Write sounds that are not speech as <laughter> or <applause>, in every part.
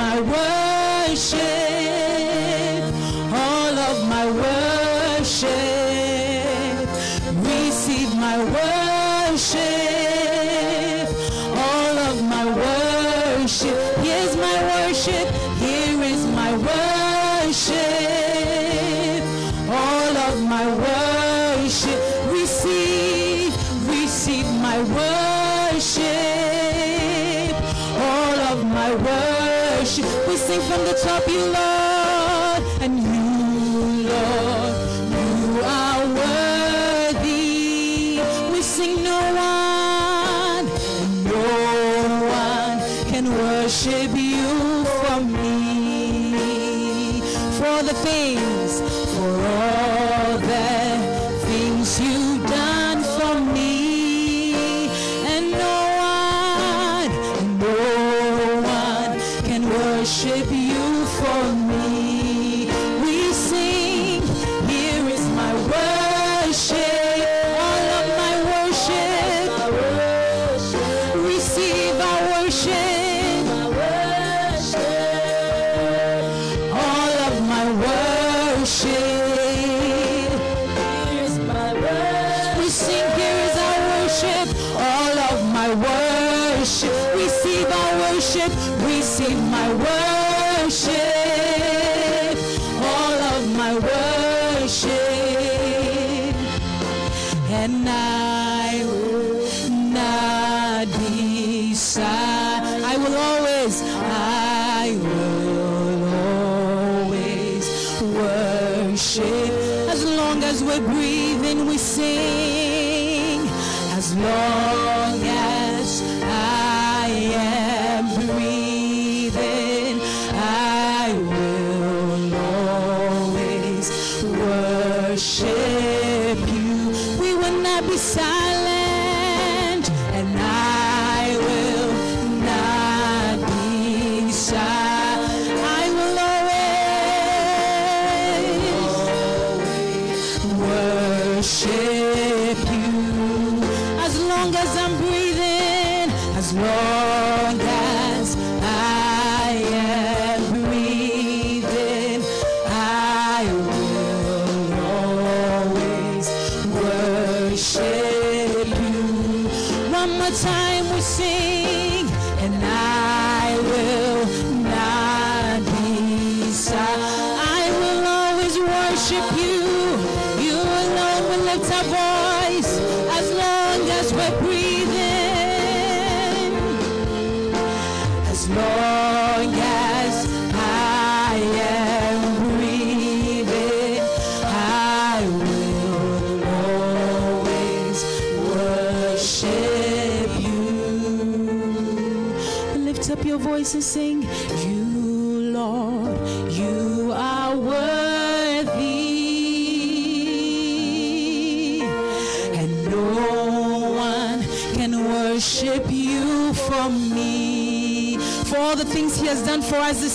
my worship,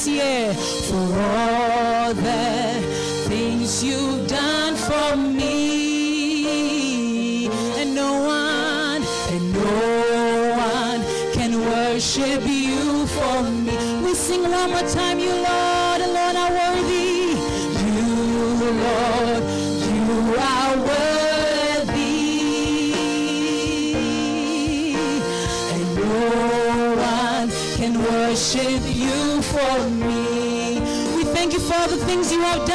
done things you have done,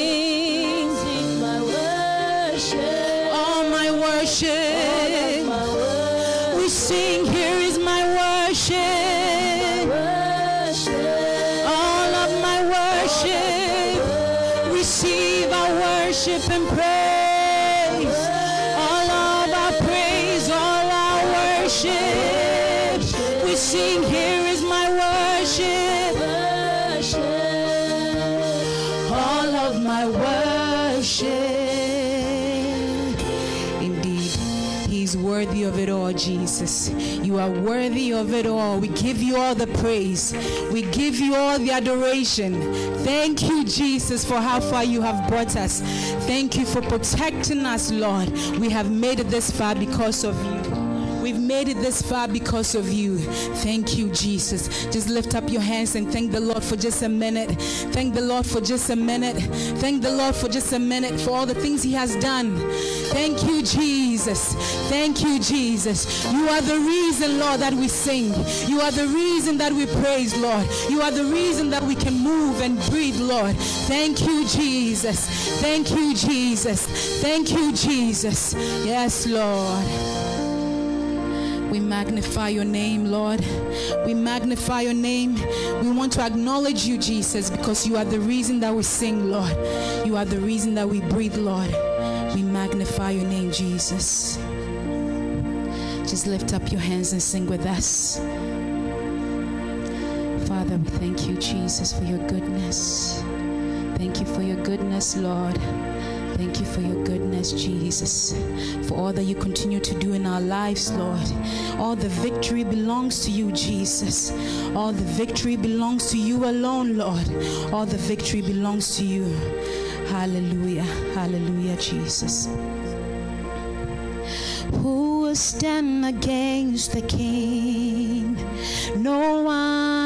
are worthy of it all. We give you all the praise. We give you all the adoration. Thank you, Jesus, for how far you have brought us. Thank you for protecting us, Lord. We have made it this far because of you. We've made it this far because of you. Thank you, Jesus. Just lift up your hands and thank the Lord for just a minute. Thank the Lord for just a minute. Thank the Lord for just a minute for all the things He has done. Thank you, Jesus. Thank you, Jesus. You are the reason, Lord, that we sing. You are the reason that we praise, Lord. You are the reason that we can move and breathe, Lord. Thank you, Jesus. Thank you, Jesus. Thank you, Jesus. Yes, Lord. We magnify your name, Lord. We magnify your name. We want to acknowledge you, Jesus, because you are the reason that we sing, Lord. You are the reason that we breathe, Lord. We magnify your name, Jesus. Just lift up your hands and sing with us. Father, we thank you, Jesus, for your goodness. Thank you for your goodness, Lord. Thank you for your goodness, Jesus, for all that you continue to do in our lives, Lord. All the victory belongs to you, Jesus. All the victory belongs to you alone, Lord. All the victory belongs to you. Hallelujah. Hallelujah, Jesus. Who will stand against the King? No one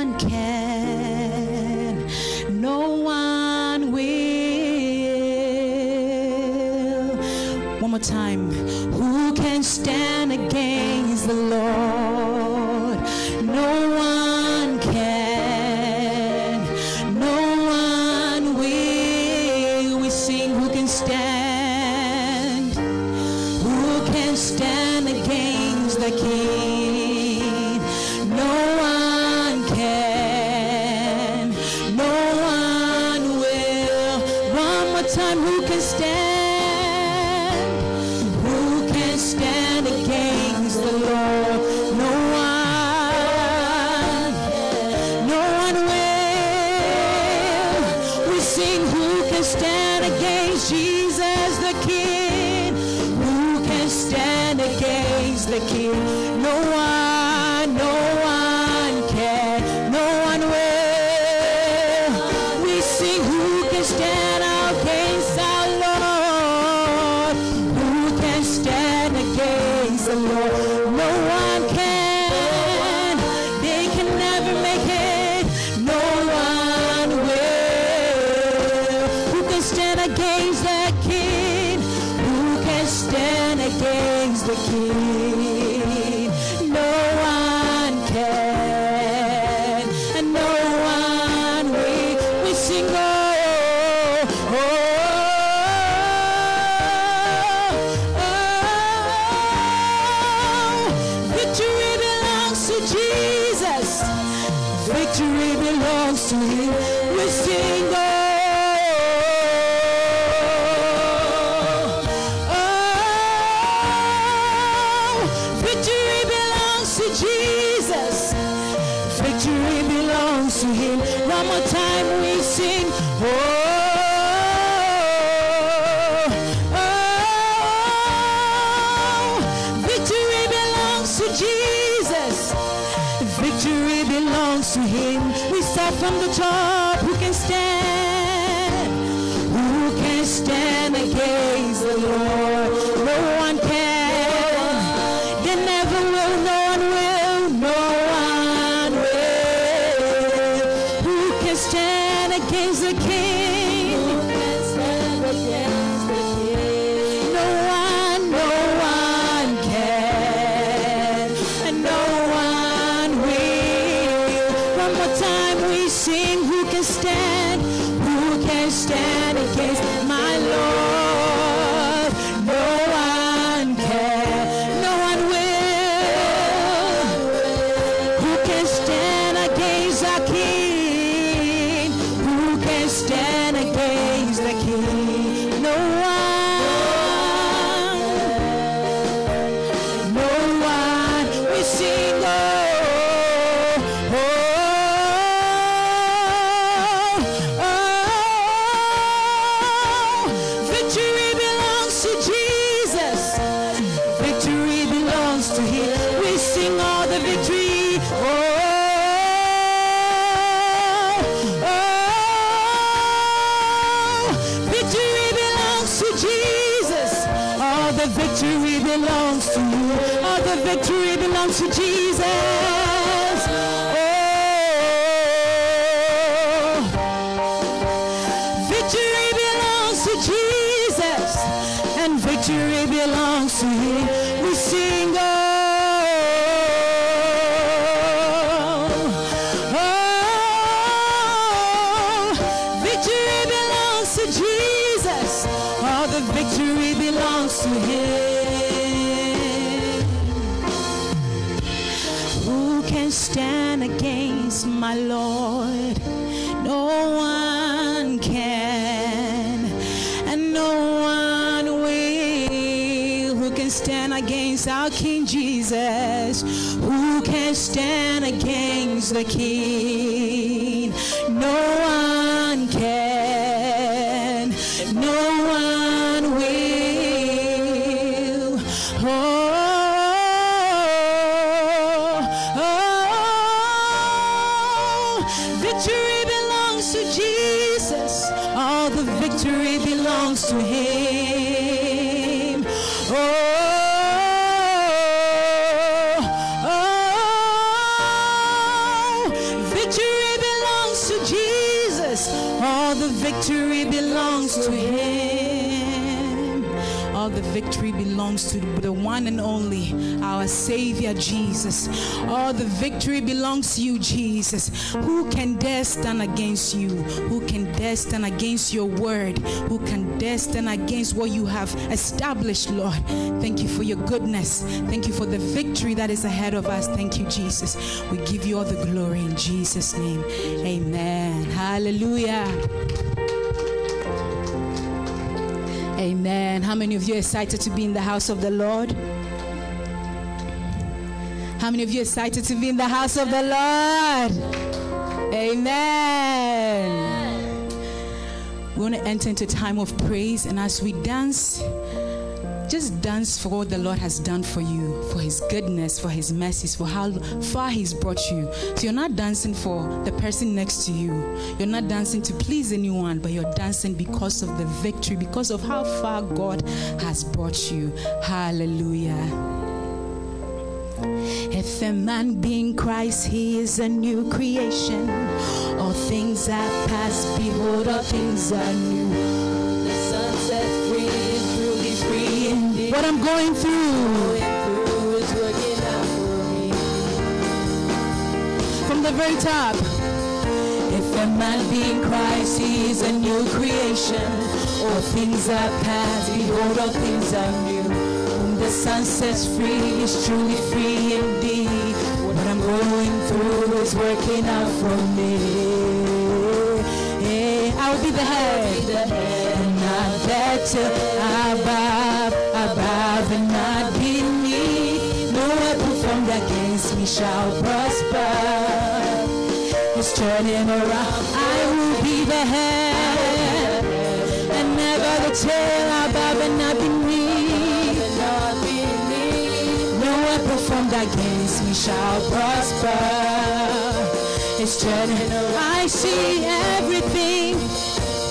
victory belongs Jesus. All the victory belongs to you, Jesus. Who can dare stand against you? Who can dare stand against your word? Who can dare stand against what you have established, Lord? Thank you for your goodness. Thank you for the victory that is ahead of us. Thank you, Jesus. We give you all the glory in Jesus' name. Amen. Hallelujah. Amen. How many of you are excited to be in the house of the Lord? How many of you are excited to be in the house of the Lord? Amen. We want to enter into time of praise, and as we dance, just dance for what the Lord has done for you, for His goodness, for His mercies, for how far He's brought you. So you're not dancing for the person next to you. You're not dancing to please anyone, but you're dancing because of the victory, because of how far God has brought you. Hallelujah. If a man be in Christ, he is a new creation. All things are past, behold, all things are new. The Son set free, is truly free indeed. What I'm going through, through is working out for me. from the very top. If a man be in Christ, he is a new creation. All things are past, behold, all things are new. The Son sets free is truly free indeed. What I'm going through is working out for me. Yeah, I will be the head, and not better, above, above, and not beneath. No, I formed against me shall prosper. It's turning around. I will be the head and never the tail, above and not beneath. Against me shall prosper. It's turning around. I see everything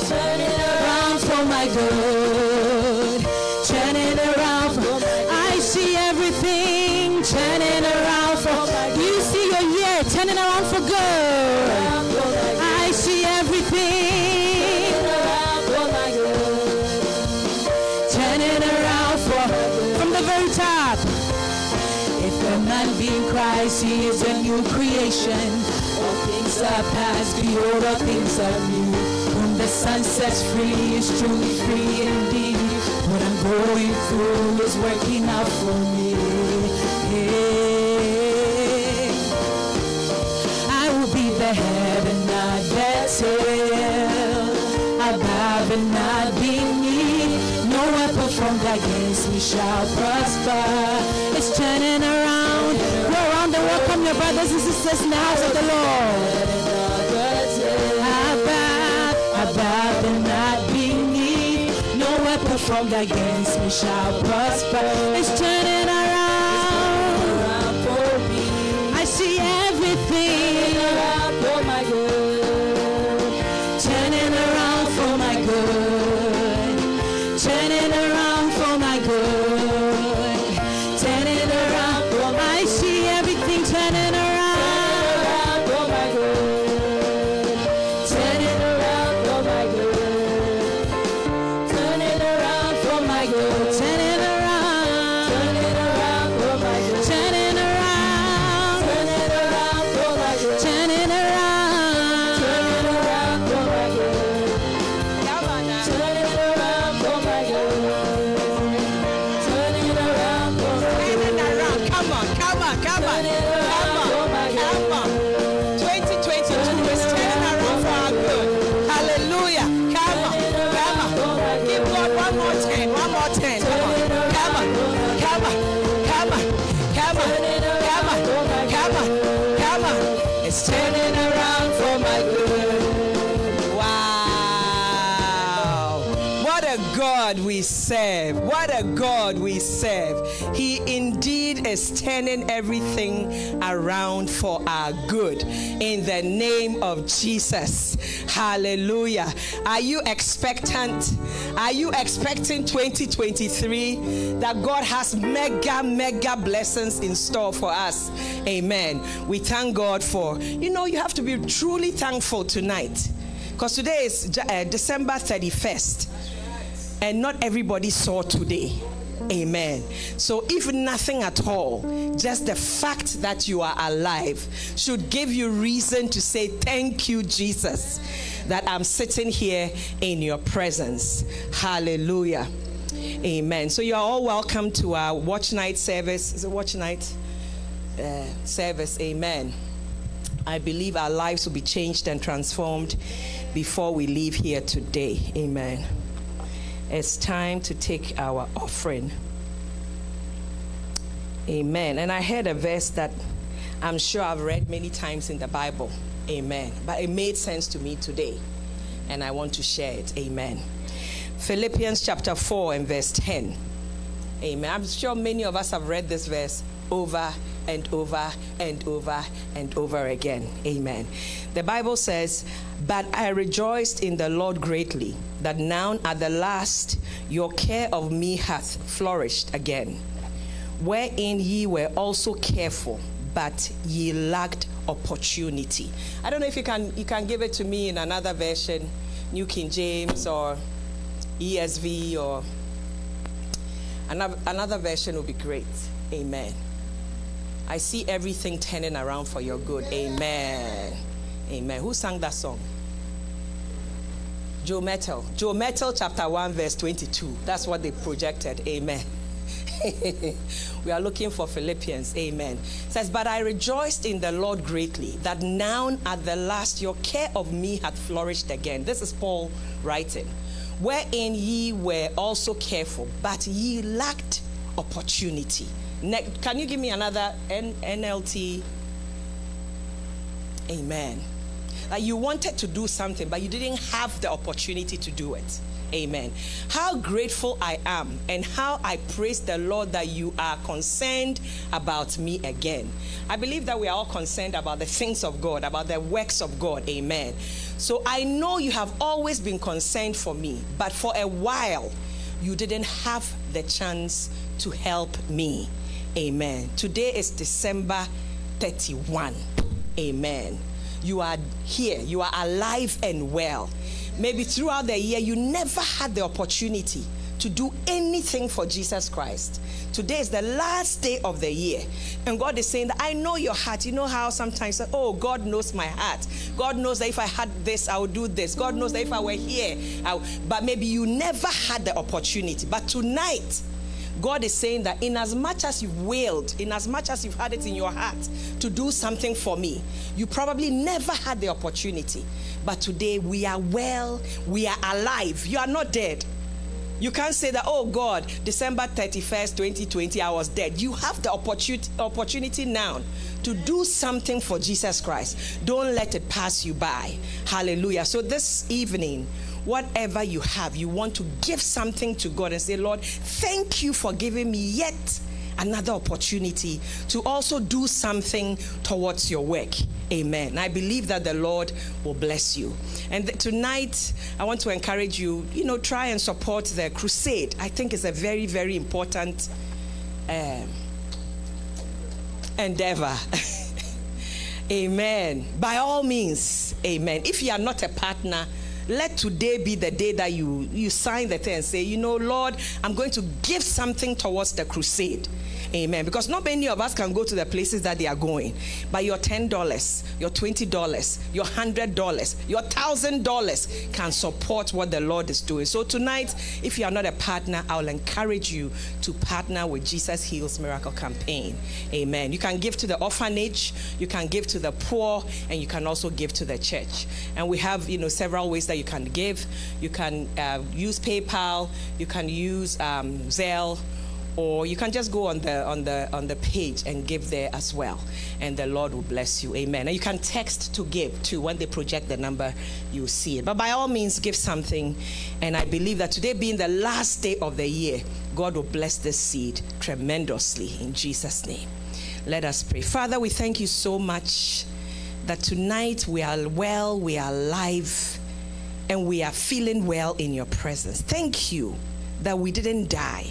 turning around for my good. Turning around for I see everything turning around for my Do you see your year turning around for good. Is a new creation. All things are past, behold, all things are new. Whom the Son sets free is truly free indeed. What I'm going through is working out for me. I will be the head and not the tail, above and not beneath. No weapon formed against me shall prosper. It's turning around. Your brothers and sisters in the house of the Lord. Above, above and not beneath. No weapon formed against me shall prosper. It's turning serve. What a God we serve. He indeed is turning everything around for our good. In the name of Jesus. Hallelujah. Are you expectant? Are you expecting 2023 that God has mega, mega blessings in store for us? Amen. We thank God for, you know, you have to be truly thankful tonight. Because today is uh, December 31st, and not everybody saw today. Amen. So, if nothing at all, just the fact that you are alive should give you reason to say, Thank you, Jesus, that I'm sitting here in your presence. Hallelujah. Amen. So, you are all welcome to our watch night service. Is it watch night? Uh, service. Amen. I believe our lives will be changed and transformed before we leave here today. Amen. It's time to take our offering. Amen. And I heard a verse that I'm sure I've read many times in the Bible. Amen. But it made sense to me today. And I want to share it. Amen. Philippians chapter 4 and verse 10. Amen. I'm sure many of us have read this verse over and over and over and over again. Amen. The Bible says, But I rejoiced in the Lord greatly, that now at the last your care of me hath flourished again, wherein ye were also careful, but ye lacked opportunity. I don't know if you can you can give it to me in another version, New King James or ESV or Another, another version would be great. Amen. I see everything turning around for your good. Amen. Amen. Who sang that song? Joe Metal. Joe Metal, chapter 1, verse 22. That's what they projected. Amen. <laughs> we are looking for Philippians. Amen. It says, But I rejoiced in the Lord greatly that now at the last your care of me had flourished again. This is Paul writing. Wherein ye were also careful, but ye lacked opportunity. Ne- can you give me another N- NLT? Amen. Like you wanted to do something, but you didn't have the opportunity to do it. Amen. How grateful I am and how I praise the Lord that you are concerned about me again. I believe that we are all concerned about the things of God, about the works of God. Amen. So I know you have always been concerned for me, but for a while you didn't have the chance to help me. Amen. Today is December 31. Amen. You are here, you are alive and well. Maybe throughout the year, you never had the opportunity to do anything for Jesus Christ. Today is the last day of the year. And God is saying that I know your heart. You know how sometimes, oh, God knows my heart. God knows that if I had this, I would do this. God knows that if I were here, I would. but maybe you never had the opportunity. But tonight, God is saying that in as much as you've wailed, in as much as you've had it in your heart to do something for me, you probably never had the opportunity. But today we are well, we are alive. You are not dead. You can't say that, oh God, December 31st, 2020, I was dead. You have the opportunity, opportunity now to do something for Jesus Christ. Don't let it pass you by. Hallelujah. So this evening, whatever you have, you want to give something to God and say, Lord, thank you for giving me yet another opportunity to also do something towards your work. Amen. I believe that the Lord will bless you. And th- tonight, I want to encourage you, you know, try and support the crusade. I think it's a very, very important um, endeavor. <laughs> amen. By all means, amen. If you are not a partner, let today be the day that you you sign the thing and say you know lord i'm going to give something towards the crusade amen. Because not many of us can go to the places that they are going. But your $10 your $20 your $100 your $1000 can support what the lord is doing. So tonight if you are not a partner i'll encourage you to partner with jesus heals miracle campaign. Amen. You can give to the orphanage you can give to the poor and you can also give to the church. And we have you know several ways that you can give. You can uh, use PayPal. You can use um, Zelle or you can just go on the on the on the page and give there as well. And the lord will bless you. Amen. And you can text to give too when they project the number you see it. But by all means give something. And i believe that today being the last day of the year god will bless this seed tremendously in jesus name. Let us pray. Father we thank you so much that tonight we are well we are alive and we are feeling well in your presence. Thank you that we didn't die,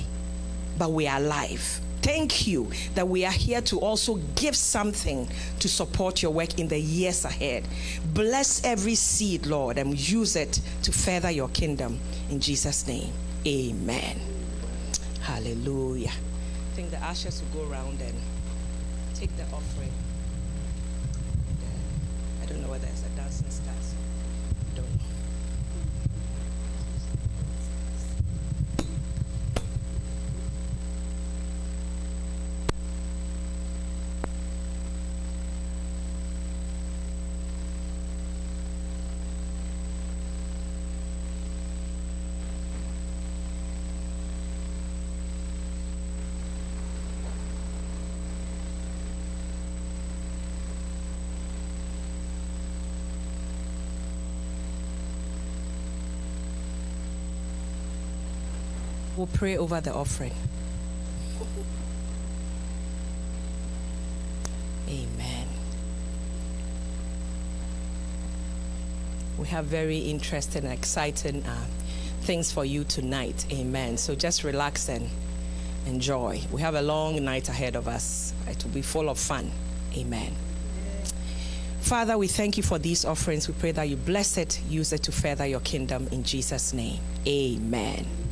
but we are alive. Thank you that we are here to also give something to support your work in the years ahead. Bless every seed, Lord, and use it to further your kingdom. In Jesus' name, amen. Hallelujah. I think the ashes will go around and take the offering. I don't know whether it's a dancing star. so I don't know. We'll pray over the offering. Amen. We have very interesting and exciting uh, things for you tonight. Amen. So just relax and enjoy. We have a long night ahead of us. It will be full of fun. Amen. Father, we thank you for these offerings. We pray that you bless it, use it to further your kingdom in Jesus' name. Amen.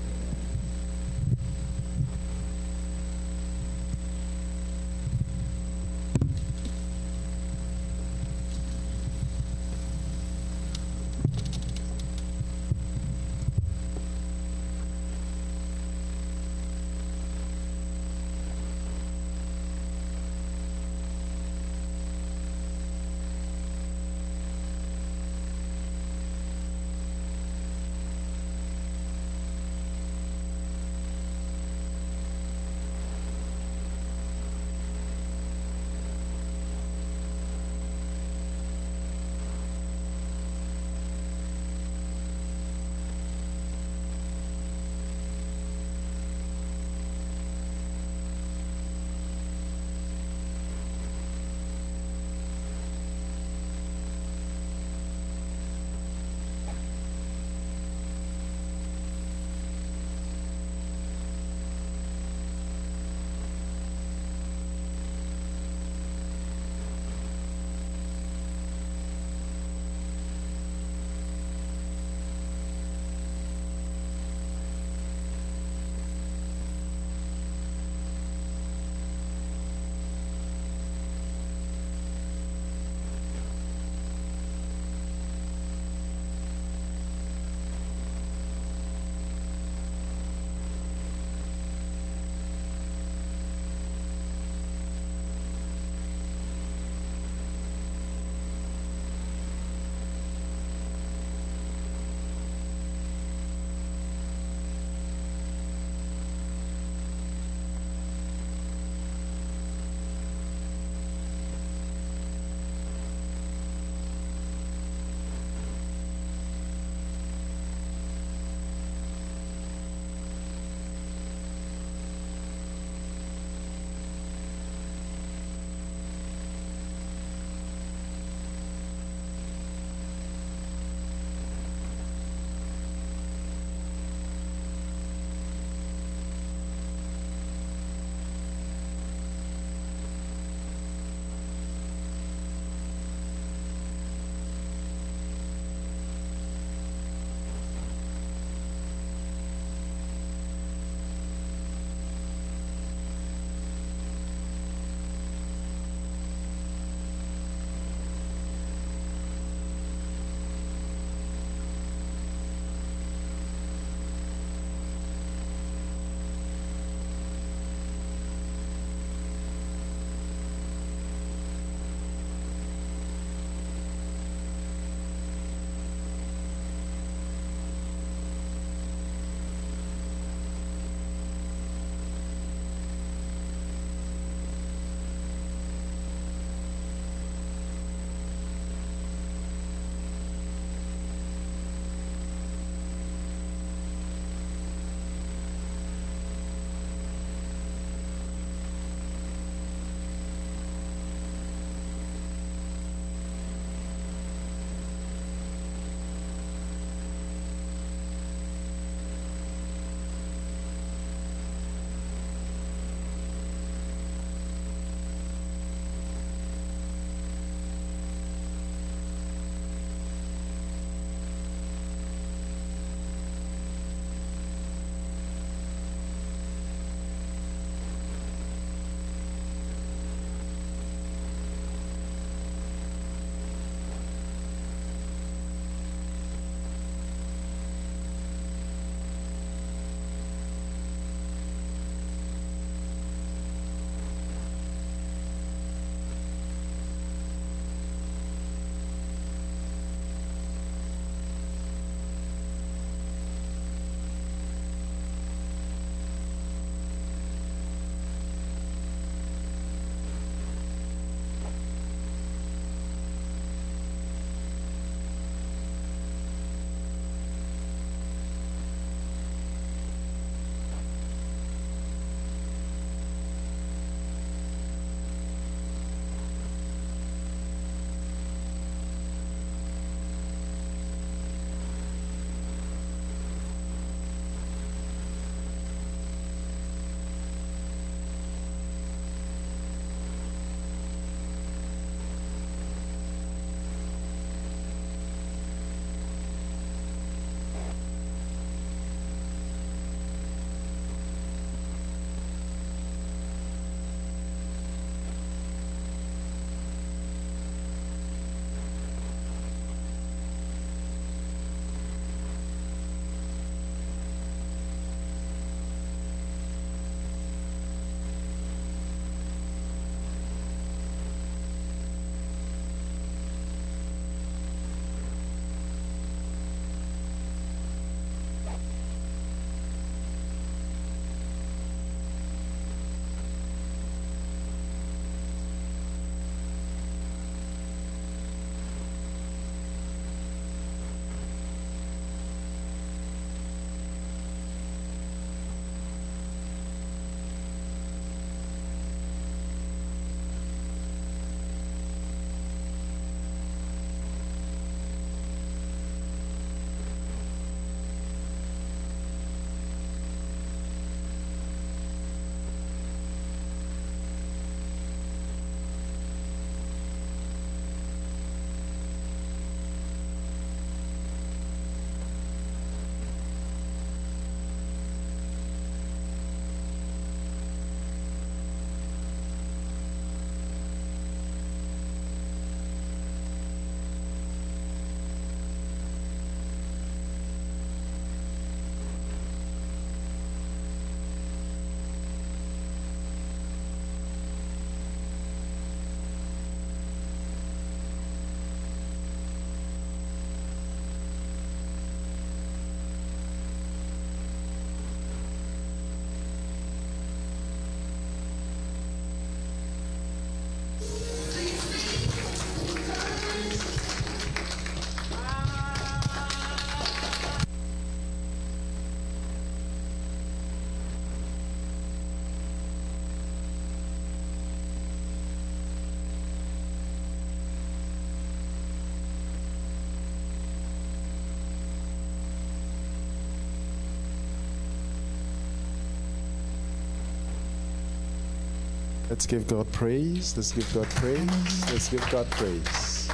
Let's give God praise. Let's give God praise. Let's give God praise.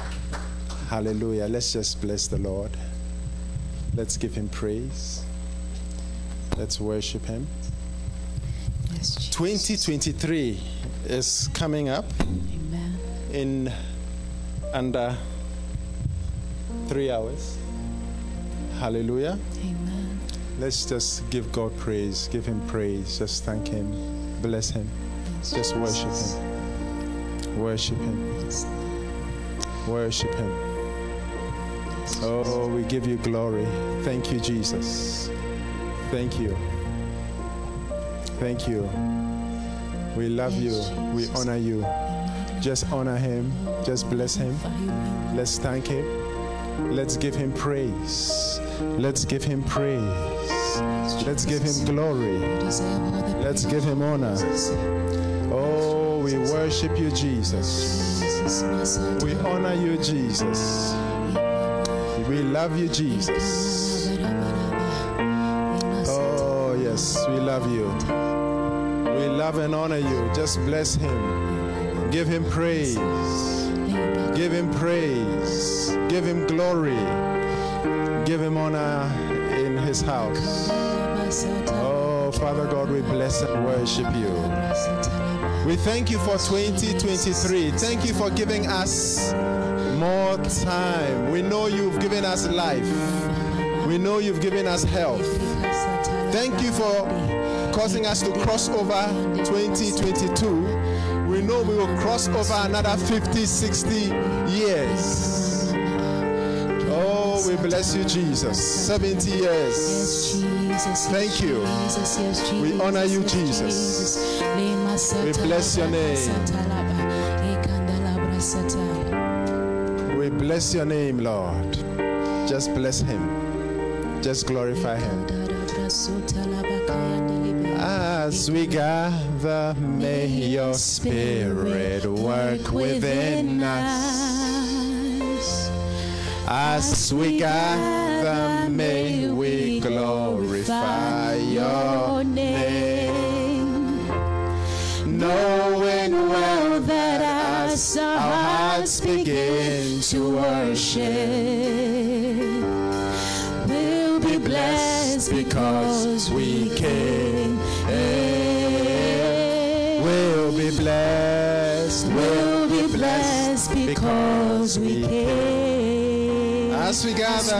Hallelujah. Let's just bless the Lord. Let's give him praise. Let's worship him. Yes, Jesus. 2023 is coming up Amen. in under three hours. Hallelujah. Amen. Let's just give God praise. Give him praise. Just thank him. Bless him. Just worship him. Worship him. Worship him. Oh, we give you glory. Thank you, Jesus. Thank you. Thank you. We love you. We honor you. Just honor him. Just bless him. Let's thank him. Let's give him praise. Let's give him praise. Let's give him glory. Let's give him honor. Worship you, Jesus. We honor you, Jesus. We love you, Jesus. Oh, yes, we love you. We love and honor you. Just bless him. Give him praise. Give him praise. Give him glory. Give him honor in his house. Oh, Father God, we bless and worship you. We thank you for 2023. Thank you for giving us more time. We know you've given us life. We know you've given us health. Thank you for causing us to cross over 2022. We know we will cross over another 50, 60 years. Oh, we bless you, Jesus. 70 years. Thank you. We honor you, Jesus. We bless your name. We bless your name, Lord. Just bless him. Just glorify him. As we gather, may your spirit work within us. As we gather, As we gather.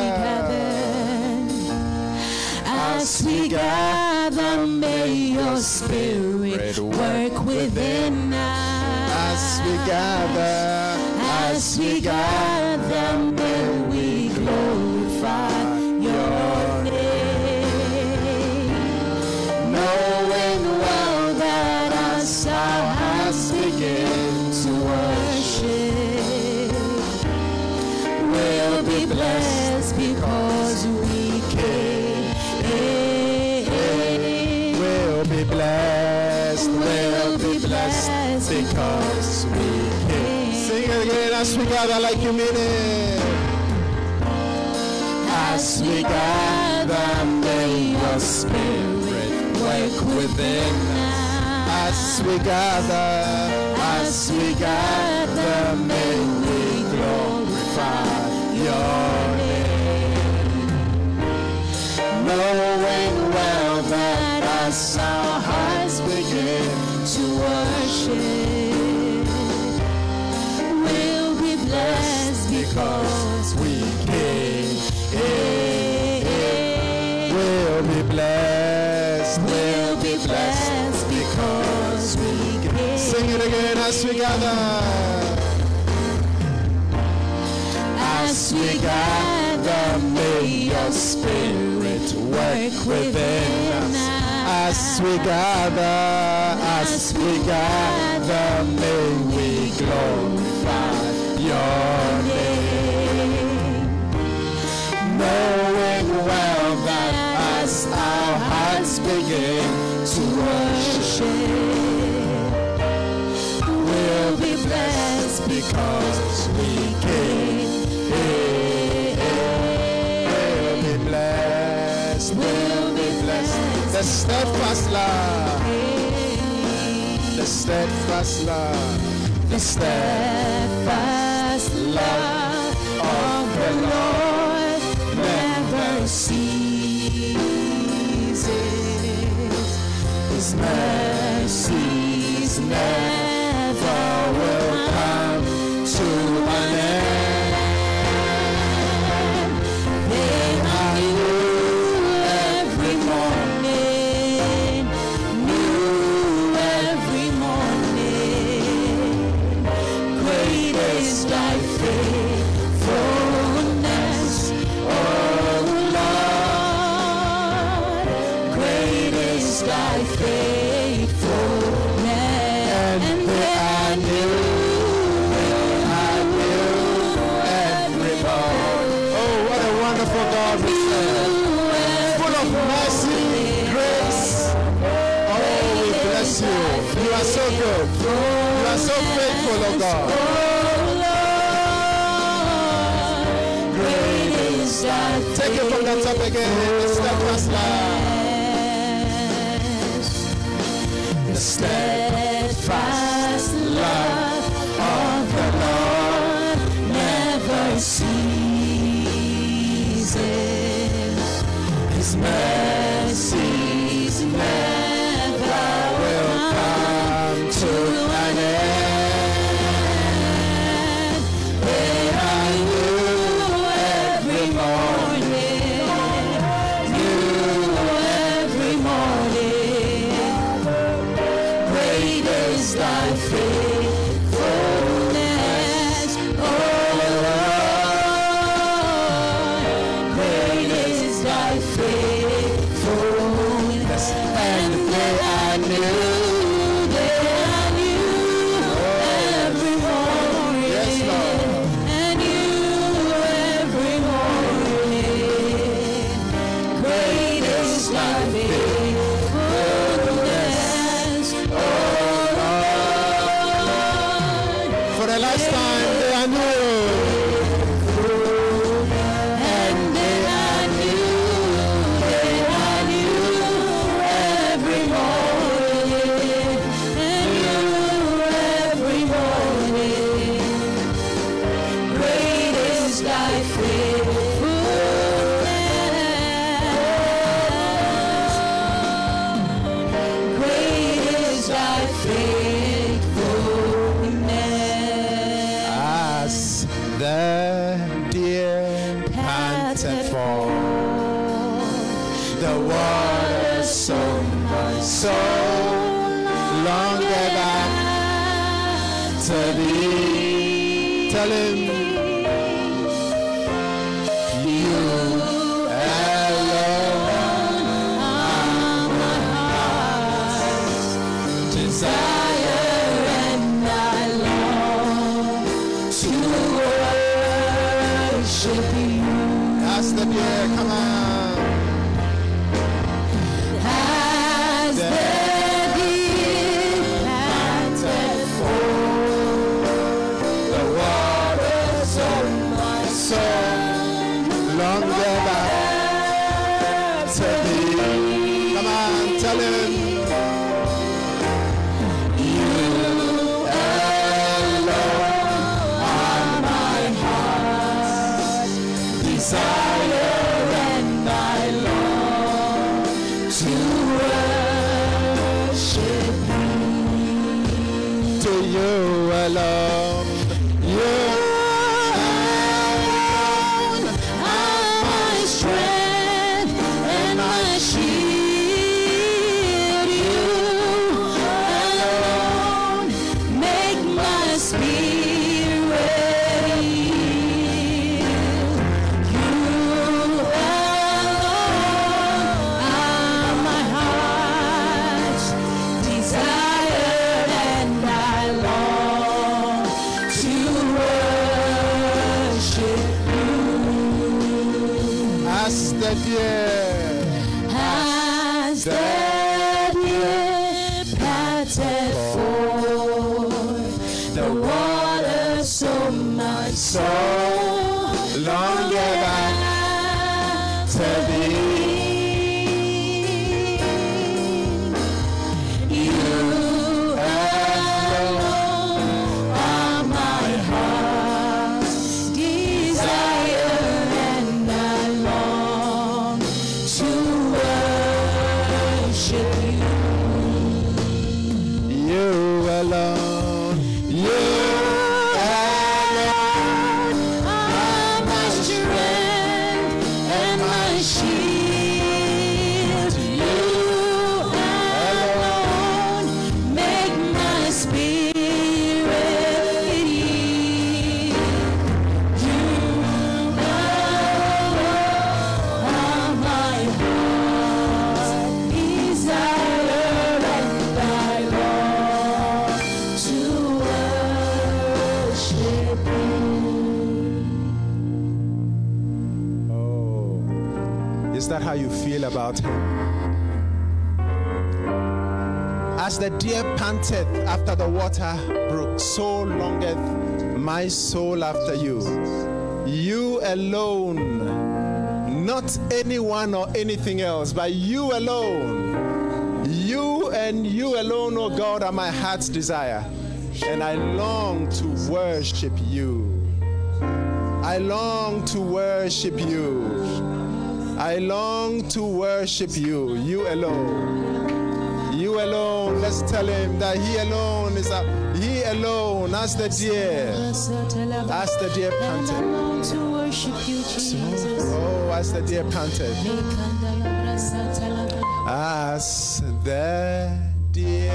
As we gather, may your spirit work within us. As we gather. As we gather, as we gather like you mean it. As we gather, may your spirit work within us. As we gather, As we gather, may we glorify your name. Knowing well that as our hearts begin to worship, because we came. Eh, eh. we'll be blessed. We'll be blessed because we came. Sing it again as we gather. As we gather, may your spirit work within us. As we gather, as we gather, may we glorify your Knowing well that as our hearts begin to worship, we'll be blessed because we came. We'll be blessed. We'll be blessed. The steadfast love. The steadfast love, The steadfast love of the Lord His mercies The top again. Tell after the water brook, so longeth my soul after you. You alone, not anyone or anything else, but you alone. You and you alone, O oh God, are my heart's desire. And I long to worship you. I long to worship you. I long to worship you, you alone alone. Let's tell him that he alone is a He alone, as the deer, as the deer panted. Oh, as the deer panted. As the deer.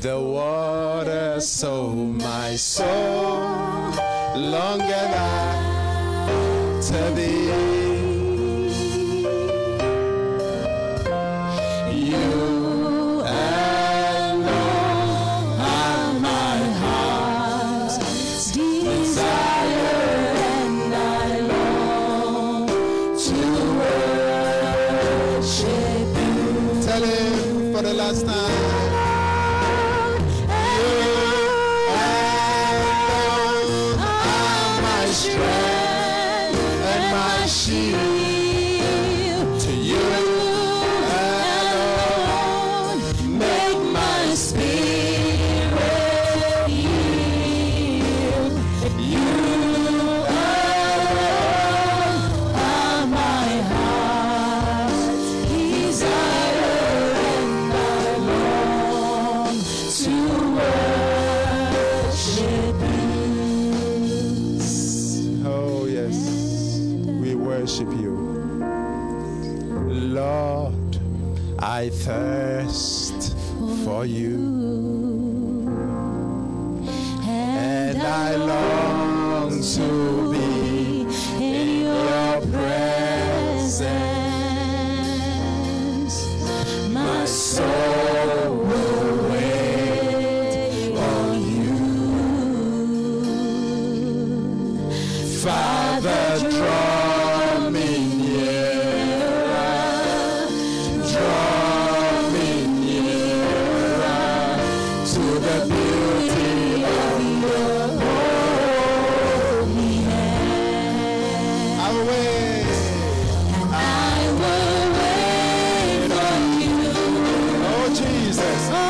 The water, so my soul, long than to be. Jesus.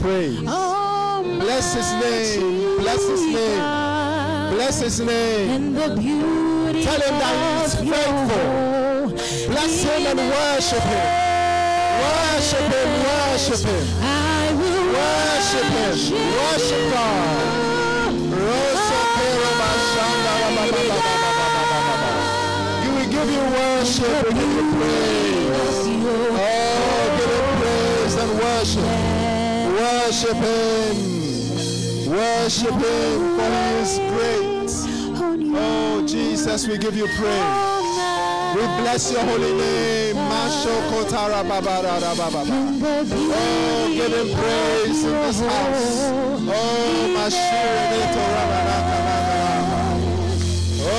pray. pray. We bless your holy name. Oh, give him praise in this house. Oh, Mashur Oh,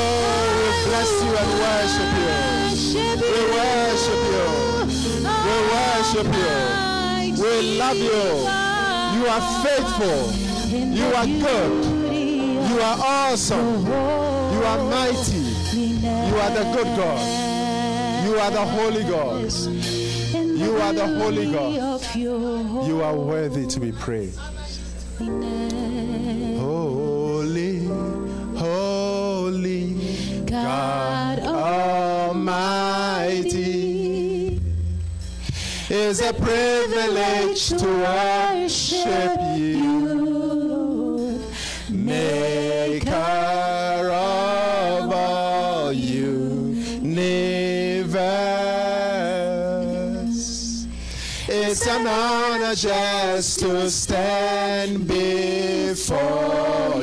we bless you and worship you. We worship you. We worship you. We love you. You are faithful. You are good. You are awesome. You are mighty. You are the good God. You are the holy God. You are the holy God. You are worthy to be praised. Holy, holy God Almighty. is a privilege to worship you. just to stand before.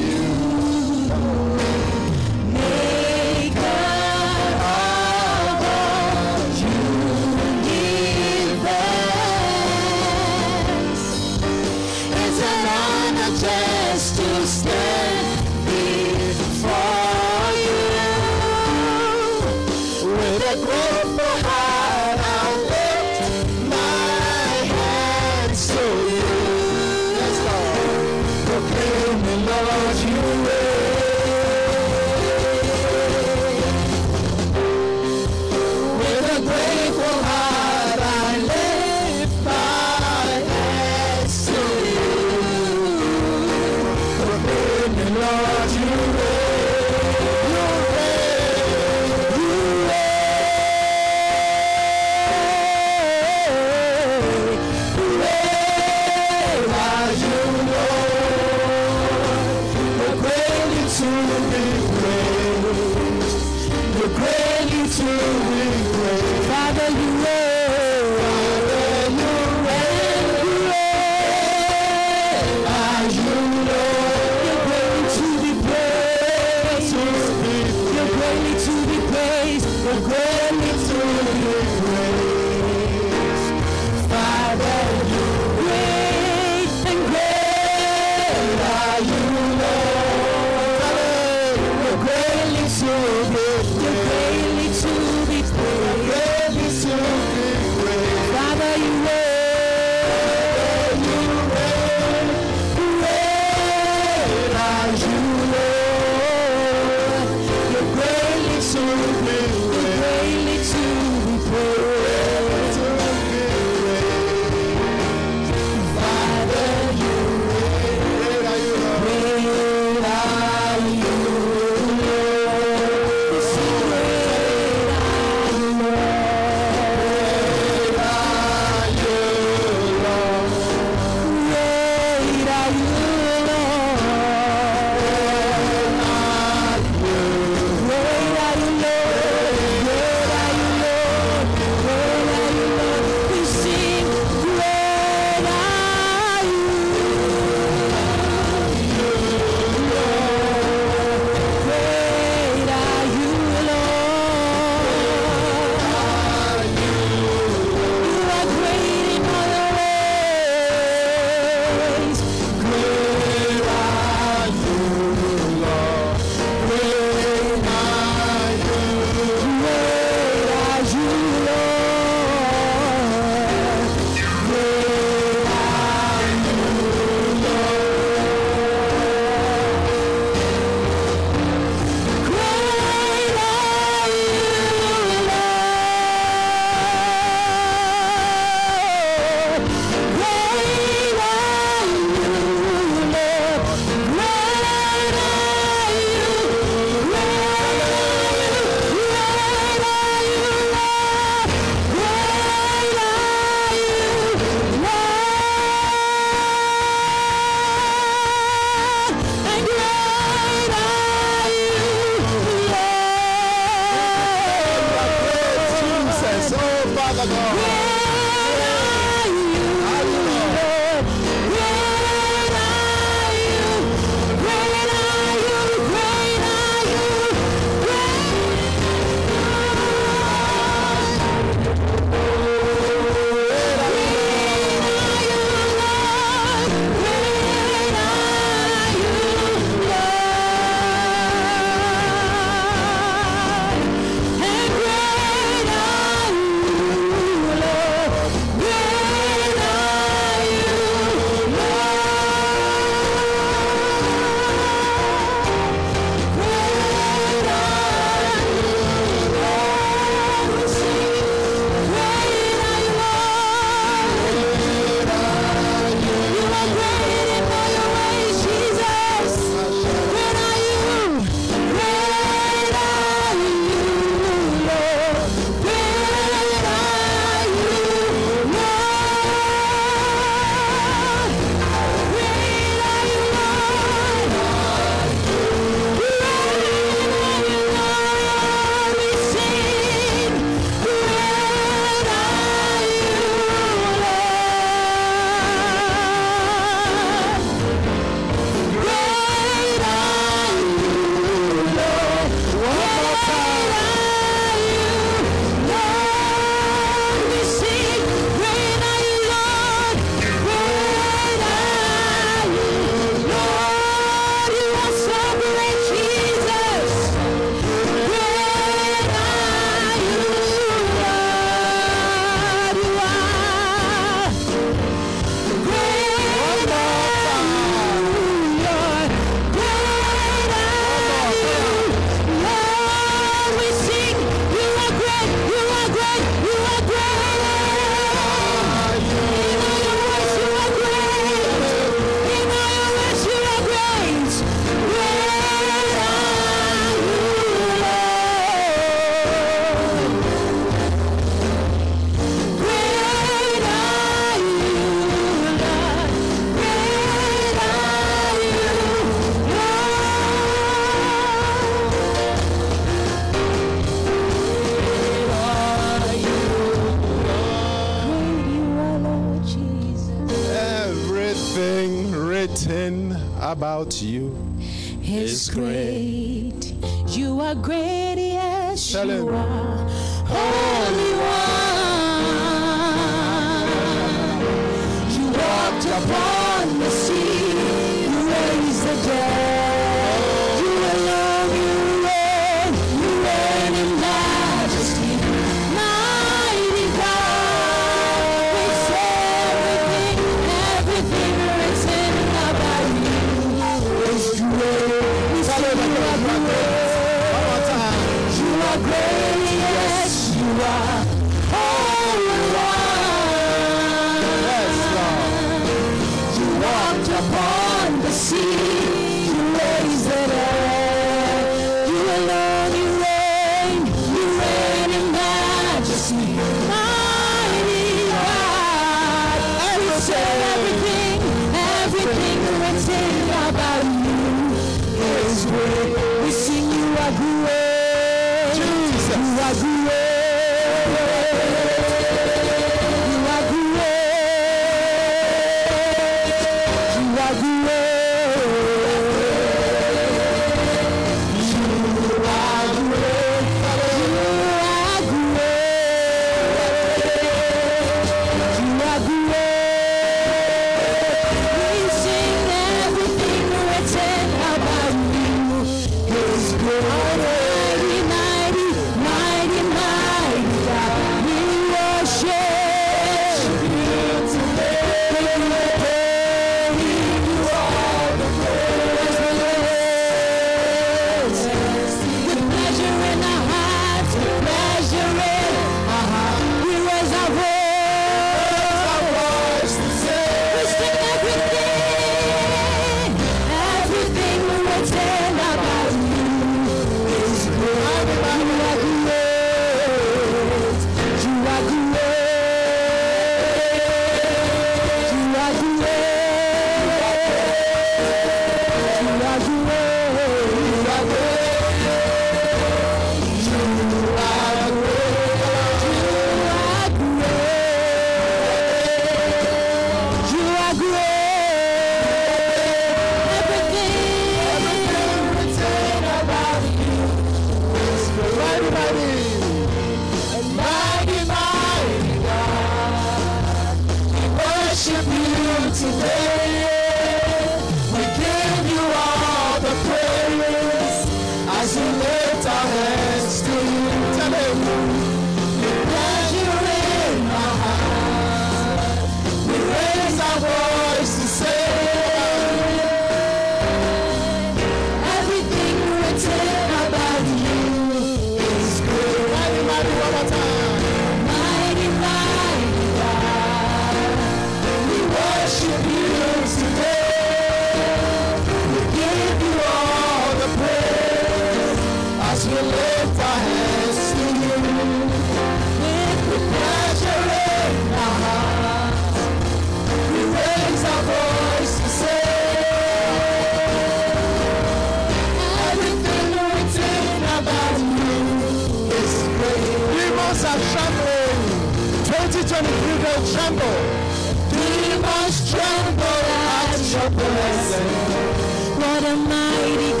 Your presence. What a mighty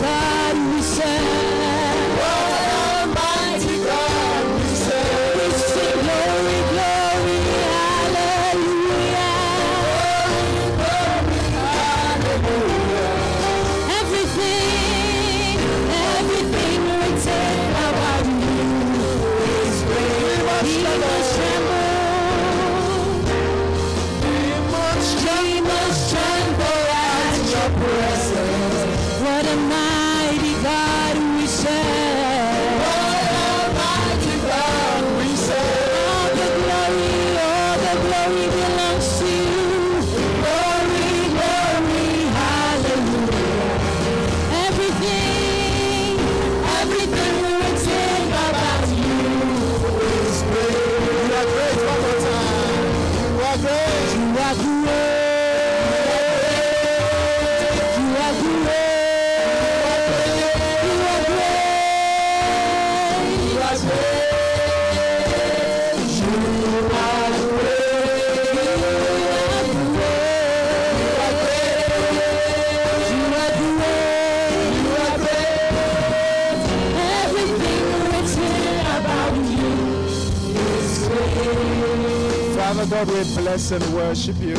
God, we bless and worship you.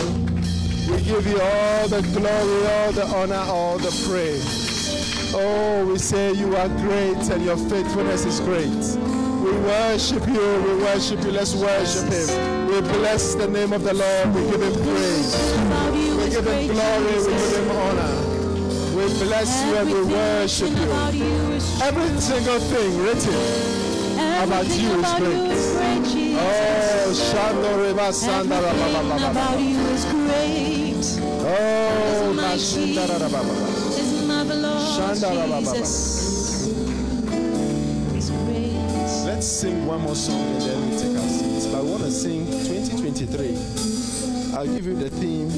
We give you all the glory, all the honor, all the praise. Oh, we say you are great and your faithfulness is great. We worship you, we worship you. Let's worship him. We bless the name of the Lord. We give him praise. We give him glory, we give him honor. We bless you and we worship you. you is true. Every single thing written. About you is great. you is great, Jesus. Oh, Shando Reba Sanda about you is great. Oh, mighty. Mashinda Ra Ra Ba Ba Ba. Is marvelous, Shanda Ra Ba Ba Ba. Jesus. Is great. Let's sing one more song and then we take our seats. But I want to sing 2023. I'll give you the theme.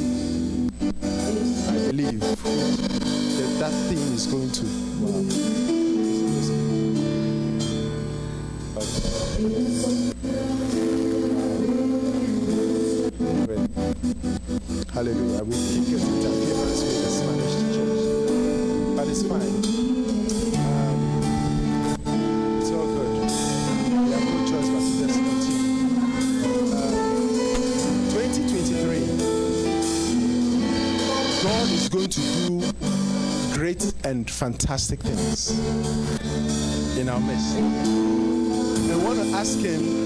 I believe that that theme is going to. Hallelujah. We with the Spanish. But it's fine. Um, it's all good. We have no choice but to just continue. Um, 2023. God is going to do great and fantastic things in our midst. Ask Him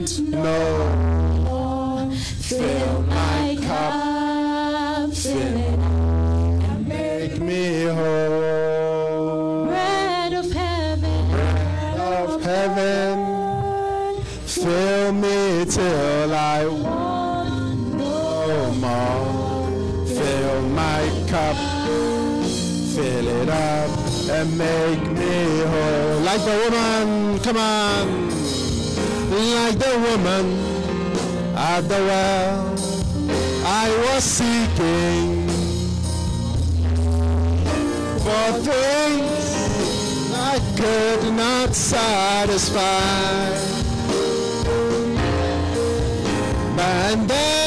no. Fill my cup, fill it. And make me whole. Bread of heaven, bread Of heaven, fill me till I want no more. Fill my cup, fill it up, and make me whole. Like the woman, come on. The woman at the well, I was seeking for things I could not satisfy. And then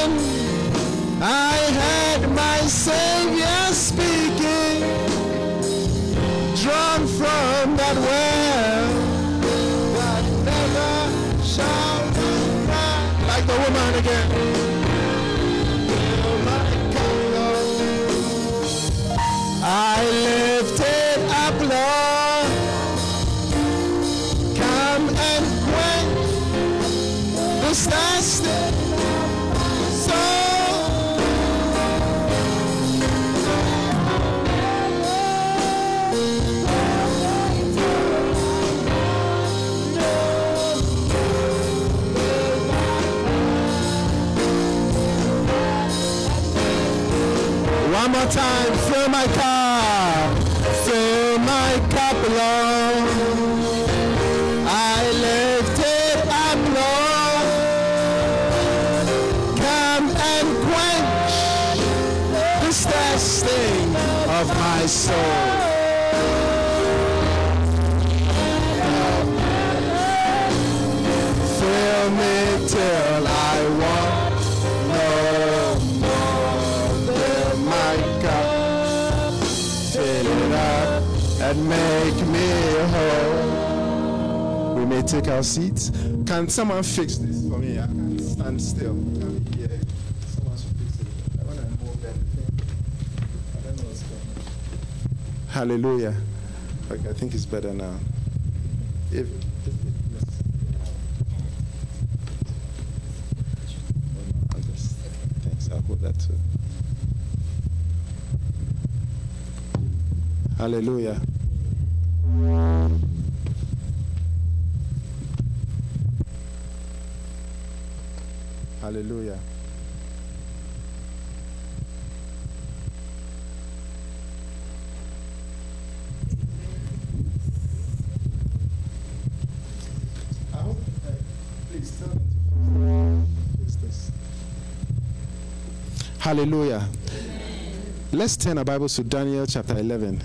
time, fill my cup, fill my cup, Lord. We may take our seats. Can someone fix this for me? I can't stand still. Fix it. I want to move that thing. I don't know what's going on. Hallelujah. Okay, I think it's better now. If, if I'll just, thanks, I'll hold that too. Hallelujah. Hallelujah. I hope, uh, please tell them to fix this. Hallelujah. Let's turn our Bibles to Daniel chapter 11.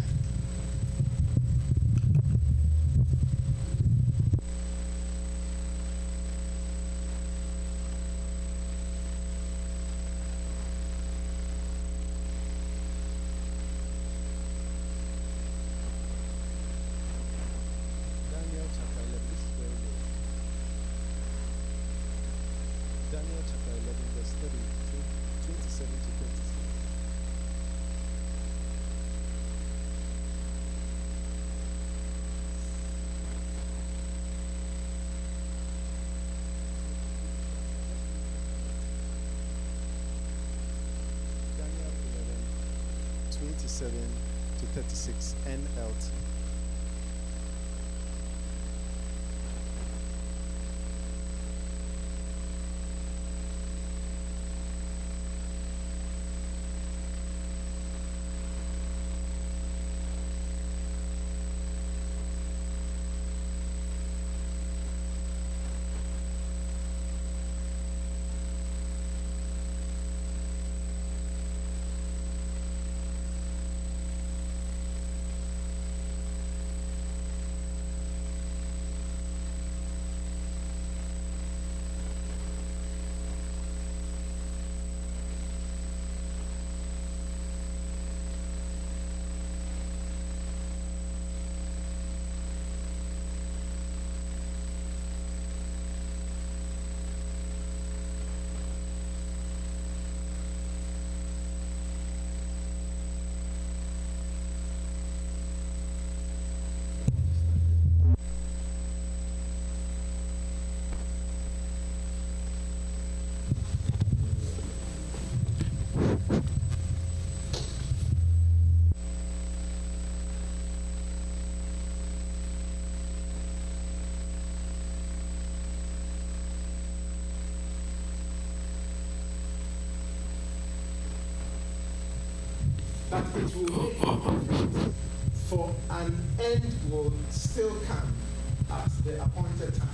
It will make. For an end will still come at the appointed time.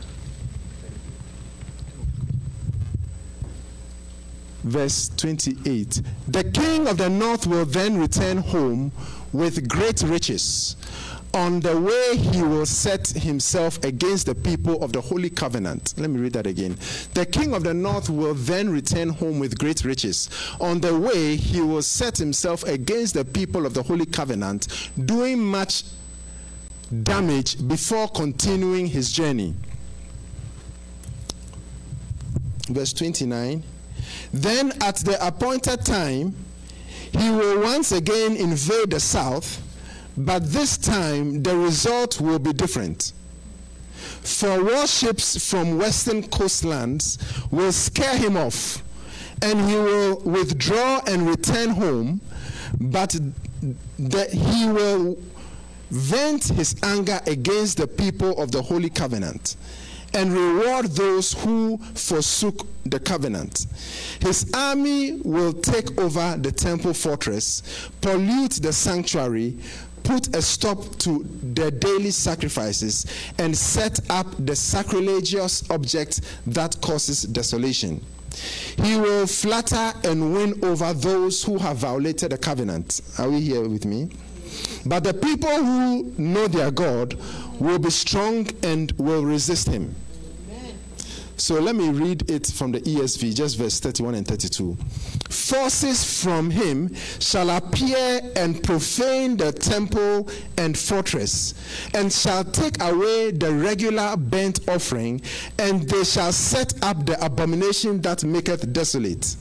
Verse 28 The king of the north will then return home with great riches. On the way, he will set himself against the people of the holy covenant. Let me read that again. The king of the north will then return home with great riches. On the way, he will set himself against the people of the holy covenant, doing much damage before continuing his journey. Verse 29 Then at the appointed time, he will once again invade the south, but this time the result will be different. For warships from western coastlands will scare him off, and he will withdraw and return home, but he will vent his anger against the people of the holy covenant and reward those who forsook the covenant. His army will take over the temple fortress, pollute the sanctuary, put a stop to the daily sacrifices, and set up the sacrilegious object that causes desolation. He will flatter and win over those who have violated the covenant. Are we here with me? But the people who know their God will be strong and will resist him. So let me read it from the ESV, just verse 31 and 32. Forces from him shall appear and profane the temple and fortress, and shall take away the regular burnt offering, and they shall set up the abomination that maketh desolate.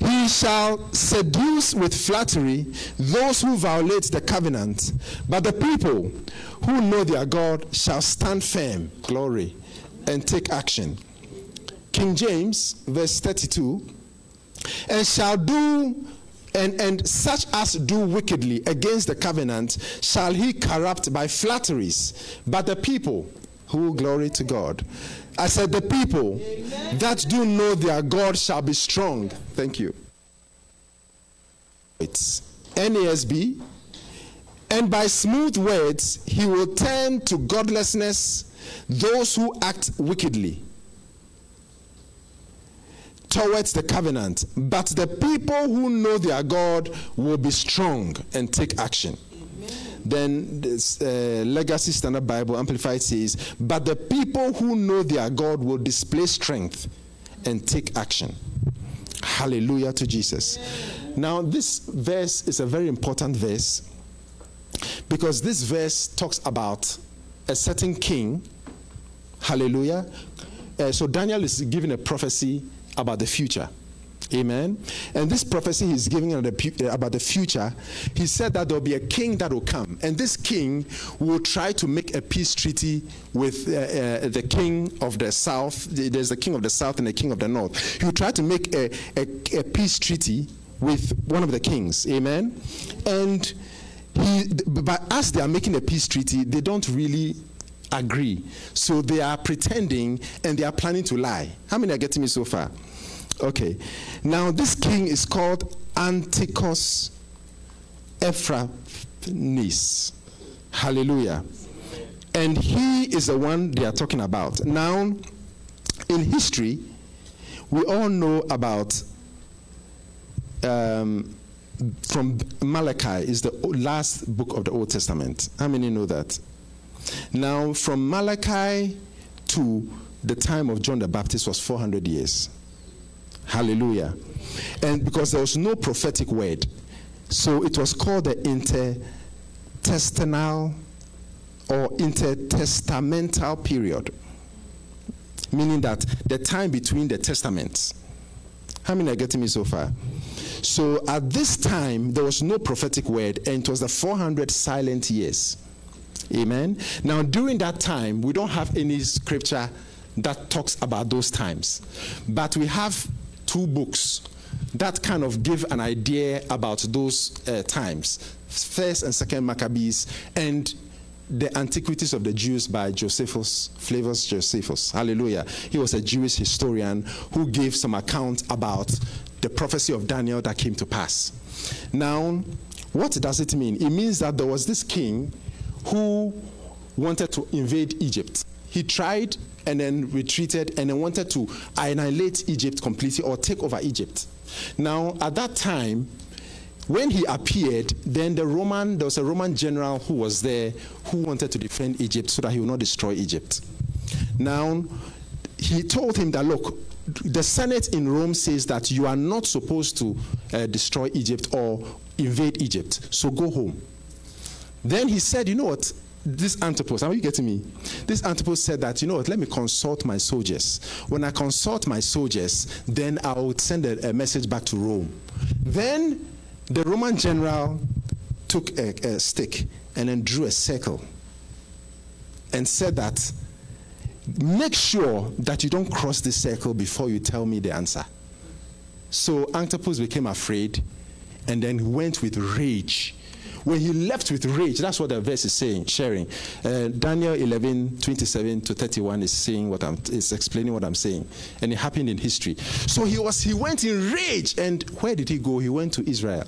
He shall seduce with flattery those who violate the covenant, but the people who know their God shall stand firm. Glory and take action. King James, verse 32, and shall do and, and such as do wickedly against the covenant shall he corrupt by flatteries. But the people who glory to God. I said, the people Amen. that do know their God shall be strong. Thank you. It's NASB. And by smooth words, he will turn to godlessness those who act wickedly towards the covenant. But the people who know their God will be strong and take action. Then this uh, Legacy Standard Bible Amplified says, But the people who know their God will display strength and take action. Hallelujah to Jesus. Now, this verse is a very important verse because this verse talks about a certain king. Hallelujah. Uh, so, Daniel is giving a prophecy about the future. Amen. And this prophecy he's giving uh, about the future, he said that there'll be a king that will come. And this king will try to make a peace treaty with uh, uh, the king of the south. There's the king of the south and the king of the north. He will try to make a, a, a peace treaty with one of the kings. Amen. And he, but as they are making a peace treaty, they don't really agree. So they are pretending and they are planning to lie. How many are getting me so far? Okay. Now, this king is called Antiochus Epiphanes. Hallelujah. And he is the one they are talking about. Now, in history, we all know about um, from Malachi is the last book of the Old Testament. How many know that? Now, from Malachi to the time of John the Baptist was 400 years. Hallelujah. And because there was no prophetic word, so it was called the intertestamental or intertestamental period, meaning that the time between the testaments. How many are getting me so far? So at this time, there was no prophetic word, and it was the 400 silent years. Amen. Now, during that time, we don't have any scripture that talks about those times, but we have two books that kind of give an idea about those uh, times first and second maccabees and the antiquities of the jews by josephus flavius josephus hallelujah he was a jewish historian who gave some account about the prophecy of daniel that came to pass now What does it mean? It means that there was this king who wanted to invade Egypt. He tried and then retreated and then wanted to annihilate Egypt completely or take over Egypt. Now, at that time, when he appeared, then the Roman, there was a Roman general who was there who wanted to defend Egypt so that he would not destroy Egypt. Now, he told him that, look, the Senate in Rome says that you are not supposed to uh, destroy Egypt or invade Egypt, so go home. Then he said, you know what? This Antipas, are you getting me? This Antipas said that, you know what, let me consult my soldiers. When I consult my soldiers, then I will send a, a message back to Rome. Then the Roman general took a, a stick and then drew a circle and said that make sure that you don't cross this circle before you tell me the answer. So Antipas became afraid and then went with rage. When he left with rage, that's what the verse is saying, sharing. Uh, Daniel 11, 27 to 31 is saying what I'm, is explaining what I'm saying. And it happened in history. So he was, he went in rage. And where did he go? He went to Israel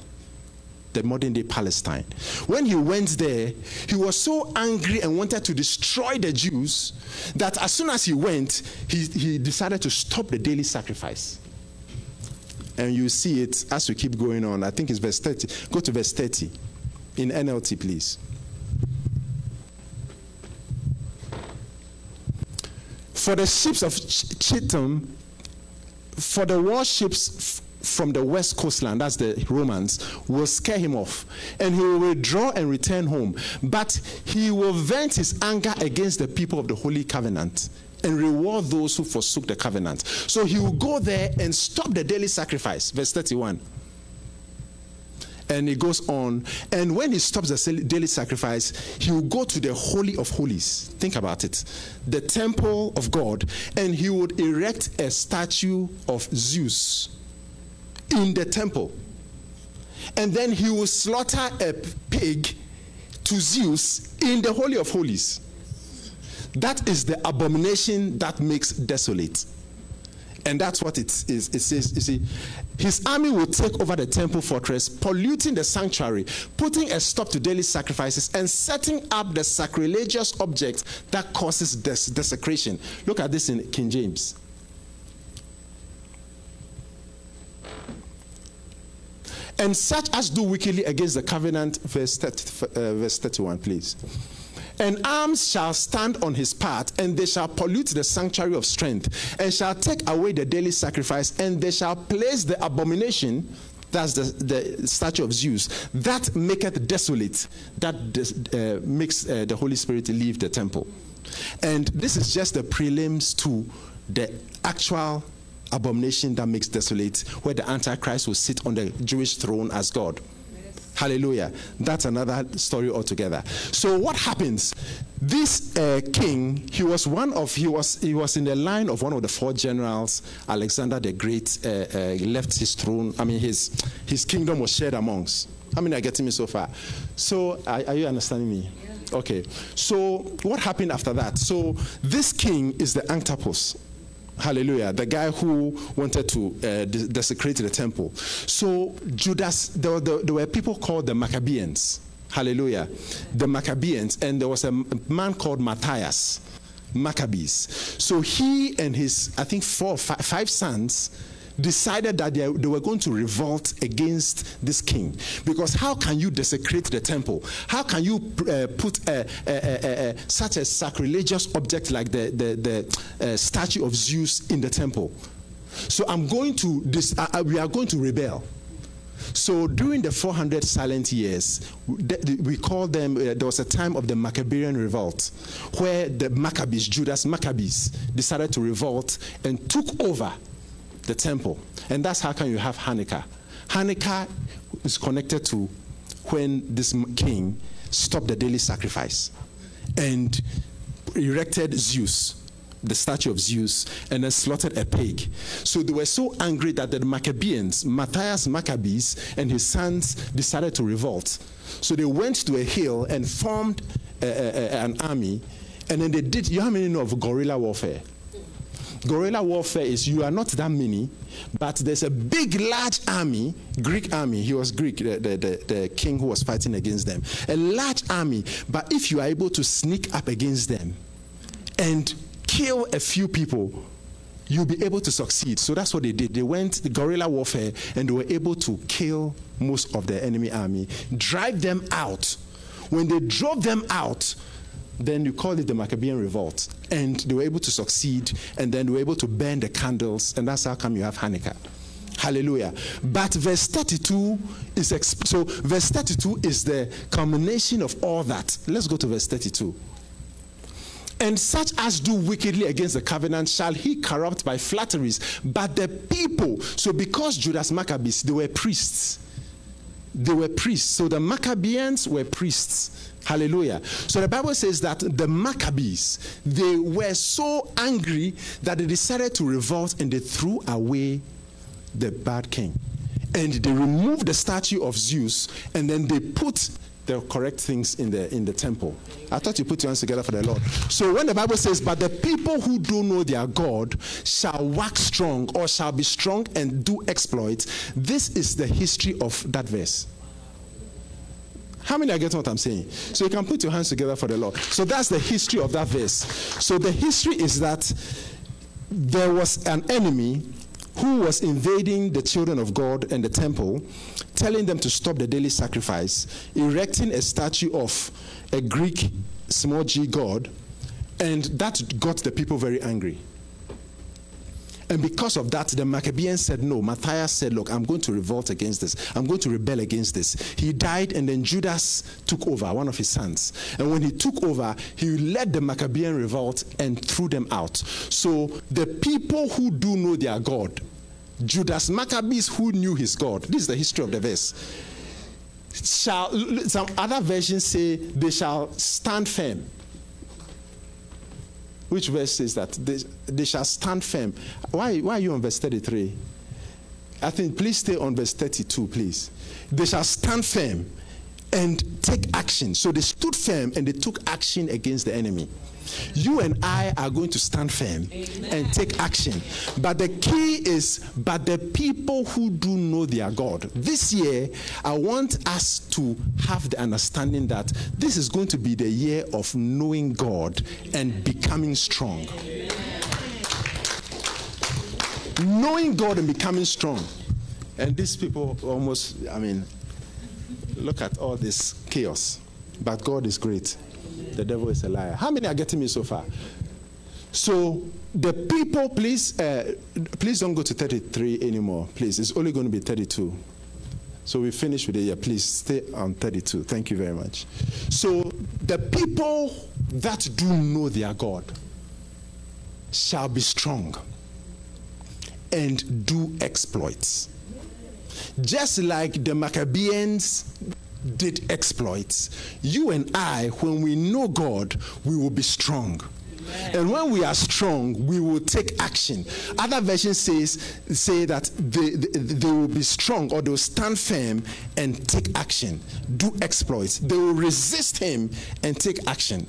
the modern day Palestine. When he went there, he was so angry and wanted to destroy the Jews that as soon as he went, he, he decided to stop the daily sacrifice. And you see it as we keep going on. I think it's verse 30. Go to verse 30 in NLT, please. For the ships of Chittim, for the warships from the west coastland, that's the Romans, will scare him off. And he will withdraw and return home. But he will vent his anger against the people of the Holy Covenant and reward those who forsook the covenant. So he will go there and stop the daily sacrifice. Verse 31. And he goes on. And when he stops the daily sacrifice, he will go to the Holy of Holies. Think about it. The temple of God. And he would erect a statue of Zeus in the temple. And then he will slaughter a pig to Zeus in the Holy of Holies. That is the abomination that makes desolate. And that's what it is. It says, you see, his army will take over the temple fortress, polluting the sanctuary, putting a stop to daily sacrifices, and setting up the sacrilegious object that causes des- desecration. Look at this in King James. and such as do wickedly against the covenant, verse, 30, uh, verse 31, please. And arms shall stand on his part, and they shall pollute the sanctuary of strength, and shall take away the daily sacrifice, and they shall place the abomination, that's the, the statue of Zeus, that maketh desolate, that uh, makes uh, the Holy Spirit leave the temple. And this is just the prelims to the actual abomination that makes desolate, where the Antichrist will sit on the Jewish throne as God. Hallelujah. That's another story altogether. So what happens? This uh, king, he was one of he was he was in the line of one of the four generals. Alexander the Great uh, uh, left his throne. I mean his his kingdom was shared amongst. How many are getting me so far? So are, are you understanding me? Yeah. Okay. So what happened after that? So this king is the Antiochus. Hallelujah. The guy who wanted to uh, desecrate the temple. So, Judas, there were, there were people called the Maccabeans. Hallelujah. The Maccabeans. And there was a man called Matthias. Maccabees. So he and his, I think, four, five sons decided that they, they, were going to revolt against this king. Because how can you desecrate the temple? How can you uh, put a, a, a, such a sacrilegious object like the, the, the uh, statue of Zeus in the temple? So I'm going to, this, uh, uh we are going to rebel. So during the 400 silent years, we call them, uh, there was a time of the Maccabean revolt where the Maccabees, Judas Maccabees, decided to revolt and took over the temple. And that's how can you have Hanukkah. Hanukkah is connected to when this king stopped the daily sacrifice and erected Zeus, the statue of Zeus, and then slaughtered a pig. So they were so angry that the Maccabeans, Matthias Maccabees, and his sons decided to revolt. So they went to a hill and formed a, a, a, an army, and then they did. You how many know of guerrilla warfare? Guerrilla warfare is you are not that many, but there's a big, large army, Greek army. He was Greek, the, the, the, the king who was fighting against them. A large army, but if you are able to sneak up against them and kill a few people, you'll be able to succeed. So that's what they did. They went the guerrilla warfare and they were able to kill most of the enemy army, drive them out. When they drove them out, then you call it the Maccabean revolt. And they were able to succeed, and then they were able to burn the candles, and that's how come you have Hanukkah. Hallelujah. But verse 32 is exp- so verse 32 is the culmination of all that. Let's go to verse 32. And such as do wickedly against the covenant shall he corrupt by flatteries. But the people, so because Judas Maccabees, they were priests. They were priests. So the Maccabeans were priests. Hallelujah. So the Bible says that the Maccabees, they were so angry that they decided to revolt and they threw away the bad king. And they removed the statue of Zeus and then they put the correct things in the in the temple. I thought you put your hands together for the Lord. So when the Bible says, "But the people who do know their God shall wax strong, or shall be strong and do exploits," this is the history of that verse. How many are getting what I'm saying? So you can put your hands together for the Lord. So that's the history of that verse. So the history is that there was an enemy who was invading the children of God and the temple, telling them to stop the daily sacrifice, erecting a statue of a Greek small g god, and that got the people very angry. And because of that, the Maccabeans said no. Matthias said, Look, I'm going to revolt against this. I'm going to rebel against this. He died, and then Judas took over, one of his sons. And when he took over, he led the Maccabean revolt and threw them out. So the people who do know their God, Judas Maccabees who knew his God, this is the history of the verse. Shall some other versions say they shall stand firm which verse says that? They, they shall stand firm. Why, why are you on verse 33? I think please stay on verse 32, please. They shall stand firm and take action. So they stood firm and they took action against the enemy. You and I are going to stand firm Amen. and take action. But the key is, but the people who do know their God. This year, I want us to have the understanding that this is going to be the year of knowing God and becoming strong. Amen. Knowing God and becoming strong. And these people almost, I mean, look at all this chaos. But God is great. The devil is a liar. How many are getting me so far? So the people, please, uh, please don't go to 33 anymore. Please, it's only going to be 32. So we finish with it. Yeah, please stay on 32. Thank you very much. So the people that do know their God shall be strong and do exploits. Just like the Maccabeans did exploits, you and I, when we know God, we will be strong. And when we are strong, we will take action. Other versions says say that they, they, they, will be strong or they will stand firm and take action, do exploits. They will resist him and take action.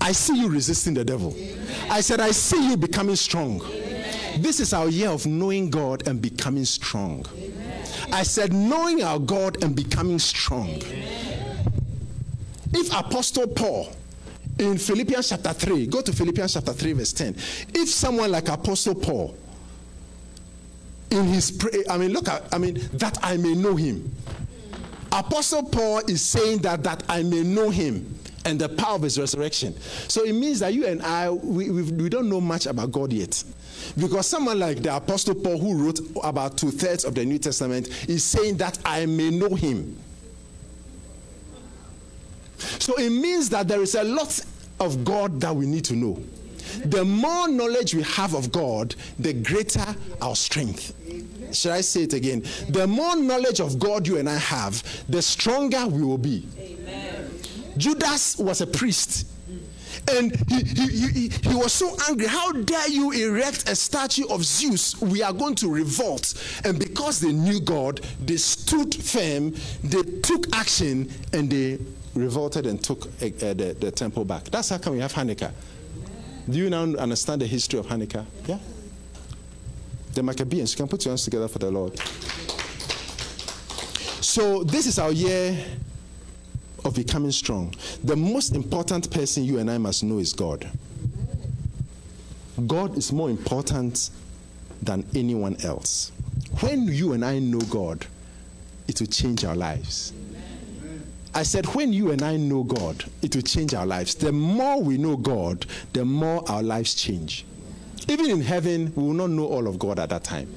I see you resisting the devil. Amen. I said, I see you becoming strong. Amen. This is our year of knowing God and becoming strong. Amen. I said, knowing our God and becoming strong. If Apostle Paul in Philippians chapter 3, go to Philippians chapter 3, verse 10. If someone like Apostle Paul, in his prayer, I mean, look at, I mean, that I may know him. Apostle Paul is saying that, that I may know him and the power of his resurrection. So it means that you and I, we, we don't know much about God yet. Because someone like the Apostle Paul, who wrote about two thirds of the New Testament, is saying that I may know him. So it means that there is a lot of God that we need to know. The more knowledge we have of God, the greater our strength. Should I say it again? The more knowledge of God you and I have, the stronger we will be. Amen. Judas was a priest. And he, he, he, he was so angry. How dare you erect a statue of Zeus? We are going to revolt. And because they knew God, they stood firm, they took action, and they revolted and took uh, the, the temple back. That's how come we have Hanukkah. Do you now understand the history of Hanukkah? Yeah? The Maccabees. You can put your hands together for the Lord. So, this is our year of becoming strong. The most important person you and I must know is God. God is more important than anyone else. When you and I know God, it will change our lives. I said, when you and I know God, it will change our lives. The more we know God, the more our lives change. Even in heaven, we will not know all of God at that time.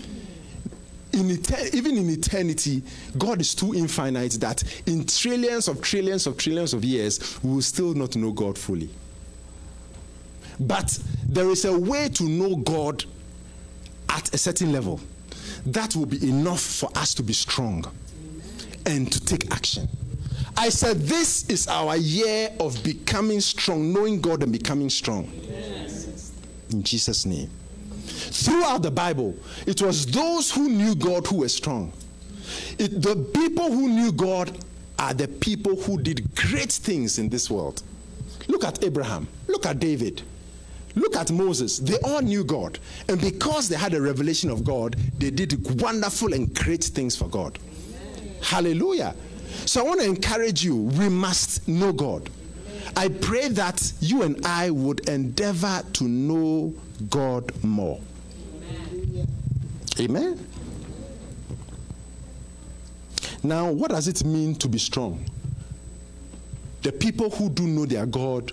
In eter- even in eternity, God is too infinite that in trillions of trillions of trillions of years, we will still not know God fully. But there is a way to know God at a certain level. That will be enough for us to be strong and to take action. I said, This is our year of becoming strong, knowing God and becoming strong. In Jesus' name. Throughout the Bible, it was those who knew God who were strong. It, the people who knew God are the people who did great things in this world. Look at Abraham, look at David, look at Moses. They all knew God. And because they had a revelation of God, they did wonderful and great things for God. Hallelujah. So I want to encourage you, we must know God. I pray that you and I would endeavor to know God more. Amen. Now, what does it mean to be strong? The people who do know their God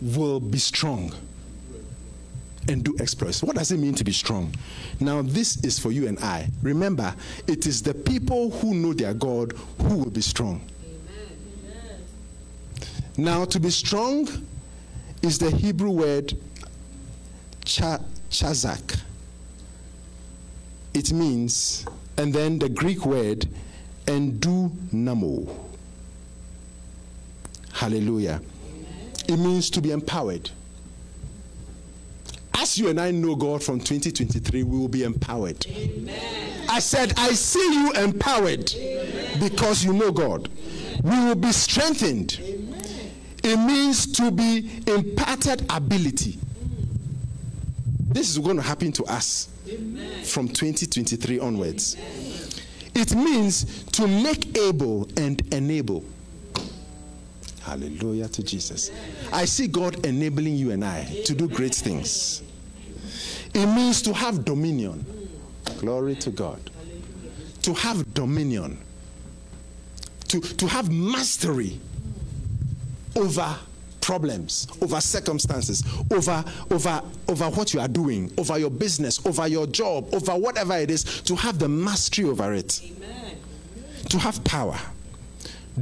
will be strong and do exploits. What does it mean to be strong? Now, this is for you and I. Remember, it is the people who know their God who will be strong. Amen. Now, to be strong is the Hebrew word cha- chazak. It means, and then the Greek word endunamo. Hallelujah. Amen. It means to be empowered as you and I know God from 2023, we will be empowered. Amen. I said, I see you empowered Amen. because you know God. We will be strengthened. It means to be imparted ability. This is going to happen to us from 2023 onwards. It means to make able and enable. Hallelujah to Jesus. I see God enabling you and I to do great things. It means to have dominion. Glory to God. To have dominion. To, to have mastery over problems, over circumstances, over, over, over what you are doing, over your business, over your job, over whatever it is, to have the mastery over it. Amen. To have power.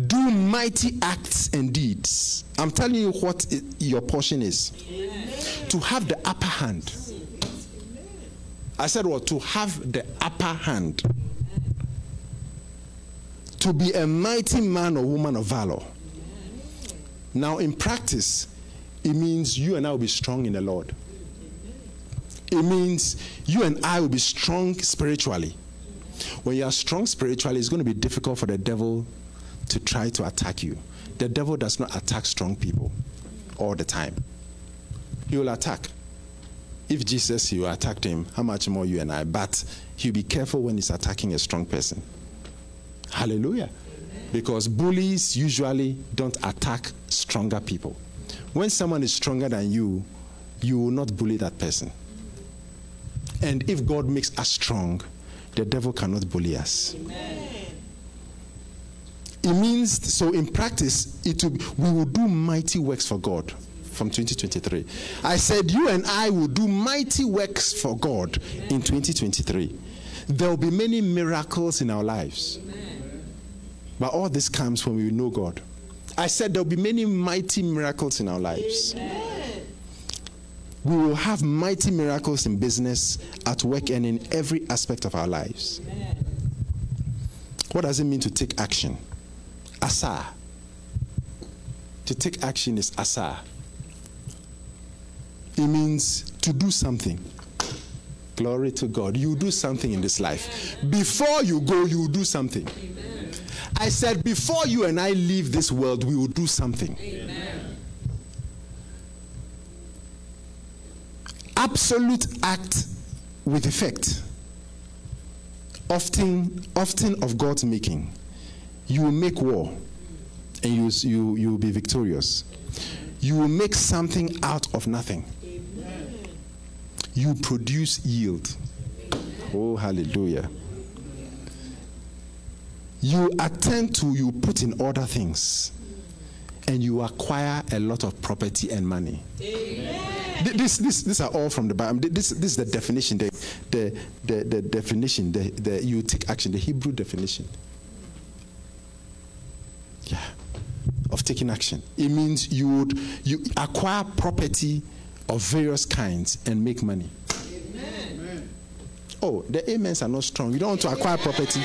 Do mighty acts and deeds. I'm telling you what it, your portion is. Amen. To have the upper hand I said, what? To have the upper hand. To be a mighty man or woman of valor. Now, in practice, it means you and I will be strong in the Lord. It means you and I will be strong spiritually. When you are strong spiritually, it's going to be difficult for the devil to try to attack you. The devil does not attack strong people all the time, he will attack if Jesus, you attacked him, how much more you and I? But he'll be careful when he's attacking a strong person. Hallelujah. Because bullies usually don't attack stronger people. When someone is stronger than you, you will not bully that person. And if God makes us strong, the devil cannot bully us. Amen. It means, so in practice, it will, we will do mighty works for God from 2023. I said, You and I will do mighty works for God in 2023. There will be many miracles in our lives. But all this comes when we know God. I said there will be many mighty miracles in our lives. We will have mighty miracles in business, at work, and in every aspect of our lives. What does it mean to take action? Asa. To take action is asa. It means to do something. Glory to God. You do something in this life. Before you go, you do something. Amen. I said, before you and I leave this world, we will do something. Amen. absolute act with effect, often, often of God's making. You will make war and you, you, you will be victorious. You will make something out of nothing. You produce yield. Oh, hallelujah. You attend to, you put in order things, and you acquire a lot of property and money. Th- This, this, these are all from the Bible. This, this is the definition, the, the, the, the definition, the, the, you take action, the Hebrew definition. Yeah, of taking action. It means you would you acquire property of various kinds and make money. Oh, the amens are not strong. You don't want to acquire property.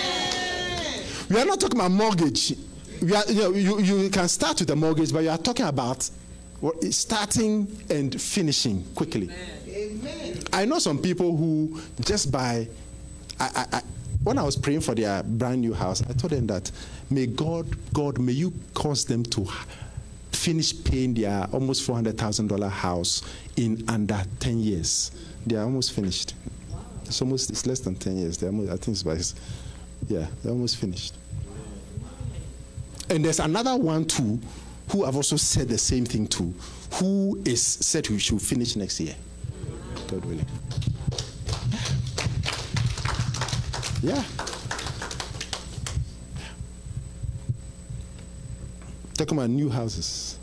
We are not talking about mortgage. We are, you, know, you, you can start with a mortgage, but you are talking about starting and finishing quickly. I know some people who just buy. I, I, when I was praying for their brand new house, I told them that may God, God, may you cause them to finish paying their almost four hundred thousand dollar house in under ten years. They are almost finished. It's almost it's less than ten years. They're almost, I think it's by yeah, they're almost finished. And there's another one too, who have also said the same thing too, who is said we should finish next year. God willing. Yeah. Talking about new houses.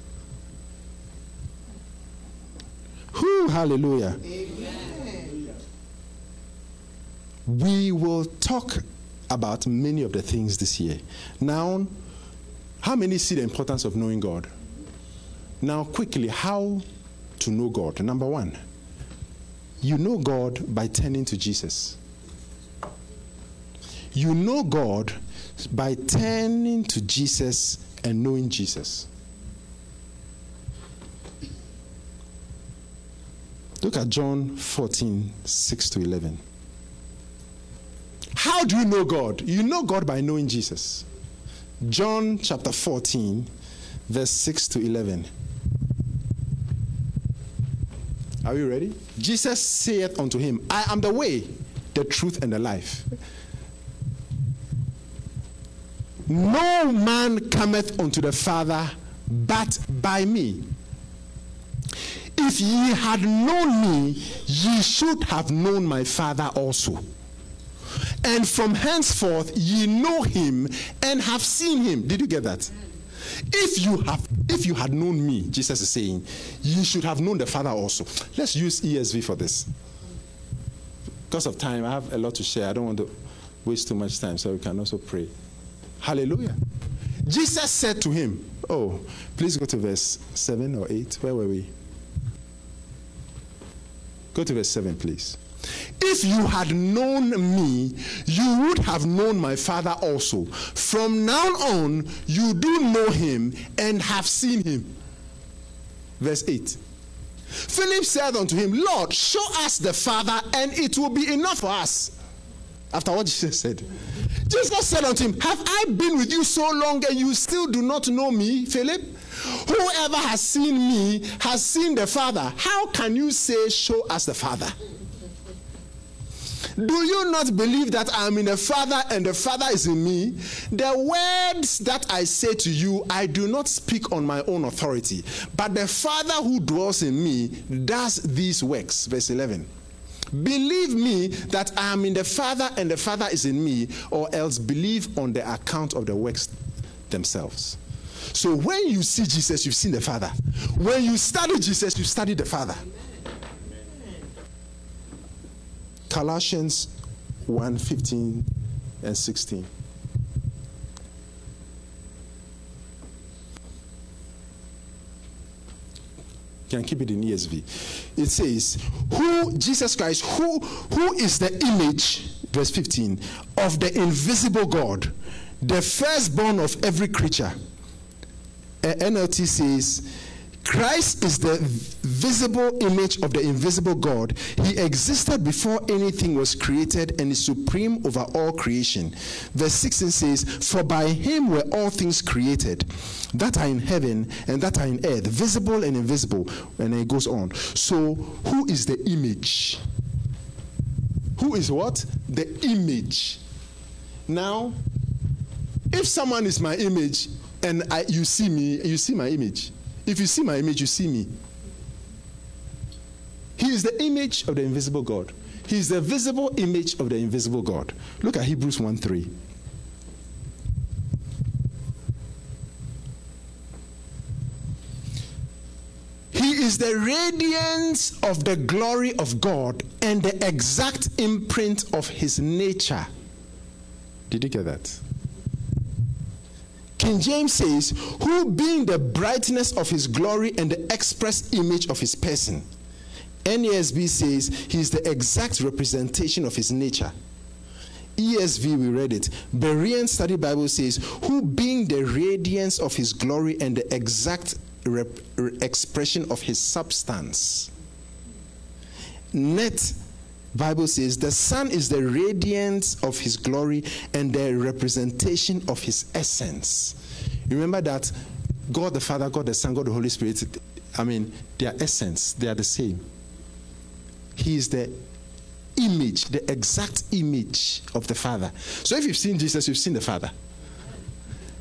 Whoo, hallelujah. We will talk about many of the things this year. Now, how many see the importance of knowing God? Now, quickly, how to know God? Number one, you know God by turning to Jesus. You know God by turning to Jesus and knowing Jesus. Look at John 14, 6 to 11. How do you know God? You know God by knowing Jesus. John chapter 14, verse 6 to 11. Are you ready? Jesus saith unto him, I am the way, the truth, and the life. No man cometh unto the Father but by me. If ye had known me, ye should have known my Father also. And from henceforth ye know him and have seen him. Did you get that? If you have if you had known me, Jesus is saying, you should have known the Father also. Let's use ESV for this. Because of time, I have a lot to share. I don't want to waste too much time, so we can also pray. Hallelujah. Jesus said to him, Oh, please go to verse 7 or 8. Where were we? Go to verse 7, please. If you had known me, you would have known my Father also. From now on, you do know him and have seen him. Verse 8. Philip said unto him, Lord, show us the Father, and it will be enough for us. After what Jesus said. Jesus said unto him, Have I been with you so long and you still do not know me, Philip? Whoever has seen me has seen the Father. How can you say, Show us the Father? Do you not believe that I am in the Father and the Father is in me? The words that I say to you, I do not speak on my own authority, but the Father who dwells in me does these works. Verse 11. Believe me that I am in the Father and the Father is in me, or else believe on the account of the works themselves. So when you see Jesus, you've seen the Father. When you study Jesus, you study the Father. Colossians 1 15 and 16. Can keep it in ESV. It says, Who Jesus Christ, who who is the image, verse 15, of the invisible God, the firstborn of every creature. Uh, NLT says, Christ is the visible image of the invisible God. He existed before anything was created and is supreme over all creation. Verse 16 says, For by him were all things created, that are in heaven and that are in earth, visible and invisible. And it goes on. So, who is the image? Who is what? The image. Now, if someone is my image and I, you see me, you see my image. If you see my image, you see me. He is the image of the invisible God. He is the visible image of the invisible God. Look at Hebrews 1 3. He is the radiance of the glory of God and the exact imprint of his nature. Did you get that? James says, Who being the brightness of his glory and the express image of his person. NESB says, He is the exact representation of his nature. ESV, we read it. Berean Study Bible says, Who being the radiance of his glory and the exact rep- expression of his substance. Net Bible says the Son is the radiance of his glory and the representation of his essence. Remember that God the Father, God the Son, God the Holy Spirit, I mean, their essence, they are the same. He is the image, the exact image of the Father. So if you've seen Jesus, you've seen the Father.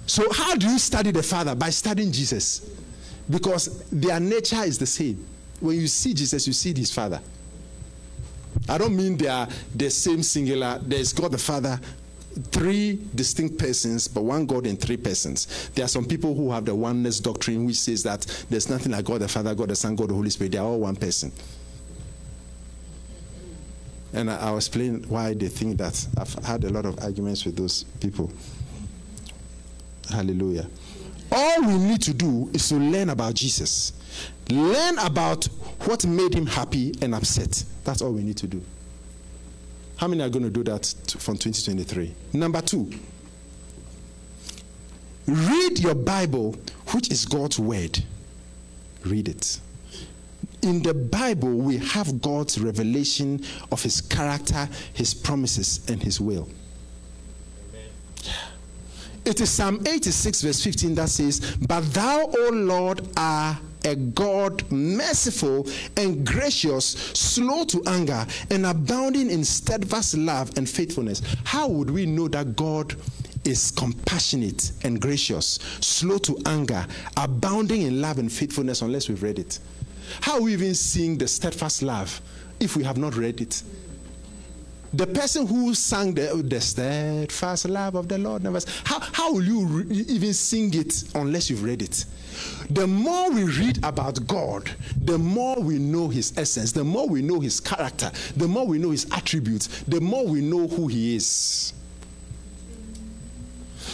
So how do you study the Father? By studying Jesus. Because their nature is the same. When you see Jesus, you see his Father. I don't mean they are the same singular. There's God the Father, three distinct persons, but one God in three persons. There are some people who have the oneness doctrine, which says that there's nothing like God the Father, God the Son, God the Holy Spirit. They are all one person. And I, will explain why they think that. I've had a lot of arguments with those people. Hallelujah. All we need to do is to learn about Jesus. Learn about what made him happy and upset. That's all we need to do. How many are going to do that from 2023? Number two, read your Bible, which is God's word. Read it. In the Bible, we have God's revelation of his character, his promises, and his will. It is Psalm 86, verse 15 that says, But thou, O Lord, art a God merciful and gracious, slow to anger, and abounding in steadfast love and faithfulness. How would we know that God is compassionate and gracious, slow to anger, abounding in love and faithfulness unless we've read it? How are we even seeing the steadfast love if we have not read it? The person who sang the, the steadfast love of the Lord never. How, how will you re- even sing it unless you've read it? The more we read about God, the more we know His essence, the more we know His character, the more we know His attributes, the more we know who He is.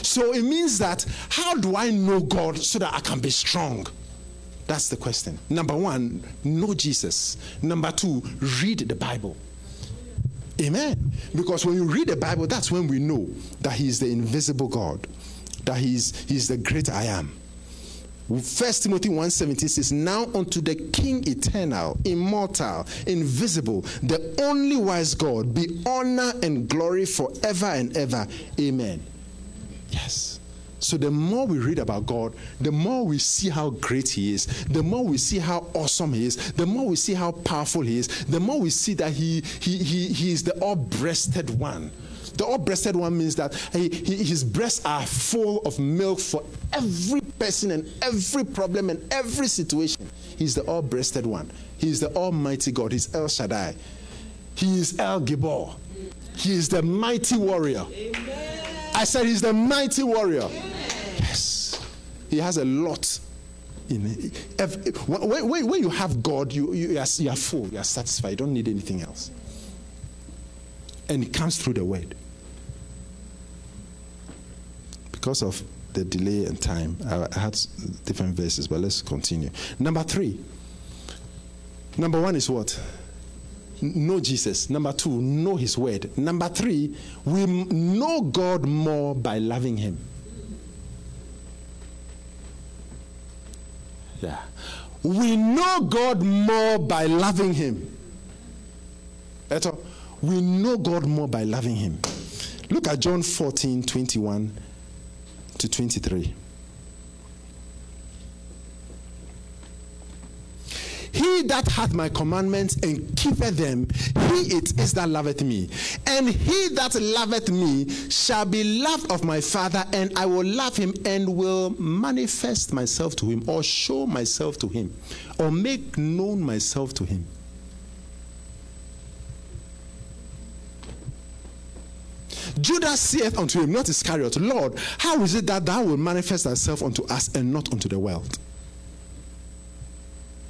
So it means that how do I know God so that I can be strong? That's the question. Number one, know Jesus. Number two, read the Bible. Amen. Because when you read the Bible, that's when we know that He is the invisible God, that He's He's the great I am. First Timothy 1:17 says, Now unto the King eternal, immortal, invisible, the only wise God, be honor and glory forever and ever. Amen. Yes. So the more we read about God, the more we see how great He is, the more we see how awesome He is, the more we see how powerful He is, the more we see that He He He, he is the all-breasted one. The all-breasted one means that he, he, his breasts are full of milk for every person and every problem and every situation. He's the all-breasted one. He's the Almighty God. He's El Shaddai. He is El Gibor. He is the mighty warrior. Amen. I said he's the mighty warrior. Yes. He has a lot in. When, when, when you have God, you, you, are, you are full, you are satisfied, you don't need anything else. And it comes through the word because of the delay and time, I had different verses, but let's continue. Number three. Number one is what? Know Jesus. Number two, know His word. Number three, we know God more by loving Him. We know God more by loving Him. We know God more by loving Him. Look at John 14 21 to 23. He that hath my commandments and keepeth them, he it is that loveth me. And he that loveth me shall be loved of my Father, and I will love him and will manifest myself to him, or show myself to him, or make known myself to him. Judas saith unto him, not Iscariot, Lord, how is it that thou wilt manifest thyself unto us and not unto the world?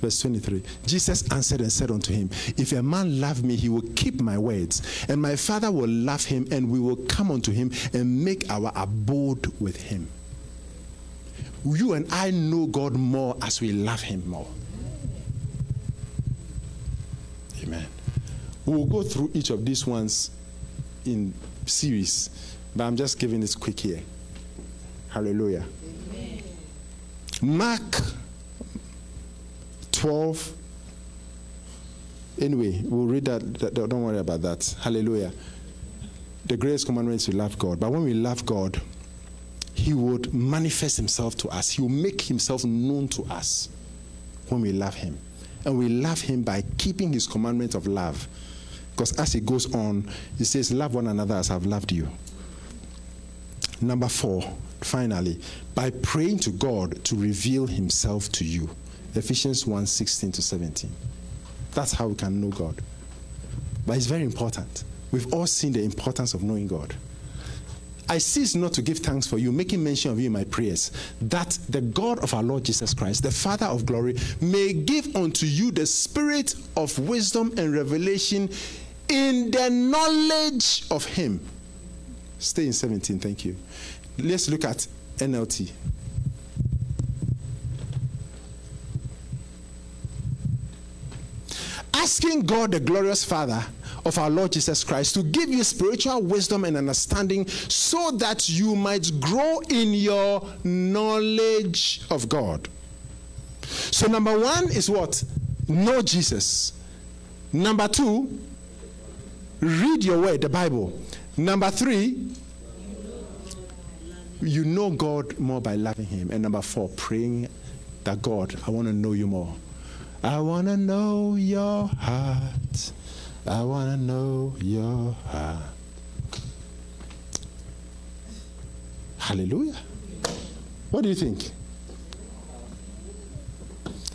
Verse 23 Jesus answered and said unto him, If a man love me, he will keep my words, and my Father will love him, and we will come unto him and make our abode with him. You and I know God more as we love him more. Amen. We will go through each of these ones in series, but I'm just giving this quick here. Hallelujah. Amen. Mark 12. Anyway, we'll read that. Don't worry about that. Hallelujah. The greatest commandment is to love God. But when we love God, He would manifest Himself to us. He will make Himself known to us when we love Him. And we love Him by keeping His commandment of love. Because as it goes on, He says, Love one another as I've loved you. Number four, finally, by praying to God to reveal Himself to you. Ephesians 1 16 to 17. That's how we can know God. But it's very important. We've all seen the importance of knowing God. I cease not to give thanks for you, making mention of you in my prayers, that the God of our Lord Jesus Christ, the Father of glory, may give unto you the spirit of wisdom and revelation in the knowledge of Him. Stay in 17, thank you. Let's look at NLT. Asking God, the glorious Father of our Lord Jesus Christ, to give you spiritual wisdom and understanding so that you might grow in your knowledge of God. So, number one is what? Know Jesus. Number two, read your word, the Bible. Number three, you know God more by loving Him. And number four, praying that God, I want to know you more. I want to know your heart. I want to know your heart. Hallelujah. What do you think?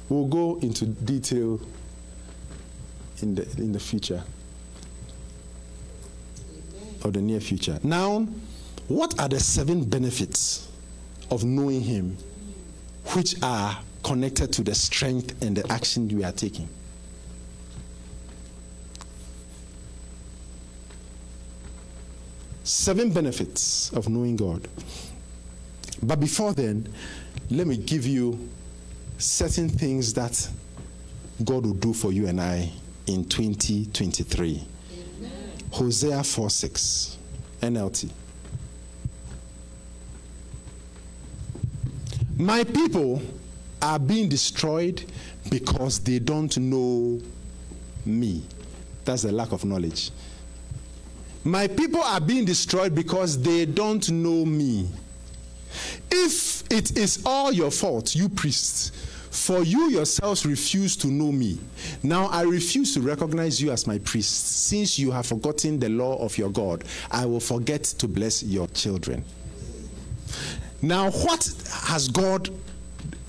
We'll go into detail in the, in the future or the near future. Now, what are the seven benefits of knowing Him, which are connected to the strength and the action we are taking. Seven benefits of knowing God. But before then, let me give you certain things that God will do for you and I in 2023. Amen. Hosea 4 6, NLT. My people are being destroyed because they don't know me. That's the lack of knowledge. My people are being destroyed because they don't know me. If it is all your fault, you priests, for you yourselves refuse to know me. Now I refuse to recognize you as my priest. Since you have forgotten the law of your God, I will forget to bless your children. Now, what has God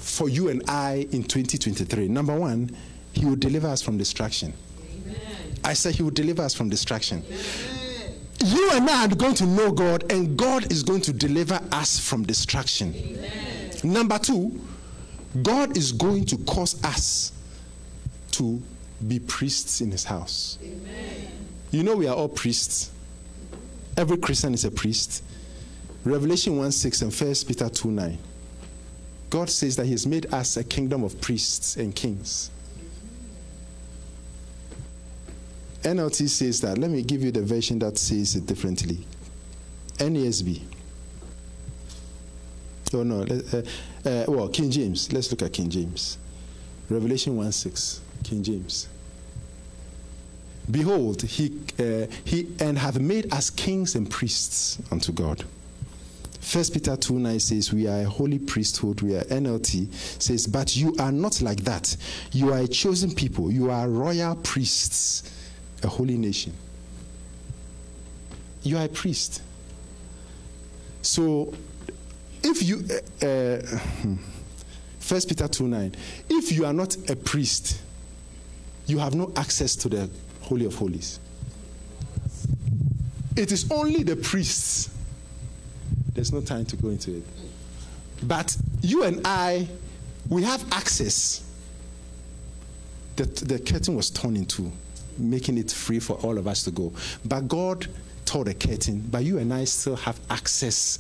for you and I in 2023. Number one, He will deliver us from distraction. Amen. I said He will deliver us from distraction. Amen. You and I are going to know God, and God is going to deliver us from distraction. Amen. Number two, God is going to cause us to be priests in His house. You know, we are all priests. Every Christian is a priest. Revelation 1 6 and 1 Peter 2 9. God says that He has made us a kingdom of priests and kings. NLT says that. Let me give you the version that says it differently. NESB. Oh no, uh, uh, well, King James. Let's look at King James. Revelation 1 6, King James. Behold, he, uh, he and hath made us kings and priests unto God. First Peter 2 9 says, We are a holy priesthood. We are NLT says, But you are not like that. You are a chosen people. You are royal priests, a holy nation. You are a priest. So, if you, uh, uh, First Peter 2 9, if you are not a priest, you have no access to the Holy of Holies. It is only the priests. There's no time to go into it. But you and I, we have access. The, the curtain was torn in two, making it free for all of us to go. But God tore the curtain, but you and I still have access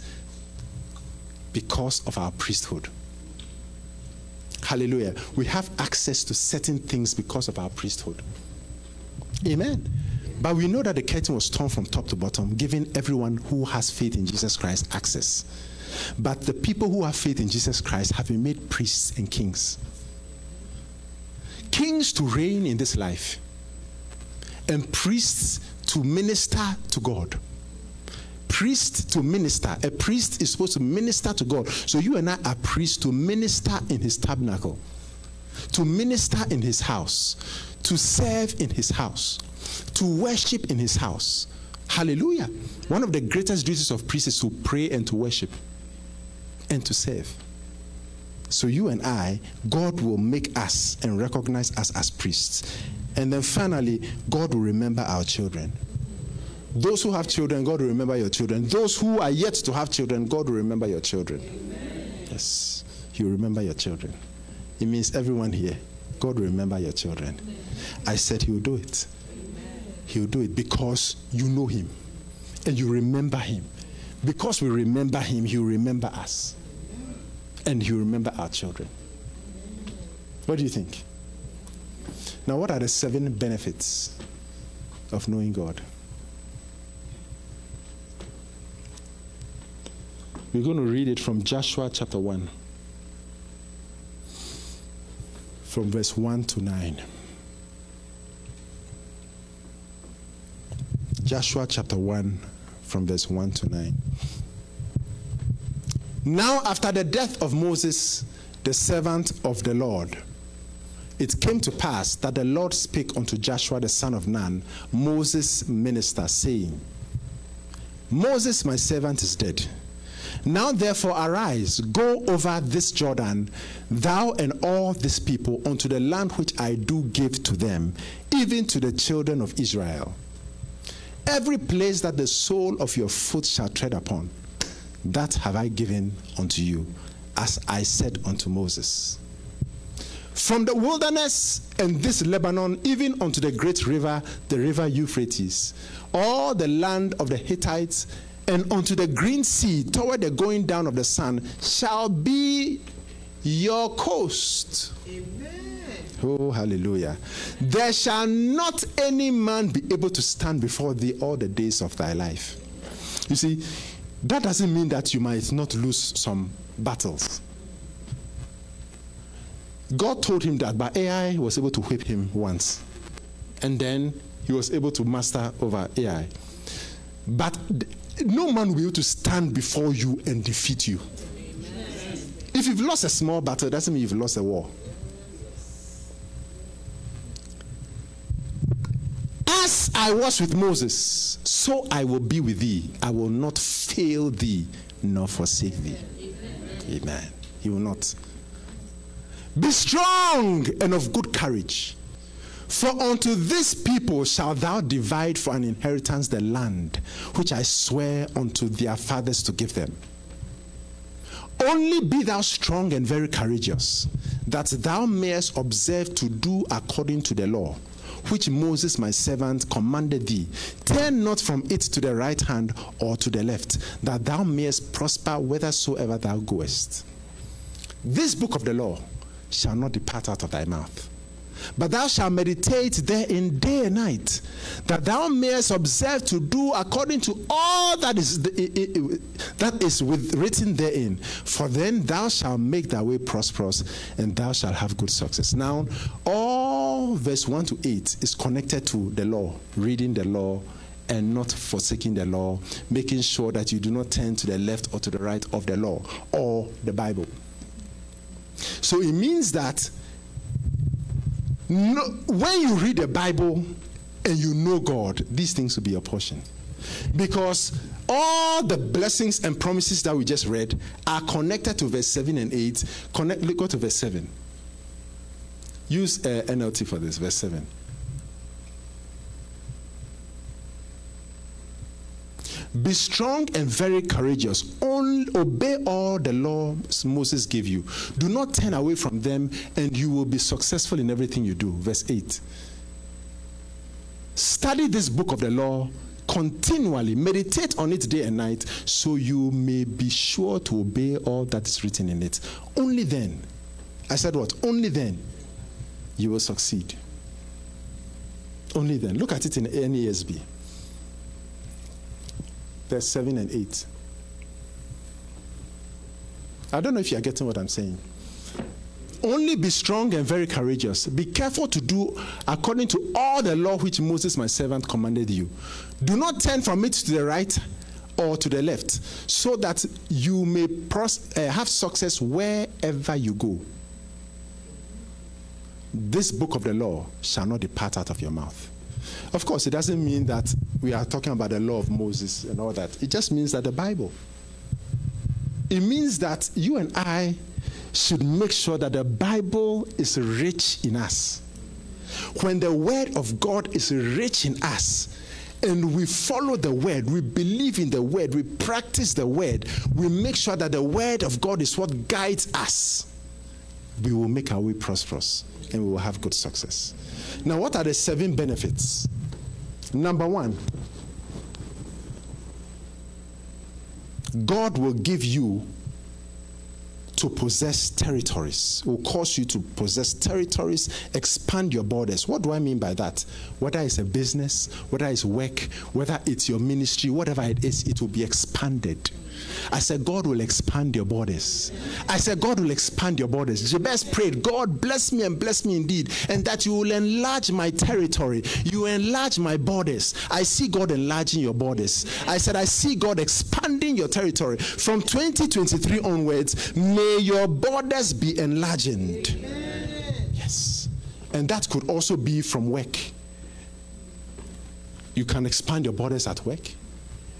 because of our priesthood. Hallelujah. We have access to certain things because of our priesthood. Amen. But we know that the curtain was torn from top to bottom, giving everyone who has faith in Jesus Christ access. But the people who have faith in Jesus Christ have been made priests and kings. Kings to reign in this life, and priests to minister to God. Priest to minister. A priest is supposed to minister to God. So you and I are priests to minister in his tabernacle, to minister in his house, to serve in his house to worship in his house. Hallelujah. One of the greatest duties of priests is to pray and to worship and to serve. So you and I, God will make us and recognize us as priests. And then finally, God will remember our children. Those who have children, God will remember your children. Those who are yet to have children, God will remember your children. Amen. Yes, He will remember your children. It means everyone here, God will remember your children. I said He will do it. He'll do it because you know Him and you remember Him. Because we remember Him, He'll remember us. And He'll remember our children. What do you think? Now, what are the seven benefits of knowing God? We're going to read it from Joshua chapter 1, from verse 1 to 9. Joshua chapter 1, from verse 1 to 9. Now, after the death of Moses, the servant of the Lord, it came to pass that the Lord spake unto Joshua the son of Nun, Moses' minister, saying, Moses, my servant, is dead. Now therefore arise, go over this Jordan, thou and all this people, unto the land which I do give to them, even to the children of Israel. Every place that the sole of your foot shall tread upon, that have I given unto you, as I said unto Moses. From the wilderness and this Lebanon, even unto the great river, the river Euphrates, all the land of the Hittites, and unto the green sea, toward the going down of the sun, shall be your coast. Amen. Oh, hallelujah. There shall not any man be able to stand before thee all the days of thy life. You see, that doesn't mean that you might not lose some battles. God told him that, but Ai was able to whip him once. And then he was able to master over Ai. But no man will be able to stand before you and defeat you. Amen. If you've lost a small battle, doesn't mean you've lost a war. As I was with Moses, so I will be with thee. I will not fail thee nor forsake thee. Amen. Amen. He will not. Be strong and of good courage. For unto this people shalt thou divide for an inheritance the land which I swear unto their fathers to give them. Only be thou strong and very courageous, that thou mayest observe to do according to the law which Moses my servant commanded thee. Turn not from it to the right hand or to the left, that thou mayest prosper whithersoever thou goest. This book of the law shall not depart out of thy mouth, But thou shalt meditate therein day and night, that thou mayest observe to do according to all that is the, i- i- that is with, written therein. For then thou shalt make thy way prosperous, and thou shalt have good success. Now, all verse one to eight is connected to the law, reading the law, and not forsaking the law, making sure that you do not turn to the left or to the right of the law or the Bible. So it means that no, when you read the Bible and you know God, these things will be your portion. Because all the blessings and promises that we just read are connected to verse 7 and 8. Connect, go to verse 7. Use uh, NLT for this, verse 7. Be strong and very courageous. Only obey all the laws Moses gave you. Do not turn away from them, and you will be successful in everything you do. Verse 8. Study this book of the law continually, meditate on it day and night, so you may be sure to obey all that is written in it. Only then, I said what? Only then you will succeed. Only then. Look at it in NASB verse 7 and 8. I don't know if you are getting what I'm saying. Only be strong and very courageous. Be careful to do according to all the law which Moses, my servant, commanded you. Do not turn from it to the right or to the left, so that you may pros- uh, have success wherever you go. This book of the law shall not depart out of your mouth. Of course, it doesn't mean that we are talking about the law of Moses and all that. It just means that the Bible. It means that you and I should make sure that the Bible is rich in us. When the Word of God is rich in us, and we follow the word, we believe in the word, we practice the word, we make sure that the word of God is what guides us, we will make our way prosperous and we will have good success. Now, what are the seven benefits? Number one, God will give you to possess territories, will cause you to possess territories, expand your borders. What do I mean by that? Whether it's a business, whether it's work, whether it's your ministry, whatever it is, it will be expanded. I said, God will expand your borders. I said, God will expand your borders. Jabez prayed, God bless me and bless me indeed, and that you will enlarge my territory. You enlarge my borders. I see God enlarging your borders. I said, I see God expanding your territory. From 2023 onwards, may your borders be enlarged. Yes. And that could also be from work. You can expand your borders at work.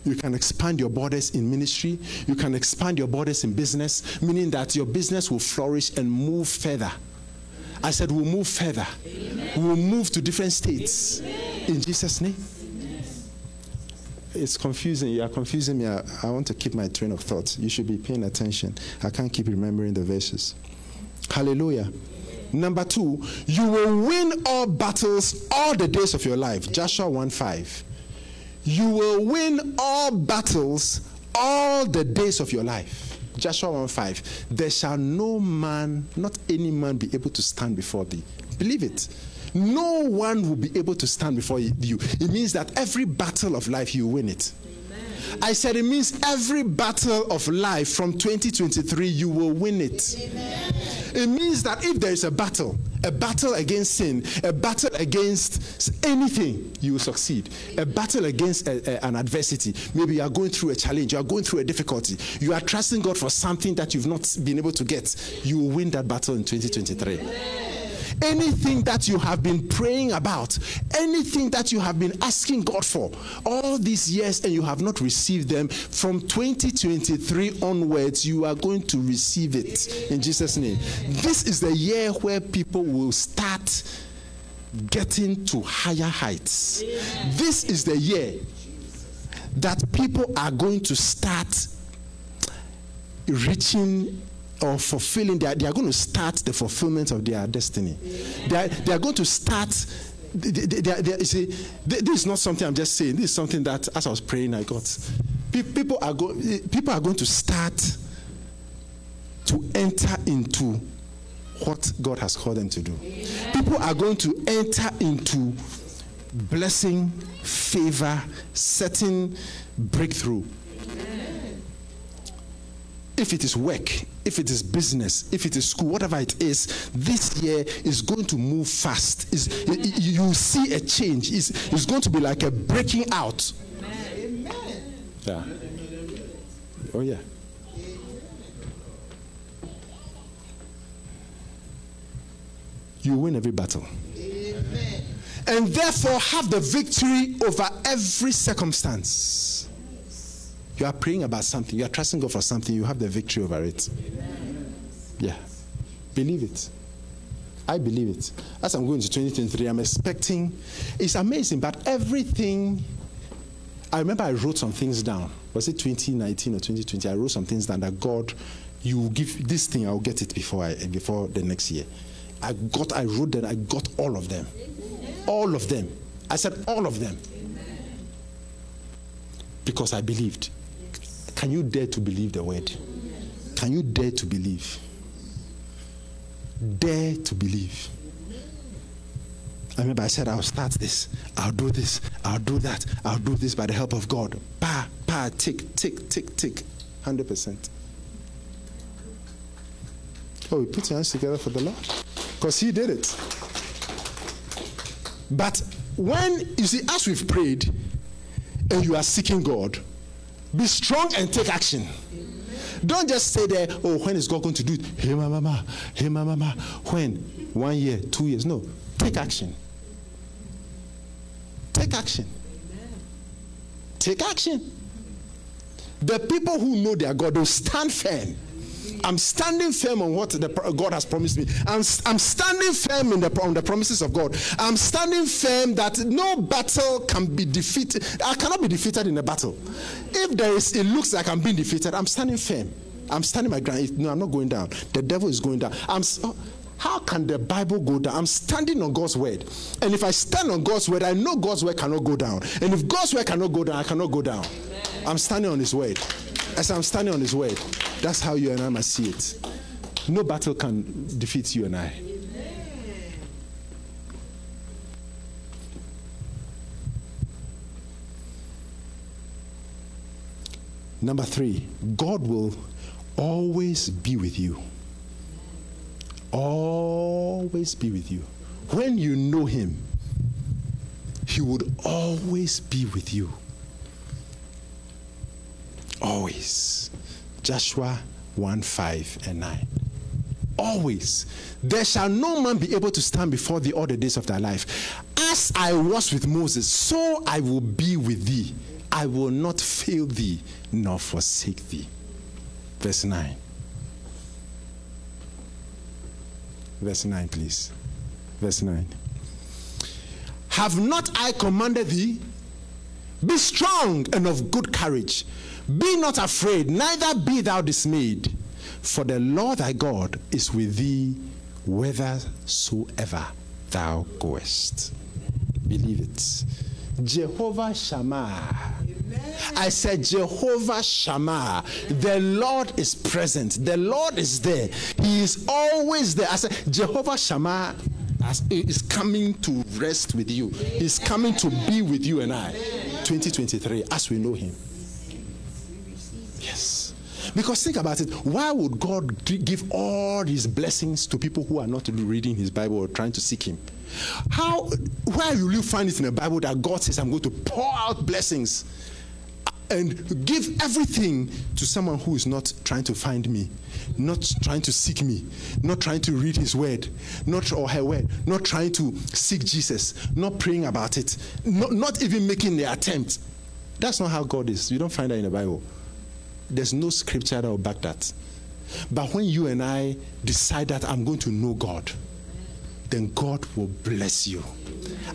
You can expand your borders in ministry. You can expand your borders in business, meaning that your business will flourish and move further. I said, we'll move further. We'll move to different states. In Jesus' name. It's confusing. You are confusing me. I, I want to keep my train of thought. You should be paying attention. I can't keep remembering the verses. Hallelujah. Number two, you will win all battles all the days of your life. Joshua 1 5 you will win all battles all the days of your life. Joshua 1 5. There shall no man, not any man, be able to stand before thee. Believe it. No one will be able to stand before you. It means that every battle of life, you win it. I said it means every battle of life from 2023, you will win it. Amen. It means that if there is a battle, a battle against sin, a battle against anything, you will succeed. A battle against a, a, an adversity. Maybe you are going through a challenge, you are going through a difficulty. You are trusting God for something that you've not been able to get. You will win that battle in 2023. Amen anything that you have been praying about, anything that you have been asking God for all these years and you have not received them, from 2023 onwards, you are going to receive it in Jesus' name. This is the year where people will start getting to higher heights. This is the year that people are going to start reaching or fulfilling, they are, they are going to start the fulfillment of their destiny. They are, they are going to start. They, they, they, see, this is not something I'm just saying. This is something that, as I was praying, I got. People are, go, eh, people are going to start to enter into what God has called them to do. People are going to enter into blessing, favor, certain breakthrough. If it is work, if it is business, if it is school, whatever it is, this year is going to move fast. Is you see a change. It's, it's going to be like a breaking out. Amen. Yeah. Oh yeah. You win every battle. Amen. And therefore have the victory over every circumstance. You are praying about something, you are trusting God for something, you have the victory over it. Yeah. Believe it. I believe it. As I'm going to 2023, I'm expecting, it's amazing, but everything, I remember I wrote some things down. Was it 2019 or 2020? I wrote some things down that God, you give this thing, I'll get it before, I, before the next year. I got, I wrote that, I got all of them. All of them. I said all of them. Because I believed. Can you dare to believe the word? Can you dare to believe? Dare to believe. I remember I said, I'll start this, I'll do this, I'll do that, I'll do this by the help of God. Pa, pa, tick, tick, tick, tick. 100%. Oh, we put your hands together for the Lord. Because He did it. But when, you see, as we've prayed and you are seeking God, be strong and take action. Don't just say there, oh, when is God going to do it? Hey, my mama, hey, my mama. When? One year, two years. No, take action. Take action. Take action. The people who know their God will stand firm I'm standing firm on what the, God has promised me. I'm, I'm standing firm in the, on the promises of God. I'm standing firm that no battle can be defeated. I cannot be defeated in a battle. If there is, it looks like I'm being defeated, I'm standing firm. I'm standing my ground. No, I'm not going down. The devil is going down. I'm. Oh, how can the Bible go down? I'm standing on God's word. And if I stand on God's word, I know God's word cannot go down. And if God's word cannot go down, I cannot go down. Amen. I'm standing on His word. As I'm standing on His word, that's how you and I must see it. No battle can defeat you and I. Number three, God will always be with you. Always be with you. When you know Him, He would always be with you. Always. Joshua 1 5 and 9. Always. There shall no man be able to stand before thee all the days of thy life. As I was with Moses, so I will be with thee. I will not fail thee nor forsake thee. Verse 9. Verse 9, please. Verse 9. Have not I commanded thee? Be strong and of good courage. Be not afraid, neither be thou dismayed, for the Lord thy God is with thee whithersoever thou goest. Believe it. Jehovah Shammah. I said, Jehovah Shammah. The Lord is present. The Lord is there. He is always there. I said, Jehovah Shammah is coming to rest with you. He's coming to be with you and I. 2023, as we know him. Because think about it. Why would God give all these blessings to people who are not reading his Bible or trying to seek him? How, where will you find it in the Bible that God says, I'm going to pour out blessings and give everything to someone who is not trying to find me, not trying to seek me, not trying to read his word, not or her word, not trying to seek Jesus, not praying about it, not, not even making the attempt. That's not how God is. You don't find that in the Bible. There's no scripture that will back that. But when you and I decide that I'm going to know God, then God will bless you.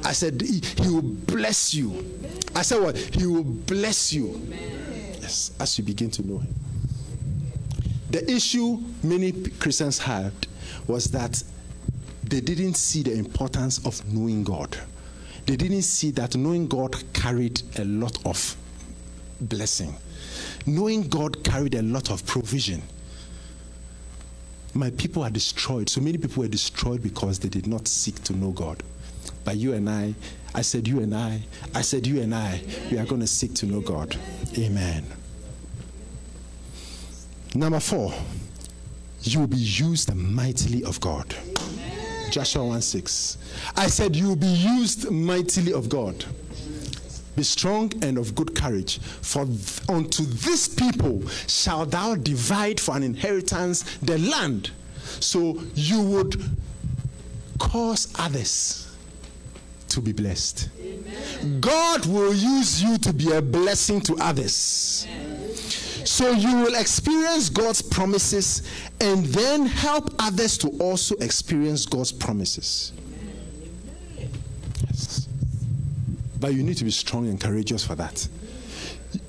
I said, He, he will bless you. I said, What? He will bless you. Yes, as you begin to know Him. The issue many Christians had was that they didn't see the importance of knowing God. They didn't see that knowing God carried a lot of blessing knowing God carried a lot of provision. My people are destroyed. So many people were destroyed because they did not seek to know God. But you and I, I said, you and I, I said, you and I, we are going to seek to know God. Amen. Number four, you will be used mightily of God. Joshua 1 6. I said, You will be used mightily of God. Be strong and of good courage, for unto this people shall thou divide for an inheritance the land. So you would cause others to be blessed. God will use you to be a blessing to others. So you will experience God's promises and then help others to also experience God's promises. Yes. But you need to be strong and courageous for that.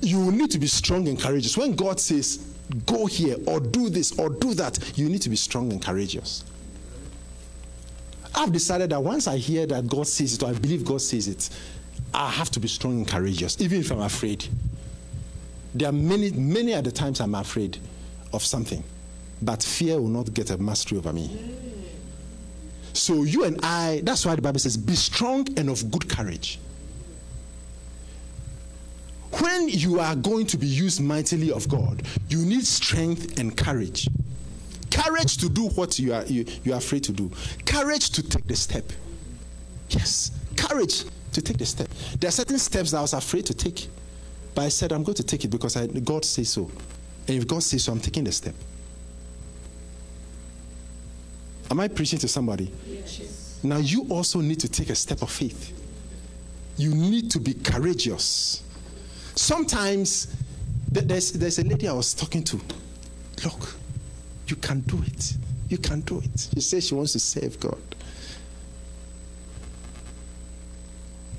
You need to be strong and courageous. When God says, go here or do this or do that, you need to be strong and courageous. I've decided that once I hear that God says it or I believe God says it, I have to be strong and courageous, even if I'm afraid. There are many, many other times I'm afraid of something, but fear will not get a mastery over me. So you and I, that's why the Bible says, be strong and of good courage. When you are going to be used mightily of God, you need strength and courage. Courage to do what you are you, you are afraid to do. Courage to take the step. Yes, courage to take the step. There are certain steps that I was afraid to take. But I said, I'm going to take it because I, God says so. And if God says so, I'm taking the step. Am I preaching to somebody? Yes. Now, you also need to take a step of faith. You need to be courageous. Sometimes there's, there's a lady I was talking to. Look, you can do it. You can do it. She says she wants to serve God.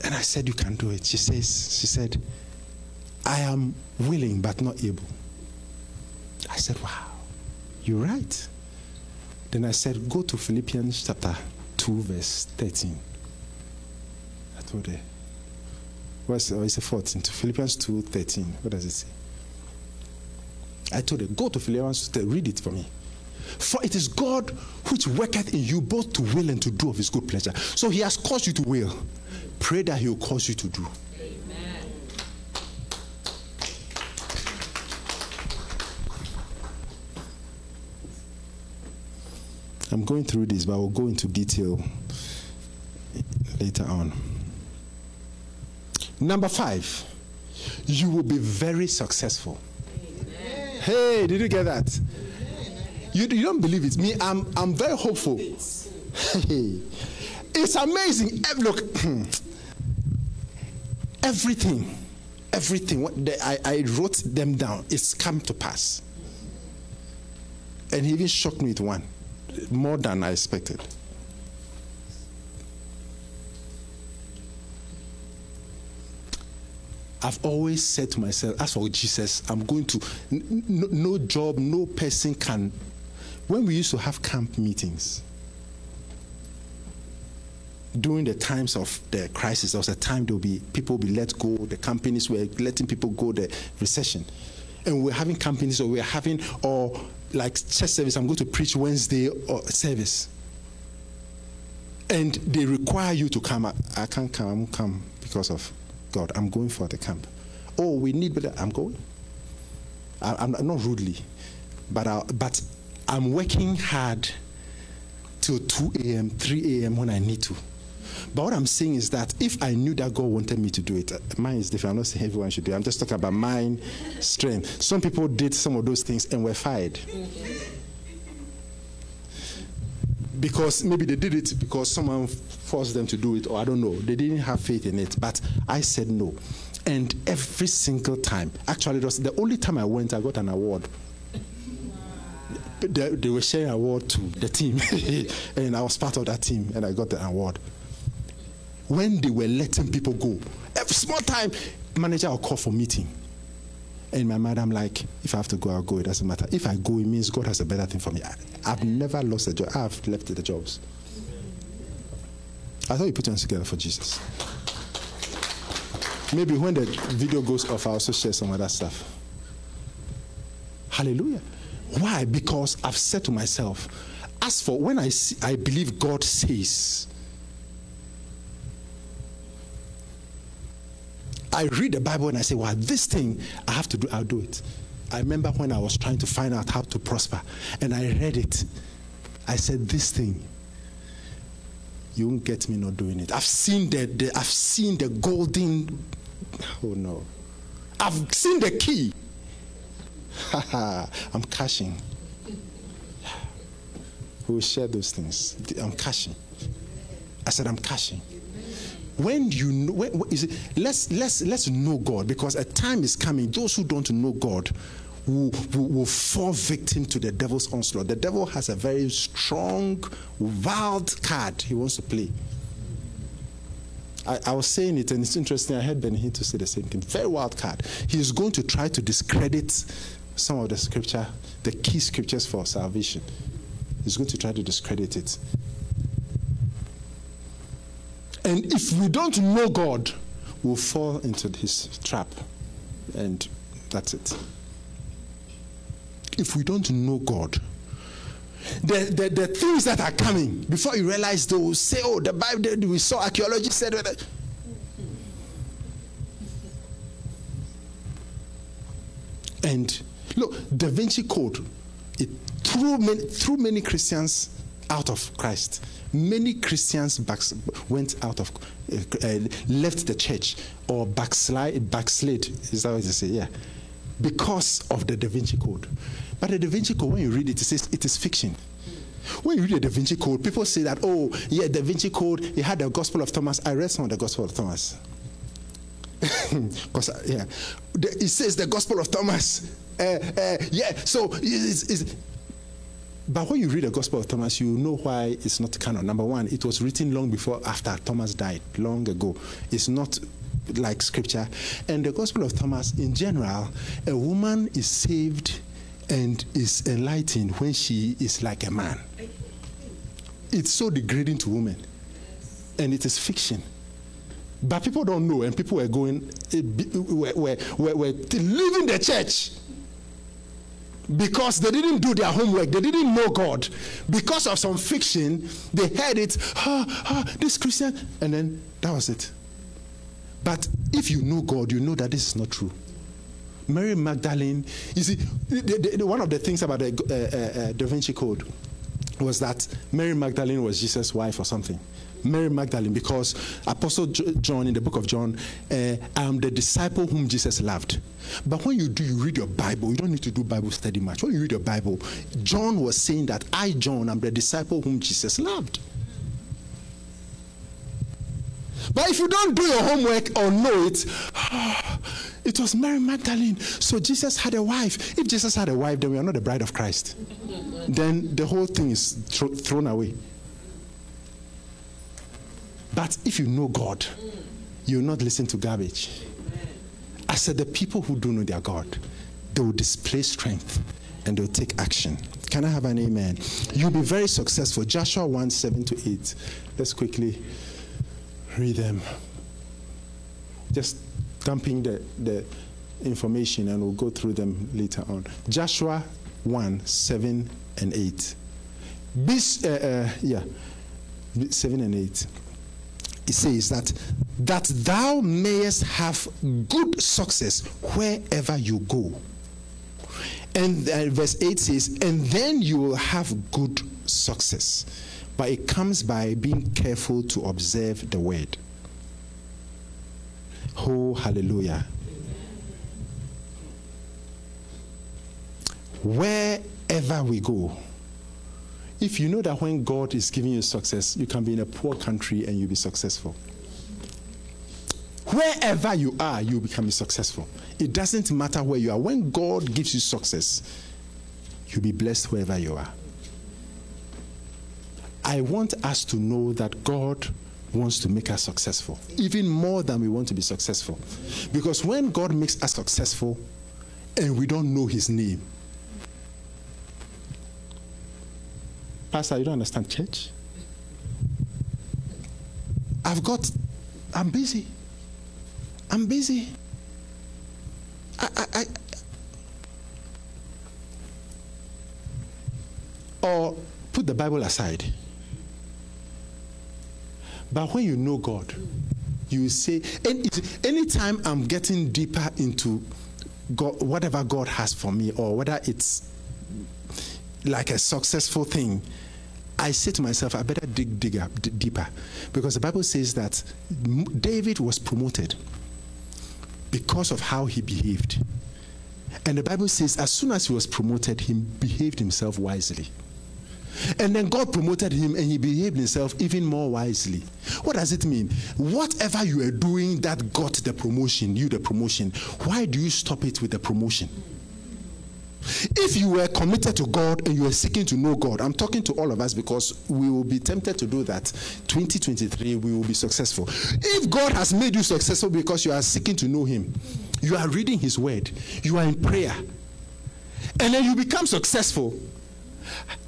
And I said, You can do it. She says, She said, I am willing but not able. I said, Wow, you're right. Then I said, Go to Philippians chapter 2, verse 13. I told her. What's oh, it's a 14 to Philippians 2 13. What does it say? I told her, Go to Philippians 2, read it for me. For it is God which worketh in you both to will and to do of his good pleasure. So he has caused you to will. Pray that he will cause you to do. Amen. I'm going through this, but I will go into detail later on. Number five, you will be very successful. Amen. Hey, did you get that? You, you don't believe it. Me, I'm, I'm very hopeful. Hey, it's amazing. Eh, look, <clears throat> everything, everything, what I, I wrote them down, it's come to pass. And he even shocked me with one more than I expected. I've always said to myself, as for Jesus, I'm going to, no, no, job, no person can. When we used to have camp meetings, during the times of the crisis, there was a time there will be people be let go, the companies were letting people go, the recession. And we're having companies, or we're having, or like church service, I'm going to preach Wednesday or service. And they require you to come. I, I can't come, I won't come because of God. I'm going for the camp. Oh, we need better. I'm going. I, am not rudely, but, I, but I'm working hard till 2 a.m., 3 a.m. when I need to. But what I'm saying is that if I knew that God wanted me to do it, mine is different. I'm not saying everyone should do it. I'm just talking about mine strength. Some people did some of those things and were fired. Because maybe they did it because someone forced them to do it, or I don't know. They didn't have faith in it. But I said no. And every single time, actually, it was the only time I went, I got an award. They, they, were sharing award to the team, <laughs> and I was part of that team, and I got the award when they were letting people go. Every small time, manager will call for meeting. And my mind, I'm like, if I have to go, I'll go. It doesn't matter. If I go, it means God has a better thing for me. I, have never lost a job. I've left the jobs. I thought you put hands together for Jesus. Maybe when the video goes off, I'll also share some other stuff. Hallelujah. Why? Because I've said to myself, as for when I see, I believe God says, I read the Bible and I say, well, this thing I have to do, I'll do it. I remember when I was trying to find out how to prosper and I read it. I said, this thing, you won't get me not doing it. I've seen the, the I've seen the golden, oh no. I've seen the key. I'm cashing. We'll share those things. I'm cashing. I said, I'm cashing when you know, when, it, let's let's let's know God because a time is coming. Those who don't know God will, will, will, fall victim to the devil's onslaught. The devil has a very strong, wild card he wants to play. I, I was saying it, and it's interesting. I heard Benny to say the same thing. Very wild card. He's going to try to discredit some of the scripture, the key scriptures for salvation. He's going to try to discredit it. And if we don't know God, we'll fall into his trap. And that's it. If we don't know God, the, the, the things that are coming, before you realize, they will say, Oh, the Bible, we saw archaeology said that. And look, Da Vinci Code, it threw many, threw many Christians out of Christ many Christians backs, went out of, uh, left the church or backslide, backslid, is that what you say? Yeah. Because of the Da Vinci Code. But the Da Vinci Code, when you read it, it says it is fiction. When you read the Da Vinci Code, people say that, oh, yeah, Da Vinci Code, he had the Gospel of Thomas. I read some of the Gospel of Thomas. <laughs> Because, yeah, it says the Gospel of Thomas. Uh, uh, yeah, so it's, it's, but when you read the Gospel of Thomas, you know why it's not canon. Number one, it was written long before after Thomas died, long ago. It's not like scripture. And the Gospel of Thomas, in general, a woman is saved and is enlightened when she is like a man. It's so degrading to women. And it is fiction. But people don't know, and people were going, eh, were, were, were, leaving the church because they didn't do their homework, they didn't know God. Because of some fiction, they heard it, ah, ah, this Christian, and then that was it. But if you know God, you know that this is not true. Mary Magdalene, you see, the, the, one of the things about the uh, uh, uh, Da Vinci Code was that Mary Magdalene was Jesus' wife or something. Mary Magdalene, because Apostle John in the book of John, uh, I am the disciple whom Jesus loved. But when you do, you read your Bible, you don't need to do Bible study much. When you read your Bible, John was saying that I, John, am the disciple whom Jesus loved. But if you don't do your homework or know it, <sighs> it was Mary Magdalene. So Jesus had a wife. If Jesus had a wife, then we are not the bride of Christ. then the whole thing is thrown away. But if you know God, you will not listen to garbage. I said, the people who do know their God, they will display strength and they'll take action. Can I have an amen? You'll be very successful. Joshua 1 7 to 8. Let's quickly read them. Just dumping the, the information and we'll go through them later on. Joshua 1 7 and 8. This, uh, uh, yeah, 7 and 8 it says that that thou mayest have good success wherever you go. And uh, verse 8 says, and then you will have good success. But it comes by being careful to observe the word. Oh, hallelujah. Wherever we go, if you know that when God is giving you success, you can be in a poor country and you'll be successful. Wherever you are, you become successful. It doesn't matter where you are. When God gives you success, you'll be blessed wherever you are. I want us to know that God wants to make us successful, even more than we want to be successful. Because when God makes us successful and we don't know His name, Pastor, you don't understand church? I've got, I'm busy. I'm busy. I, I, I, or put the Bible aside. But when you know God, you say, any, anytime I'm getting deeper into God, whatever God has for me, or whether it's like a successful thing, I say to myself, I better dig, dig up, d- deeper. Because the Bible says that David was promoted because of how he behaved. And the Bible says, as soon as he was promoted, he behaved himself wisely. And then God promoted him and he behaved himself even more wisely. What does it mean? Whatever you are doing that got the promotion, you the promotion, why do you stop it with the promotion? If you were committed to God and you are seeking to know God, I'm talking to all of us because we will be tempted to do that. 2023, we will be successful. If God has made you successful because you are seeking to know Him, you are reading His Word, you are in prayer, and then you become successful,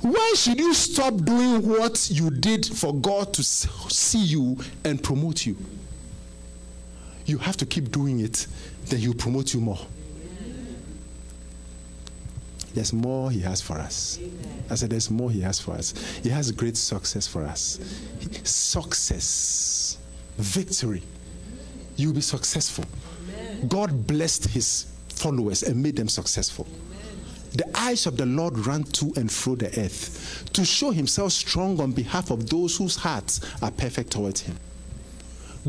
why should you stop doing what you did for God to see you and promote you? You have to keep doing it, then He'll promote you more. There's more He has for us. I said, There's more He has for us. He has great success for us. Success, victory. You'll be successful. God blessed His followers and made them successful. The eyes of the Lord run to and fro the earth to show himself strong on behalf of those whose hearts are perfect towards him.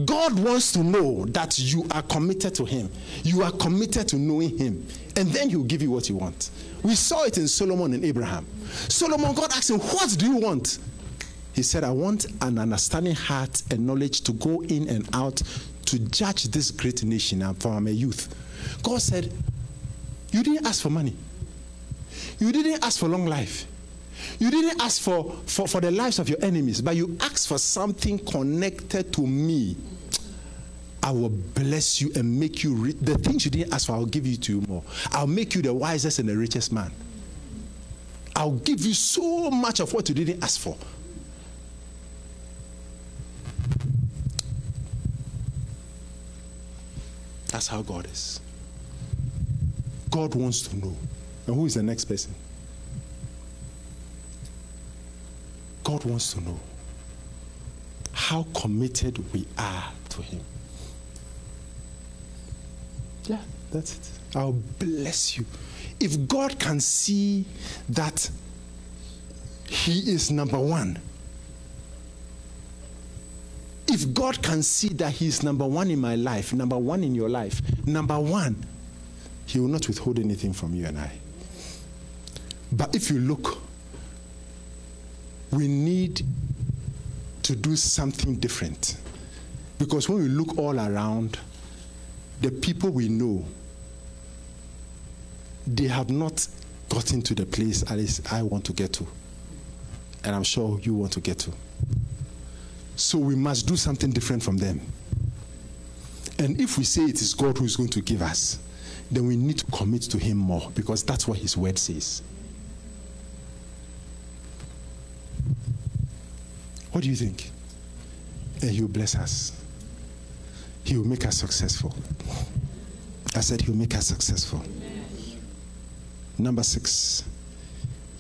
God wants to know that you are committed to him. You are committed to knowing him. And then he'll give you what you want. We saw it in Solomon and Abraham. Solomon, God asked him, What do you want? He said, I want an understanding heart and knowledge to go in and out to judge this great nation I'm a youth. God said, You didn't ask for money. You didn't ask for long life. You didn't ask for, for, for the lives of your enemies, but you asked for something connected to me. I will bless you and make you rich. The things you didn't ask for, I'll give you to you more. I'll make you the wisest and the richest man. I'll give you so much of what you didn't ask for. That's how God is. God wants to know. And who is the next person? God wants to know how committed we are to Him. Yeah, that's it. I'll bless you. If God can see that He is number one, if God can see that He is number one in my life, number one in your life, number one, He will not withhold anything from you and I. But if you look, we need to do something different. Because when we look all around, the people we know, they have not gotten to the place at least I want to get to. And I'm sure you want to get to. So we must do something different from them. And if we say it is God who is going to give us, then we need to commit to Him more because that's what His word says. What do you think? And He will bless us. He will make us successful. I said He will make us successful. Number six,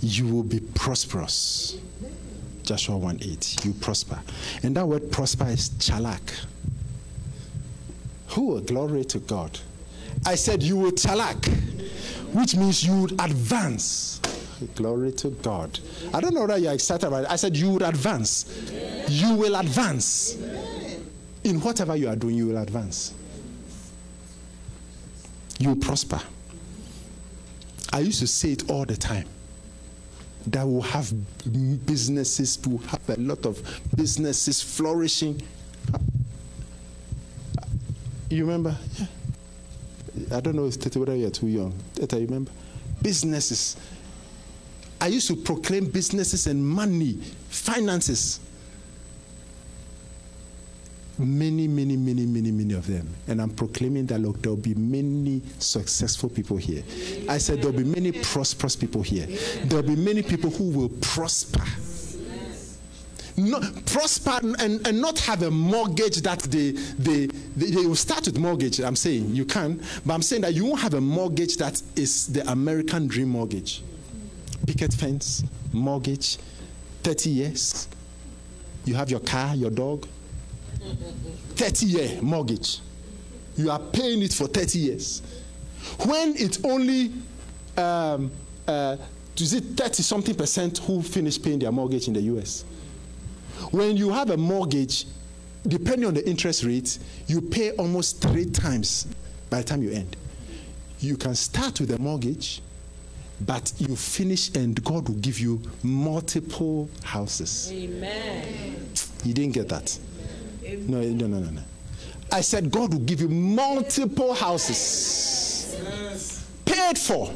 you will be prosperous. Joshua 1 8. You prosper. And that word prosper is chalak. Who glory to God. I said you will chalak, which means you would advance. Glory to God. I don't know whether you're excited about it. I said you would advance. You will advance. In whatever you are doing, you will advance. You will prosper. I used to say it all the time that will have businesses, will have a lot of businesses flourishing. You remember? Yeah. I don't know if Tete, whether you're too young. Teta, you remember? Businesses. I used to proclaim businesses and money, finances. Many, many, many, many, many of them. And I'm proclaiming that, look, there'll be many successful people here. I said there'll be many prosperous people here. There'll be many people who will prosper. Prosper and, and not have a mortgage that they, they, they, they will start with mortgage. I'm saying you can, but I'm saying that you won't have a mortgage that is the American dream mortgage picket fence, mortgage, 30 years. You have your car, your dog. 30 year mortgage. You are paying it for 30 years. When it's only, um, uh, is it 30 something percent who finish paying their mortgage in the US? When you have a mortgage, depending on the interest rate, you pay almost three times by the time you end. You can start with a mortgage, but you finish and God will give you multiple houses. Amen. You didn't get that? No, no, no, no, no. I said God will give you multiple houses. Paid for.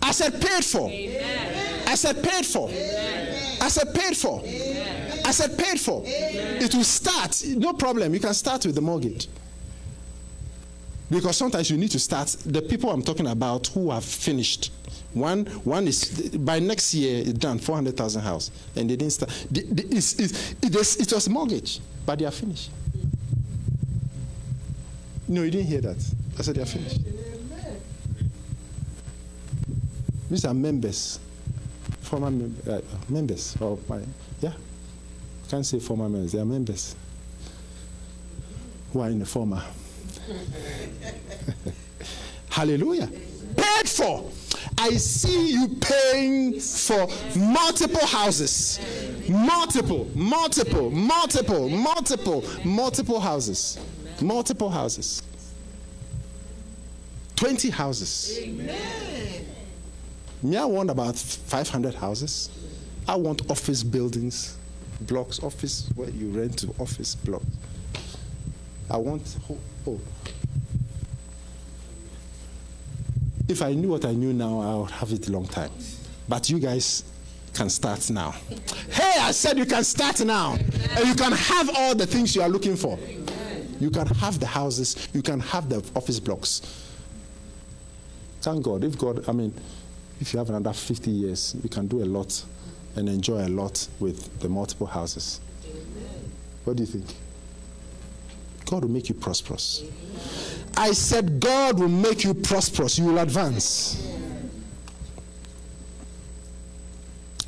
I said paid for. I said paid for. I said paid for. I said paid for. It will start. No problem. You can start with the mortgage. Because sometimes you need to start. The people I'm talking about who have finished. One, one is by next year it's done 400,000 house, and they didn't start. The- the- it's- it's- it, it was mortgage, but they are finished. No, you didn't hear that. I said they are finished. These are members, former mem- uh, members of my yeah. Can't say former members. They are members who are in the former. <laughs> Hallelujah. Paid for. I see you paying for multiple houses. Multiple, multiple, multiple, multiple, multiple houses. Multiple houses. 20 houses. Me, I want about 500 houses. I want office buildings, blocks, office where you rent to office blocks. I want, oh, oh. If I knew what I knew now, I would have it a long time. But you guys can start now. Hey, I said you can start now. And you can have all the things you are looking for. You can have the houses, you can have the office blocks. Thank God. If God, I mean, if you have another 50 years, you can do a lot and enjoy a lot with the multiple houses. What do you think? God will make you prosperous. I said, God will make you prosperous. You will advance.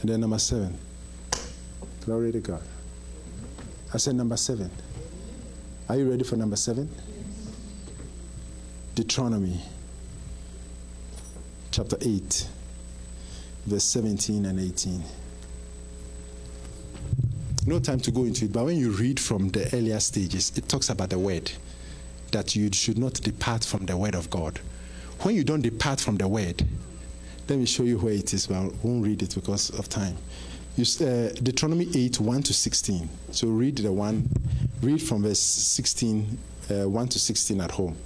And then number seven. Glory to God. I said number seven. Are you ready for number seven? Deuteronomy chapter 8, verse 17 and 18. No time to go into it, but when you read from the earlier stages, it talks about the word that you should not depart from the word of God. When you don't depart from the word, let me show you where it is, but I won't read it because of time. You, uh, Deuteronomy 8, 1 to 16. So read the one, read from verse 16, uh, 1 to 16 at home.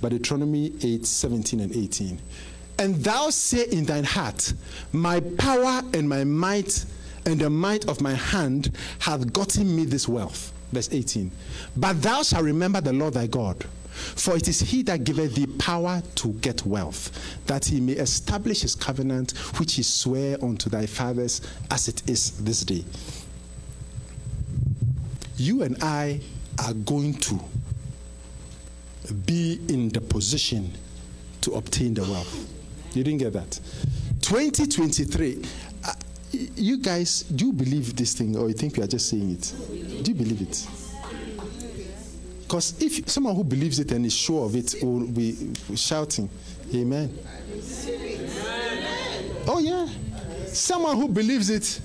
But Deuteronomy 8, 17 and 18. And thou say in thine heart, My power and my might and the might of my hand hath gotten me this wealth. Verse 18. But thou shalt remember the Lord thy God. For it is he that giveth thee power to get wealth, that he may establish his covenant which he sware unto thy fathers as it is this day. You and I are going to be in the position to obtain the wealth. You didn't get that? 2023. You guys, do you believe this thing or you think we are just saying it? Do you believe it? Because if someone who believes it and is sure of it will be shouting, Amen. Oh, yeah. Someone who believes it,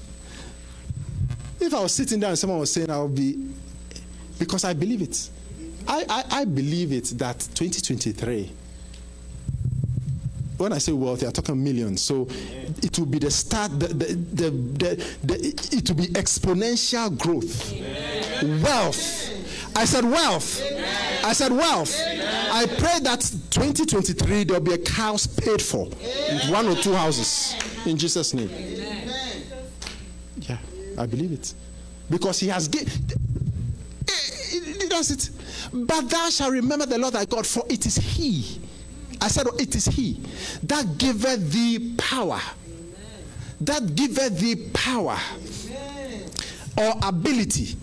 if I was sitting down and someone was saying, I would be, because I believe it. I, I, I believe it that 2023, when I say wealth, they are talking millions. So it will be the start, the, the, the, the, it will be exponential growth. Wealth. I said wealth. I said wealth. I pray that 2023 there'll be a house paid for, one or two houses, in Jesus' name. Yeah, I believe it, because He has given. Eh, eh, he does it. But thou shalt remember the Lord thy God, for it is He. I said, oh, it is He that giveth thee power. That giveth thee power or ability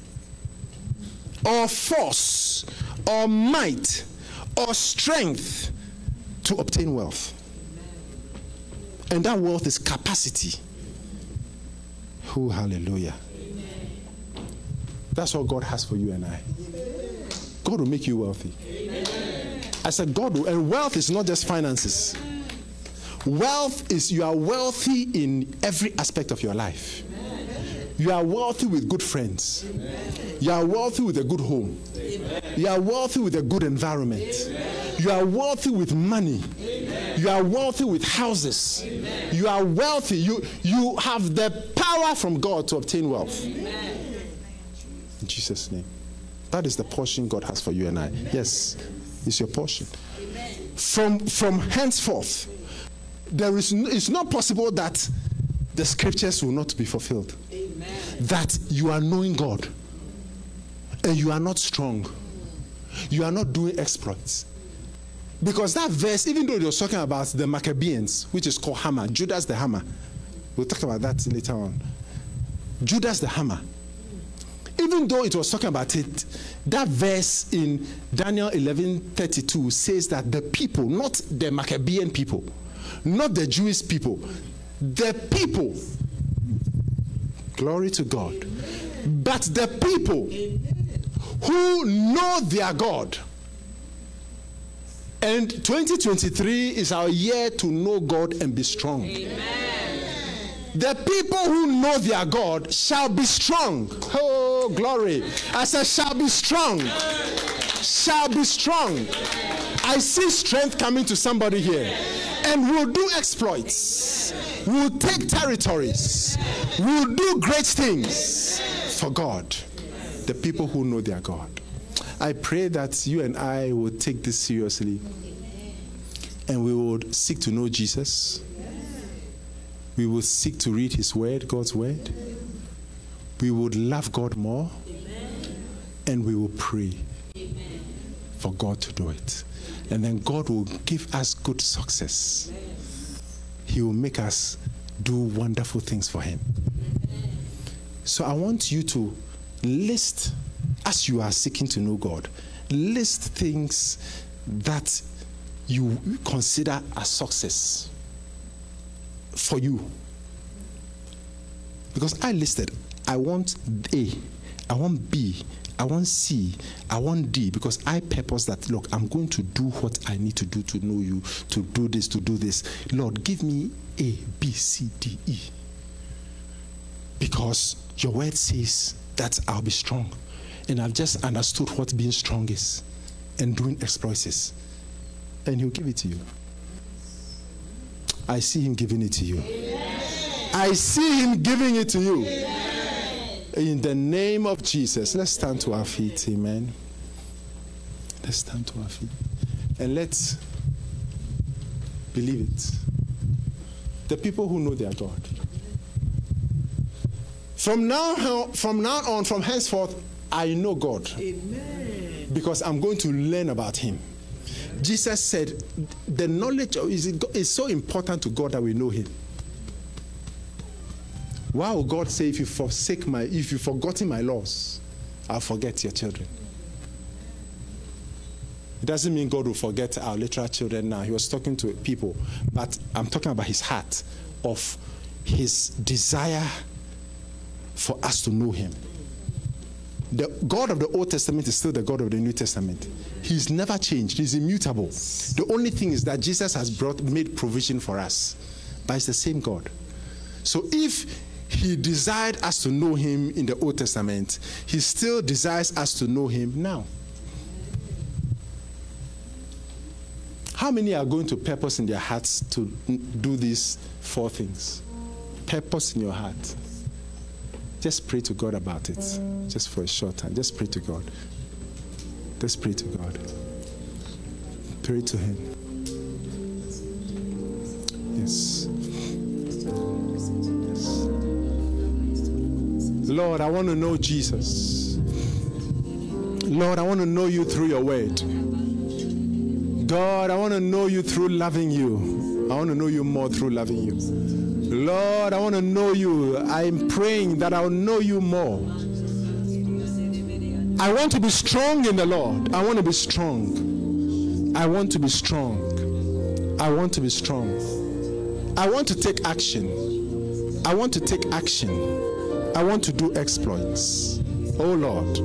or force or might or strength to obtain wealth. And that wealth is capacity. Oh, hallelujah. That's what God has for you and I. God will make you wealthy. I said, God and wealth is not just finances. Wealth is you are wealthy in every aspect of your life. You are wealthy with good friends. You are wealthy with a good home. You are wealthy with a good environment. You are wealthy with money. You are wealthy with houses. You are wealthy. You, you have the power from God to obtain wealth. In Jesus' name. That is the portion God has for you and I. Yes, it's your portion. From, from henceforth, there is n- it's not possible that the scriptures will not be fulfilled. That you are knowing God and you are not strong. You are not doing exploits. Because that verse, even though it was talking about the Maccabees, which is called Hammer, Judas the Hammer, we'll talk about that later on. Judas the Hammer. Even though it was talking about it, that verse in Daniel 11:32 says that the people, not the Maccabean people, not the Jewish people, the people, glory to God, but the people who know their God. And 2023 is our year to know God and be strong. The people who know their God shall be strong. Oh, glory. I said, shall be strong. Shall be strong. I see strength coming to somebody here. And we'll do exploits. We'll take territories. We'll do great things for God. The people who know their God. I pray that you and I will take this seriously and we will seek to know Jesus. We will seek to read His Word, God's Word. We would love God more and we will pray for God to do it. And then God will give us good success. He will make us do wonderful things for Him. So I want you to list, as you are seeking to know God, list things that you consider a success for you. Because I listed, I want A, I want B, I want C, I want D, because I purpose that, look, I'm going to do what I need to do to know you, to do this, to do this. Lord, give me A, B, C, D, E. Because your word says that I'll be strong. And I've just understood what being strong is and doing exploits is. And he'll give it to you. I see him giving it to you. I see him giving it to you. In the name of Jesus, let's stand to our feet. Amen. Let's stand to our feet. And let's believe it. The people who know their God. From now, from now on, from henceforth, I know God. Amen. Because I'm going to learn about Him. Jesus said, the knowledge of, is, is so important to God that we know Him. Why would God say, if you forsake my, if you've forgotten my laws, I'll forget your children? It doesn't mean God will forget our literal children now. He was talking to people, but I'm talking about his heart of his desire for us to know him. The God of the Old Testament is still the God of the New Testament. He's never changed. He's immutable. The only thing is that Jesus has brought made provision for us. But it's the same God. So if he desired us to know him in the Old Testament, he still desires us to know him now. How many are going to purpose in their hearts to do these four things? Purpose in your heart. Just pray to God about it. Just for a short time. Just pray to God. Just pray to God. Pray to Him. Yes. yes. Lord, I want to know Jesus. Lord, I want to know you through your word. God, I want to know you through loving you. I want to know you more through loving you. Lord, I want to know you. I'm praying that I'll know you more. I want to be strong in the Lord. I want to be strong. I want to be strong. I want to be strong. I want to take action. I want to take action. I want to do exploits. Oh Lord.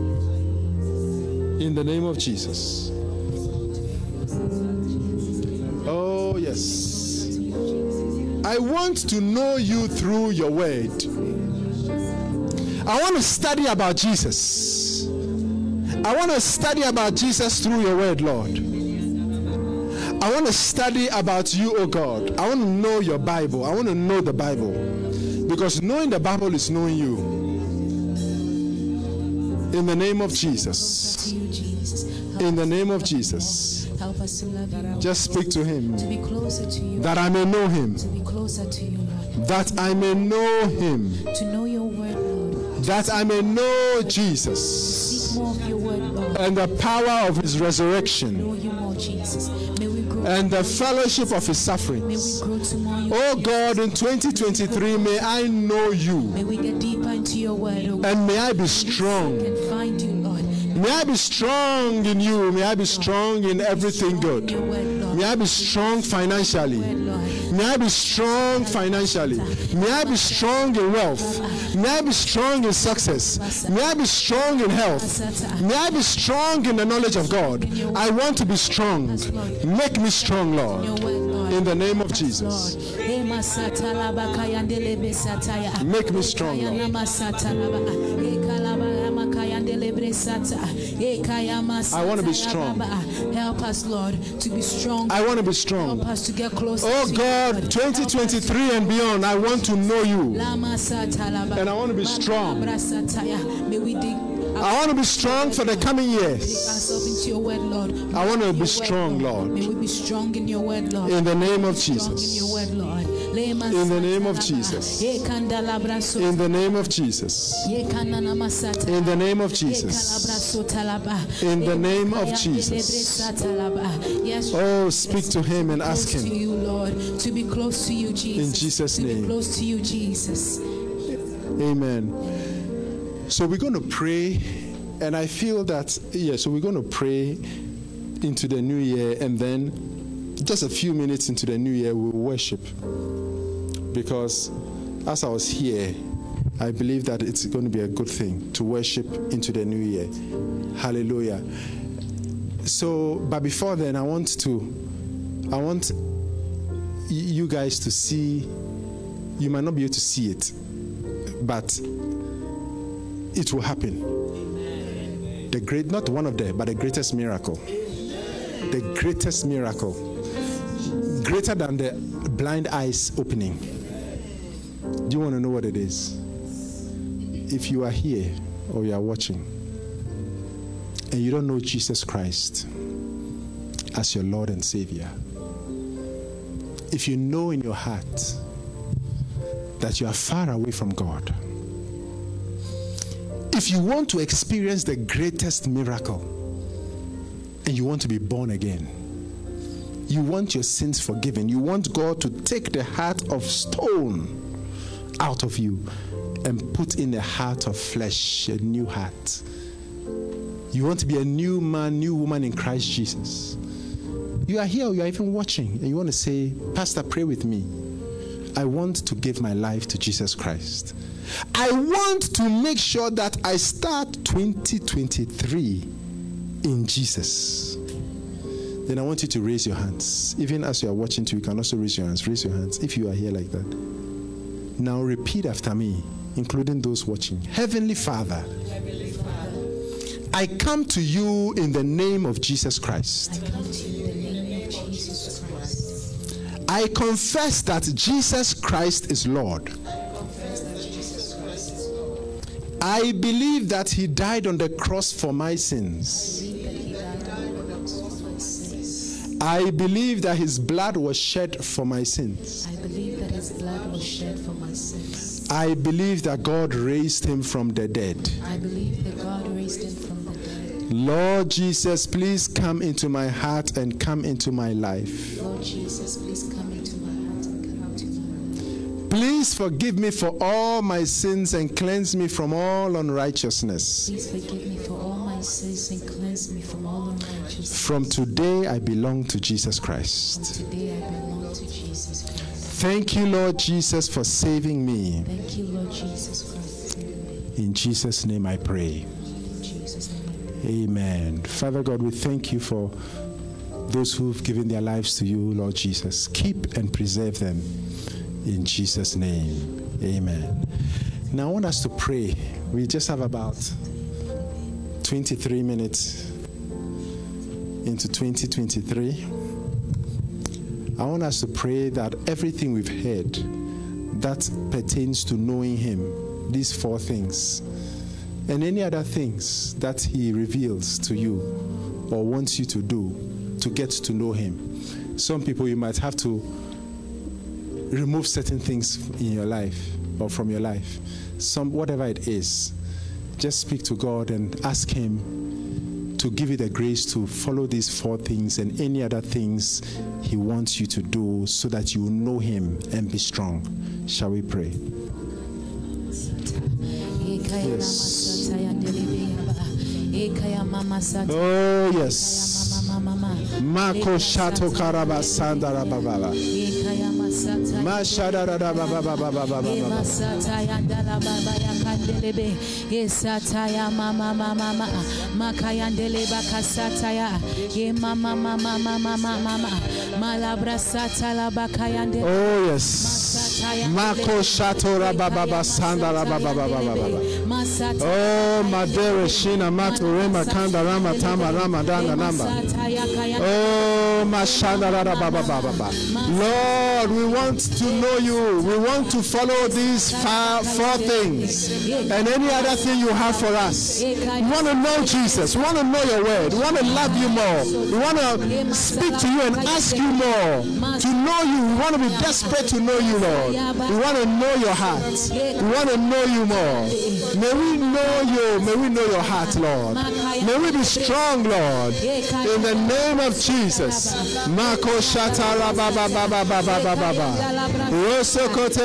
In the name of Jesus. Oh, yes. I want to know you through your word. I want to study about Jesus. I want to study about Jesus through your word, Lord. I want to study about you, oh God. I want to know your Bible. I want to know the Bible. Because knowing the Bible is knowing you. In the name of Jesus. In the name of Jesus. Help us to love. Just speak to him. To be closer to you. That I may know him. To be closer to you, Lord. That I may know him. To know your word, Lord. That I may know Jesus. Seek more of your word, Lord. And the power of his resurrection. Know you more, Jesus. May we. And the fellowship of his sufferings. grow to more you. Oh God, in 2023, may I know you. May we get deeper into your word, oh And may I be strong. And find you, Lord. May I be strong in you. May I be strong in everything good. your word, Lord. May I be strong financially. May I be strong financially. May I be strong in wealth. May I be strong in success. May I be strong in health. May I be strong in the knowledge of God. I want to be strong. Make me strong, Lord. In the name of Jesus. Make me strong, Lord. Kaya ndelebre sata. Ekaya ma I wanna be strong. Help us, Lord, to be strong. I want to be strong. Help us to get closer Oh God, 2023 and beyond, I want to know you. Lama satala ba. And I want to be strong. Makabra sataya. May we dig I want to be strong for the coming years. ourselves into your word, Lord. I want to be word, strong, Lord. May we be strong in your word, Lord. In the name of strong in your Jesus. In the name of Jesus. In the name of Jesus. In the name of Jesus. In the name of Jesus. Oh, speak to him and ask him. you, Lord. To be close to you, Jesus. In Jesus' to name. be close to you, Jesus. Amen. So we're going to pray, and I feel that, yeah, so we're going to pray into the new year, and then just a few minutes into the new year, we'll worship. Because as I was here, I believe that it's going to be a good thing to worship into the new year. Hallelujah. So, but before then, I want to, I want you guys to see, you might not be able to see it, but it will happen. The great, not one of the, but the greatest miracle. The greatest miracle. Greater than the blind eyes opening. Do you want to know what it is? If you are here or you are watching and you don't know Jesus Christ as your Lord and Savior, if you know in your heart that you are far away from God, if you want to experience the greatest miracle and you want to be born again, you want your sins forgiven, you want God to take the heart of stone out of you and put in a heart of flesh, a new heart. You want to be a new man, new woman in Christ Jesus. You are here, you are even watching, and you want to say, Pastor, pray with me. I want to give my life to Jesus Christ. I want to make sure that I start 2023 in Jesus. Then I want you to raise your hands. Even as you are watching too, you can also raise your hands. Raise your hands if you are here like that. Now repeat after me, including those watching. Heavenly Father, I come to you in the name of Jesus Christ. I come to you in the name of Jesus Christ. I confess that Jesus Christ is Lord. I believe that He died on the cross for my sins. I believe that His blood was shed for my sins. I believe that his blood was shed for my sins. I believe that God raised Him from the dead. I believe that God raised him from the dead. Lord Jesus, please come into my heart and come into my life. Lord Jesus, please come into my heart and come into my life. Please forgive me for all my sins and cleanse me from all unrighteousness. Please forgive me for all my sins and cleanse me from all unrighteousness. From today, I belong to Jesus From Christ. today I belong to Jesus Christ. Thank you, Lord Jesus, for saving me. Thank you, Lord Jesus Christ. In Jesus' name I pray. Name. Amen. Father God, we thank you for those who've given their lives to you, Lord Jesus. Keep and preserve them. In Jesus' name. Amen. Now I want us to pray. We just have about 23 minutes into 2023. I want us to pray that everything we've heard that pertains to knowing Him, these four things, and any other things that He reveals to you or wants you to do to get to know Him. Some people you might have to remove certain things in your life or from your life. Some whatever it is, just speak to God and ask Him to give you the grace to follow these four things and any other things He wants you to do so that you know Him and be strong. Shall we pray? Yes. Oh, yes. Mako shato karaba sandara bababa. Mashadara bababa bababa bababa. Masatayandala baba yakandelebe esataya mama mama mama makayandele bakasataya ye mama mama mama mama malabra satala bakayande Oh, yes. Mako shato rababa sandara bababa bababa. Oh, Madere Shina Mato Rema Kanda Rama Tama Rama Dana Namba. Oh, Oh. Lord, we want to know you. We want to follow these four things and any other thing you have for us. We want to know Jesus. We want to know your word. We want to love you more. We want to speak to you and ask you more. To know you. We want to be desperate to know you, Lord. We want to know your heart. We want to know you more. May we know you. May we know your heart, Lord. May we be strong, Lord. In the name of Jesus. Mako shatara baba baba baba baba baba. Roso kote.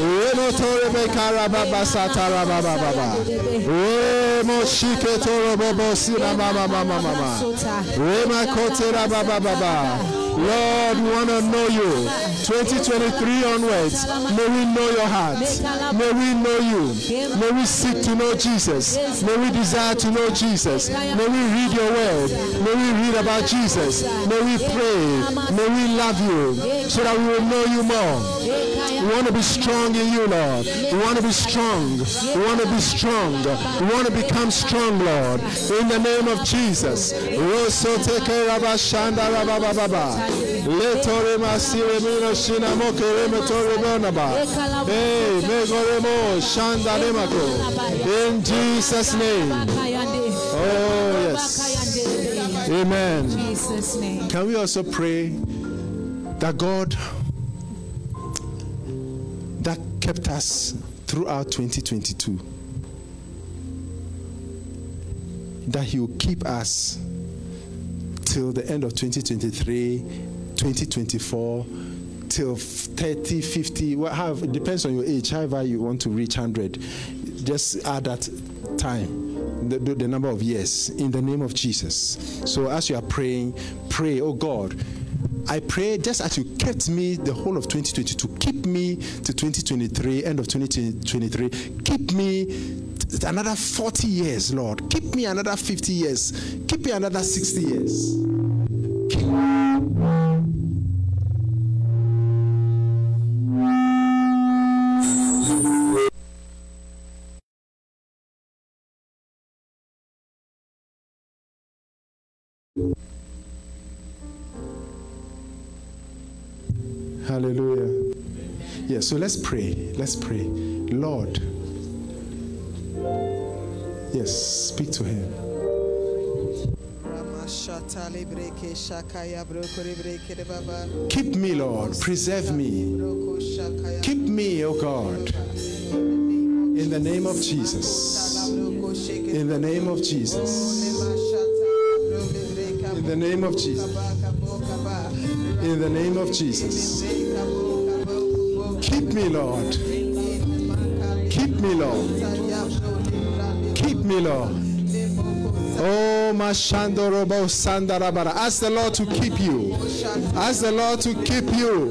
Remo tore bekara baba satara. Remo shike toro bobo. Rema kote ra baba baba. Lord, we want to know you. 2023 onwards, may we know your heart. May we know you. May we seek to know Jesus. May we desire to know Jesus. May we read your word. May we read about Jesus. May we pray. May we love you so that we will know you more. We want to be strong in you, Lord. We want to be strong. We want to be strong. We want to become strong, Lord. In the name of Jesus. Letore masire mino shina mokere metore bonaba. Hey, megoremo shanda remako. In Jesus' name. Oh, yes. Amen. Jesus name. Can we also pray that God that kept us throughout 2022 that he will keep us till the end of 2023 2024 till 30 50 well, however, it depends on your age however you want to reach 100 just add that time the, the, number of years in the name of jesus. So as you are praying pray oh god I pray just as you kept me the whole of 2022, keep me to 2023, end of 2023, keep me another 40 years, Lord. Keep me another 50 years. Keep me another 60 years. Hallelujah. Yeah, so let's pray. Let's pray. Lord. Yes, speak to him. Keep me, Lord. Preserve me. Keep me, O God. In the name of Jesus. In the name of Jesus. In the name of Jesus. In the name of Jesus. Keep me, Lord. Keep me, Lord. Me, Lord. Oh, Oh, Mashandorobo Sandarabara. Ask the Lord to keep you. Ask the Lord to keep you,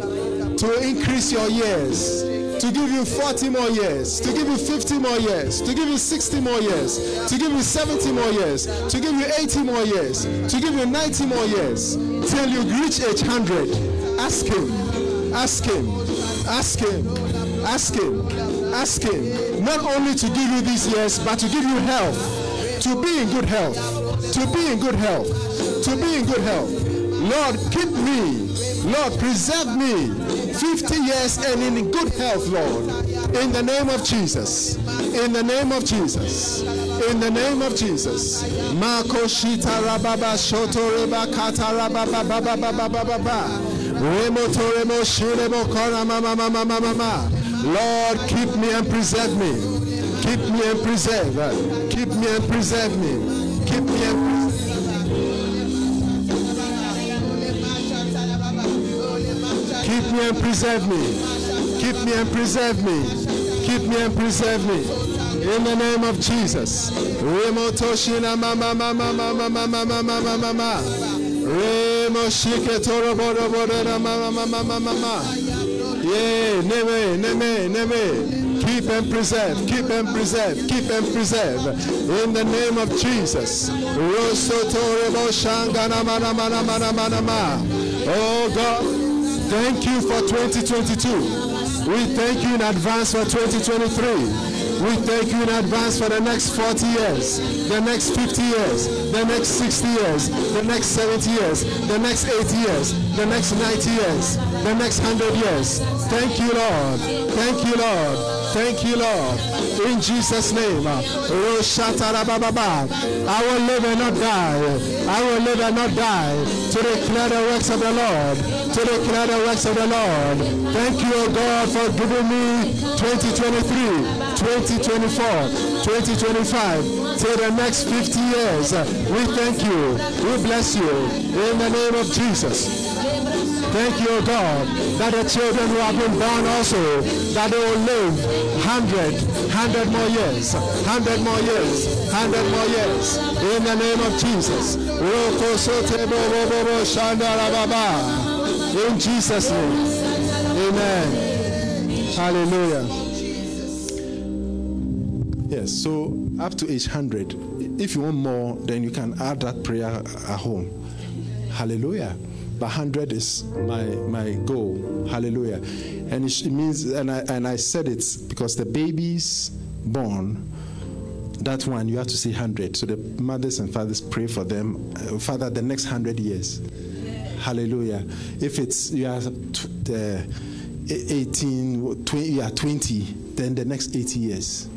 to increase your years, to give you 40 more years, to give you 50 more years, to give you 60 more years, to give you 70 more years, to give you 80 more years, to give you 90 more years, till you reach age 100. Ask Him, ask Him, ask Him, ask Him, ask Him. Not only to give you these years, but to give you health, to be in good health, to be in good health, to be in good health. Lord, keep me. Lord, preserve me 50 years and in good health, Lord. In the name of Jesus. In the name of Jesus. In the name of Jesus. Mako shita rababa shoto reba kata rababa baba baba baba baba. Remo to remo shiremo kora mama mama mama mama. Lord, keep me and preserve me. Keep me and preserve. Keep me and preserve me. Keep me and preserve. Keep me and preserve me. Keep me and preserve me. Keep me and preserve me. In the name of Jesus. Remo toshina mama mama mama mama mama mama mama. Remo shike toro bodo na mama mama mama mama. Yeah, neme neme neme. Keep and preserve, keep and preserve, keep and preserve. In the name of Jesus. Oh God. Thank you for 2022. We thank you in advance for 2023. We thank you in advance for the next 40 years, the next 50 years, the next 60 years, the next 70 years, the next 80 years, the next 90 years, the next 100 years. Thank you, Lord. Thank you, Lord. Thank you, Lord. In Jesus' name. I will live and not die. I will live and not die to declare the works of the Lord. To declare the works of the Lord. Thank you, O God, for giving me 2023, 2024, 2025 till the next 50 years. We thank you. We bless you. In the name of Jesus. Thank you, God, that the children who have been born also, that they will live 100, 100 more years, 100 more years, 100 more years. In the name of Jesus. In Jesus' name. Amen. Hallelujah. Yes, so up to age 100. If you want more, then you can add that prayer at home. Hallelujah. But 100 is my my goal. Hallelujah. And it, means, and I, and I said it because the babies born, that one you have to see 100. So the mothers and fathers pray for them. Uh, Father, the next 100 years. Hallelujah. If it's you are t- the 18, 20, you are 20, then the next 80 years.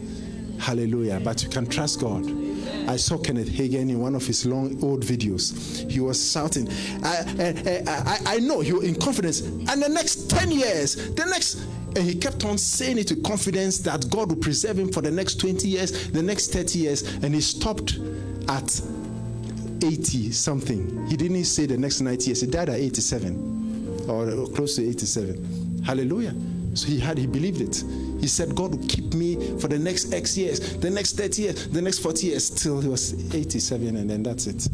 Hallelujah. But you can trust God. I saw Kenneth Hagin in one of his long old videos. He was shouting, I, I, I, I know he was in confidence. And the next 10 years, the next, and he kept on saying it with confidence that God will preserve him for the next 20 years, the next 30 years. And he stopped at 80 something. He didn't say the next 90 years. He died at 87 or close to 87. Hallelujah. So he had, he believed it. He said, God will keep me for the next X years, the next 30 years, the next 40 years, till he was 87, and then that's it.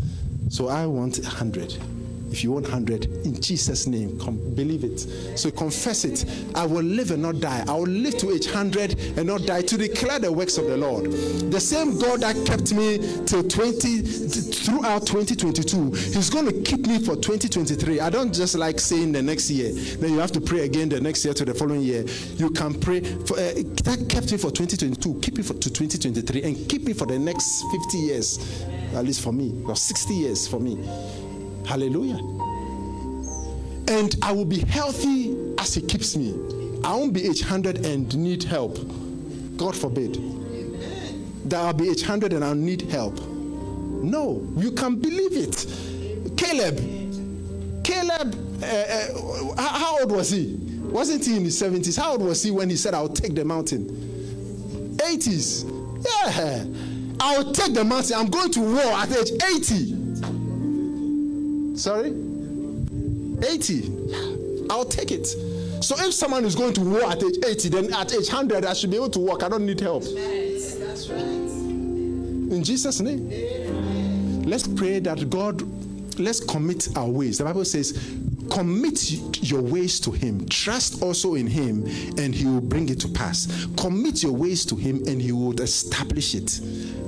So I want 100. If you want 100, in Jesus' name, believe it. So confess it. I will live and not die. I will live to age 100 and not die to declare the works of the Lord. The same God that kept me till 20 throughout 2022, He's going to keep me for 2023. I don't just like saying the next year. Then you have to pray again the next year to the following year. You can pray for uh, that kept me for 2022. Keep it for to 2023 and keep it for the next 50 years, at least for me, or 60 years for me. Hallelujah. And I will be healthy as He keeps me. I won't be age 100 and need help. God forbid. That I'll be age 100 and I'll need help. No, you can believe it. Caleb, Caleb, uh, uh, how old was he? Wasn't he in his 70s? How old was he when he said, I'll take the mountain? 80s. Yeah. I'll take the mountain. I'm going to war at age 80. Sorry? 80. I'll take it. So if someone is going to war at age 80, then at age 100, I should be able to walk. I don't need help. In Jesus' name. let's pray that God, let's commit our ways. The Bible says, commit your ways to Him. Trust also in Him, and He will bring it to pass. Commit your ways to Him, and He will establish it.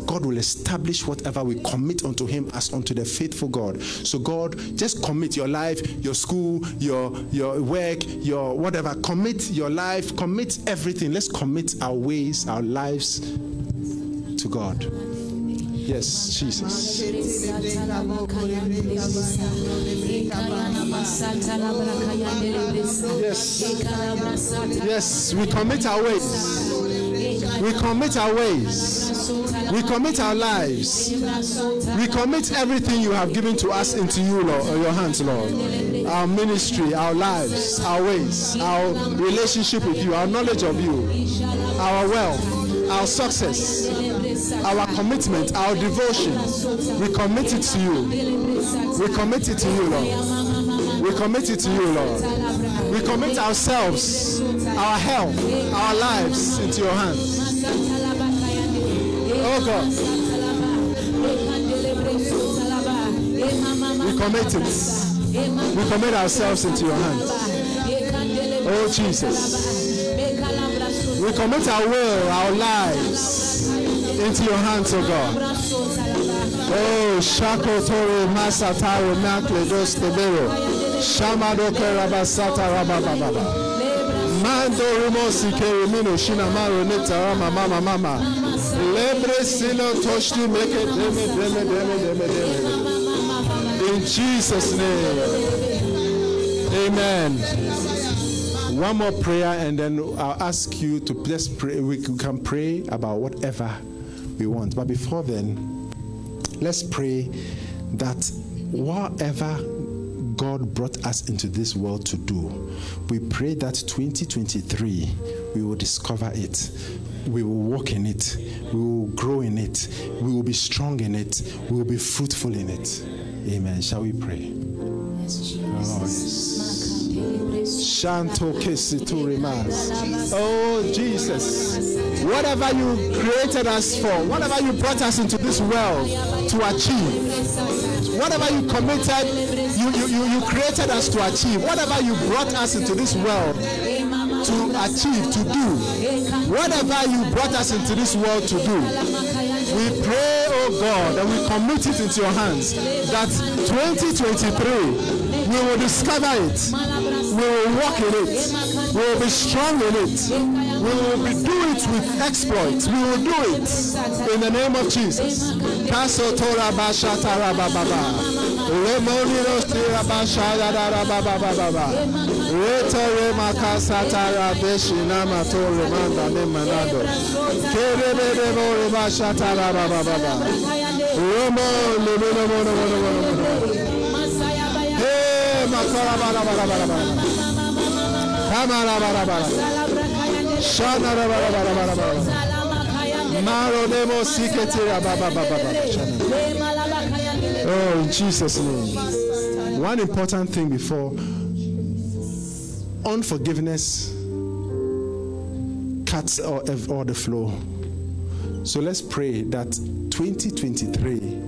God will establish whatever we commit unto Him as unto the faithful God. So, God, just commit your life, your school, your your work, your whatever. Commit your life, commit everything. Let's commit our ways, our lives to God. Yes, Jesus. Yes. Yes, we commit our ways. We commit our ways. We commit our lives. We commit everything you have given to us into you, Lord, uh, your hands, Lord. Our ministry, our lives, our ways, our relationship with you, our knowledge of you, our wealth, our success, our commitment, our devotion. We commit it to you. We commit it to you, Lord. We commit it to you, Lord. We commit ourselves, our health, our lives into your hands. Oh God. We commit it. We commit ourselves into your hands. Oh Jesus. We commit our will, our lives into your hands, oh God. Oh, Shako Tore Masatare Makle Dos Tebero. Shamado Kerabasata Rabababa. Mando Rumosi Kerimino Shinamaro Netarama Mama Mama. Lebre Sino Toshti Meke Deme Deme Deme Deme Deme. In Jesus' name. Amen. One more prayer, and then I'll ask you to just pray. We can pray about whatever we want. But before then, let's pray that whatever God brought us into this world to do, we pray that 2023 we will discover it. We will walk in it. We will grow in it. We will be strong in it. We will be fruitful in it. Amen. Shall we pray? Oh, yes. Shanto. Oh, Jesus. Whatever you created us for, whatever you brought us into this world to achieve, whatever you committed, you, you, you, you created us to achieve, whatever you brought us into this world to achieve, to do, whatever you brought us into this world to do, we pray, oh God, and we commit it into your hands that 2023 we will discover it. We will walk in it. We will be strong in it. We will be do it with exploits. We will do it in the name of Jesus. Baba. Baba. Reto Rema Kasatara Beshina Mato Remanda Nemanado. Kerebe Devo Rema Shatara Baba Baba. Hey, Makara Bara Bara Bara Bara. Kamara Bara Bara. Oh, in Jesus' name. One important thing before unforgiveness cuts all, all the flow. So let's pray that 2023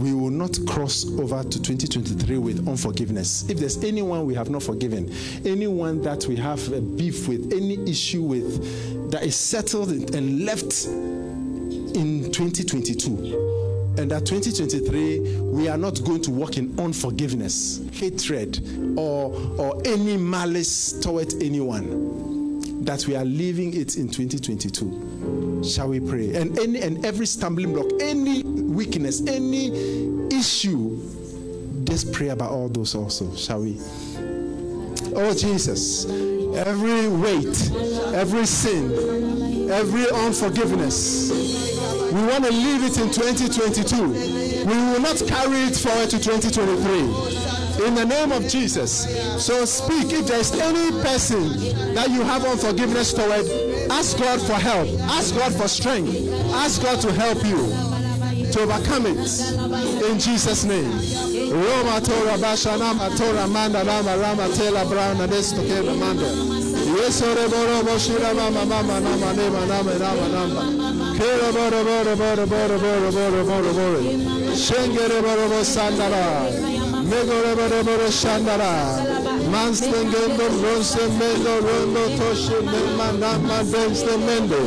we will not cross over to 2023 with unforgiveness. If there's anyone we have not forgiven, anyone that we have a beef with, any issue with that is settled and left in 2022, and that 2023 we are not going to walk in unforgiveness, hatred, or or any malice toward anyone. That we are leaving it in 2022. Shall we pray? And any and every stumbling block, any weakness, any issue, just pray about all those also. Shall we? Oh Jesus, every weight, every sin, every unforgiveness we want to leave it in 2022. We will not carry it forward to 2023. In the name of Jesus. So speak. If there's any person that you have unforgiveness toward, ask God for help. Ask God for strength. Ask God to help you to overcome it. In Jesus' name. Roma Bashana Torah Manda Rama Rama Tela Adesto Manda. Boro boshira mama mama nama nama nama nama. Boro boro boro boro boro boro boro boro. Shengere boro. Megore boro boro shandara. Ronse mendo rondo toshi mendo.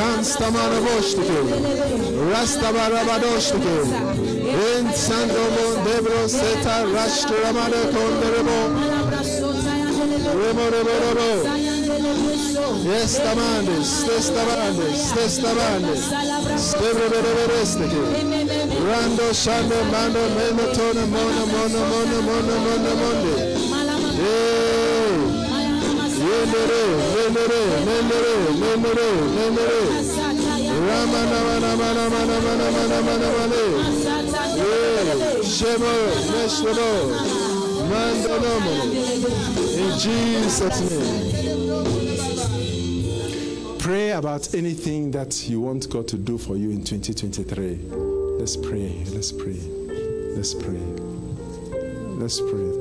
Kanstamana boştuku. Rastabara badoştuku. En sandomo debro seta rashturamana konderebo. Remo remo remo. Estamandes, testamandes, testamandes. Stebre bere bere steki. Rando shande mando meno tone mono mono mono mono mono mono mendere mendere mendere mendere mendere ramana, nama nama nama nama nama nama nama shemo neshemo mandanomo in Jesus name pray about anything that you want God to do for you in 2023 let's pray. Let's pray. Let's pray. Let's pray.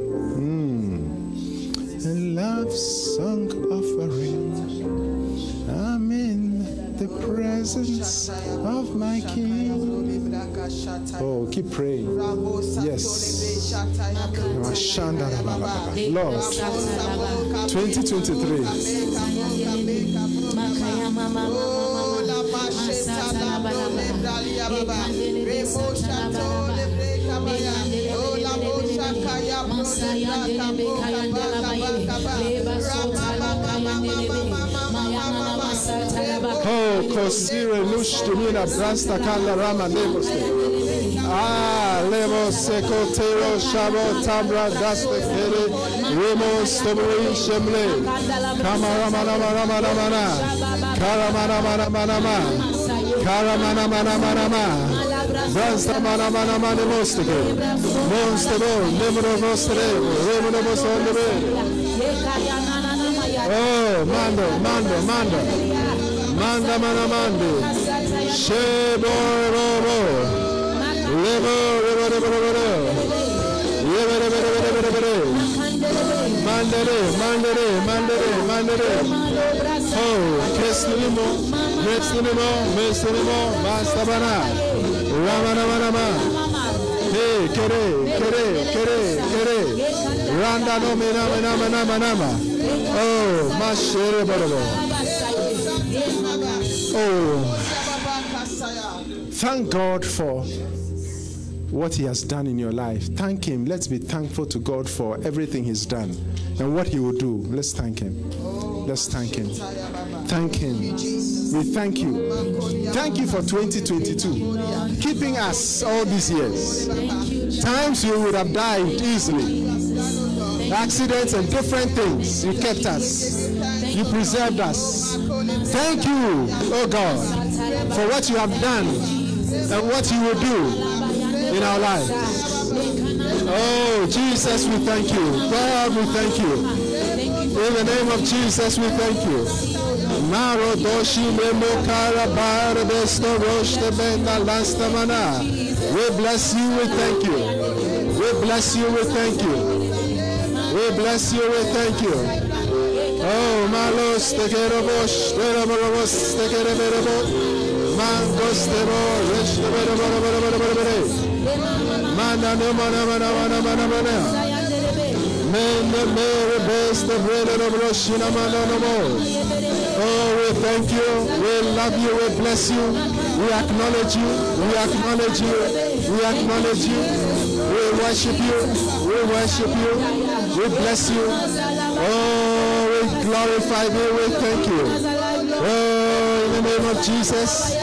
A love song offering. I'm in the presence of my King. Oh, keep praying. Yes. Lord, 2023. Oh, Kosire Lushtumina Brasta Rama Neboste. Ah, nebo seko tero Shabo Tabra Daste Pere, Remo Stomri Shemle, Kamarama Karamana Karamana Karamana Zasta mana mana mana mostike. Mostebo, nemro mostere, nemro mosondere. Oh, mando, mando, mando. Manda mana mando. Shebo ro ro. Lebo lebo lebo lebo. Lebo lebo lebo lebo lebo. Mandere, mandere, mandere, mandere. Oh, kes limo, kes limo, mes limo, basta bana. Randa no. Oh, mashere borobo. Oh, thank God for what He has done in your life. Thank Him. Let's be thankful to God for everything He's done and what He will do. Let's thank Him. Let's thank Him. Thank Him. We thank you. Thank you for 2022, keeping us all these years. Times we would have died easily. Accidents and different things. You kept us. You preserved us. Thank you, oh God, for what you have done and what you will do in our lives. Oh, Jesus, we thank you. God, we thank you. In the name of Jesus, we thank you. We bless you, we thank you. We bless you, we thank you. We bless you, we thank you. Oh, Malos de Gerobosh, Veromorobos de Gereberebo, Mangos de Bo, Rich de Veromorobos, Mana no Mana Mana Mana Mana Mana. Men the Mary Best of Veromorobos, Shinamana no more. Oh, we thank you. We love you. We bless you. We acknowledge you. We acknowledge you. We acknowledge you. We worship you. We worship you. We bless you. Oh, we glorify you. We thank you. Oh, in the name of Jesus.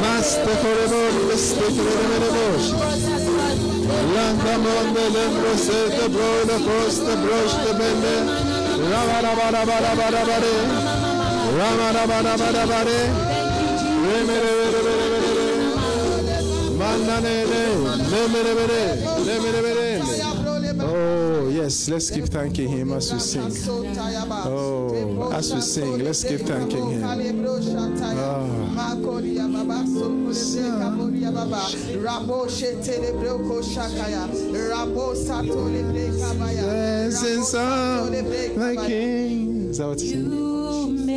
Master forever, Master Lord. Landa monde lembro sete bro the coast the brush the bende. Rama rama rama rama rama re. Rama rama rama rama re. Re me re re re re re re. Manda ne ne. Le me re re re. Le me re re re. Oh, yes, let's keep thanking Him as we sing. Oh, as we sing, let's keep thanking Him. Ah. Oh. Blessings are ah. like kings. Is that what you?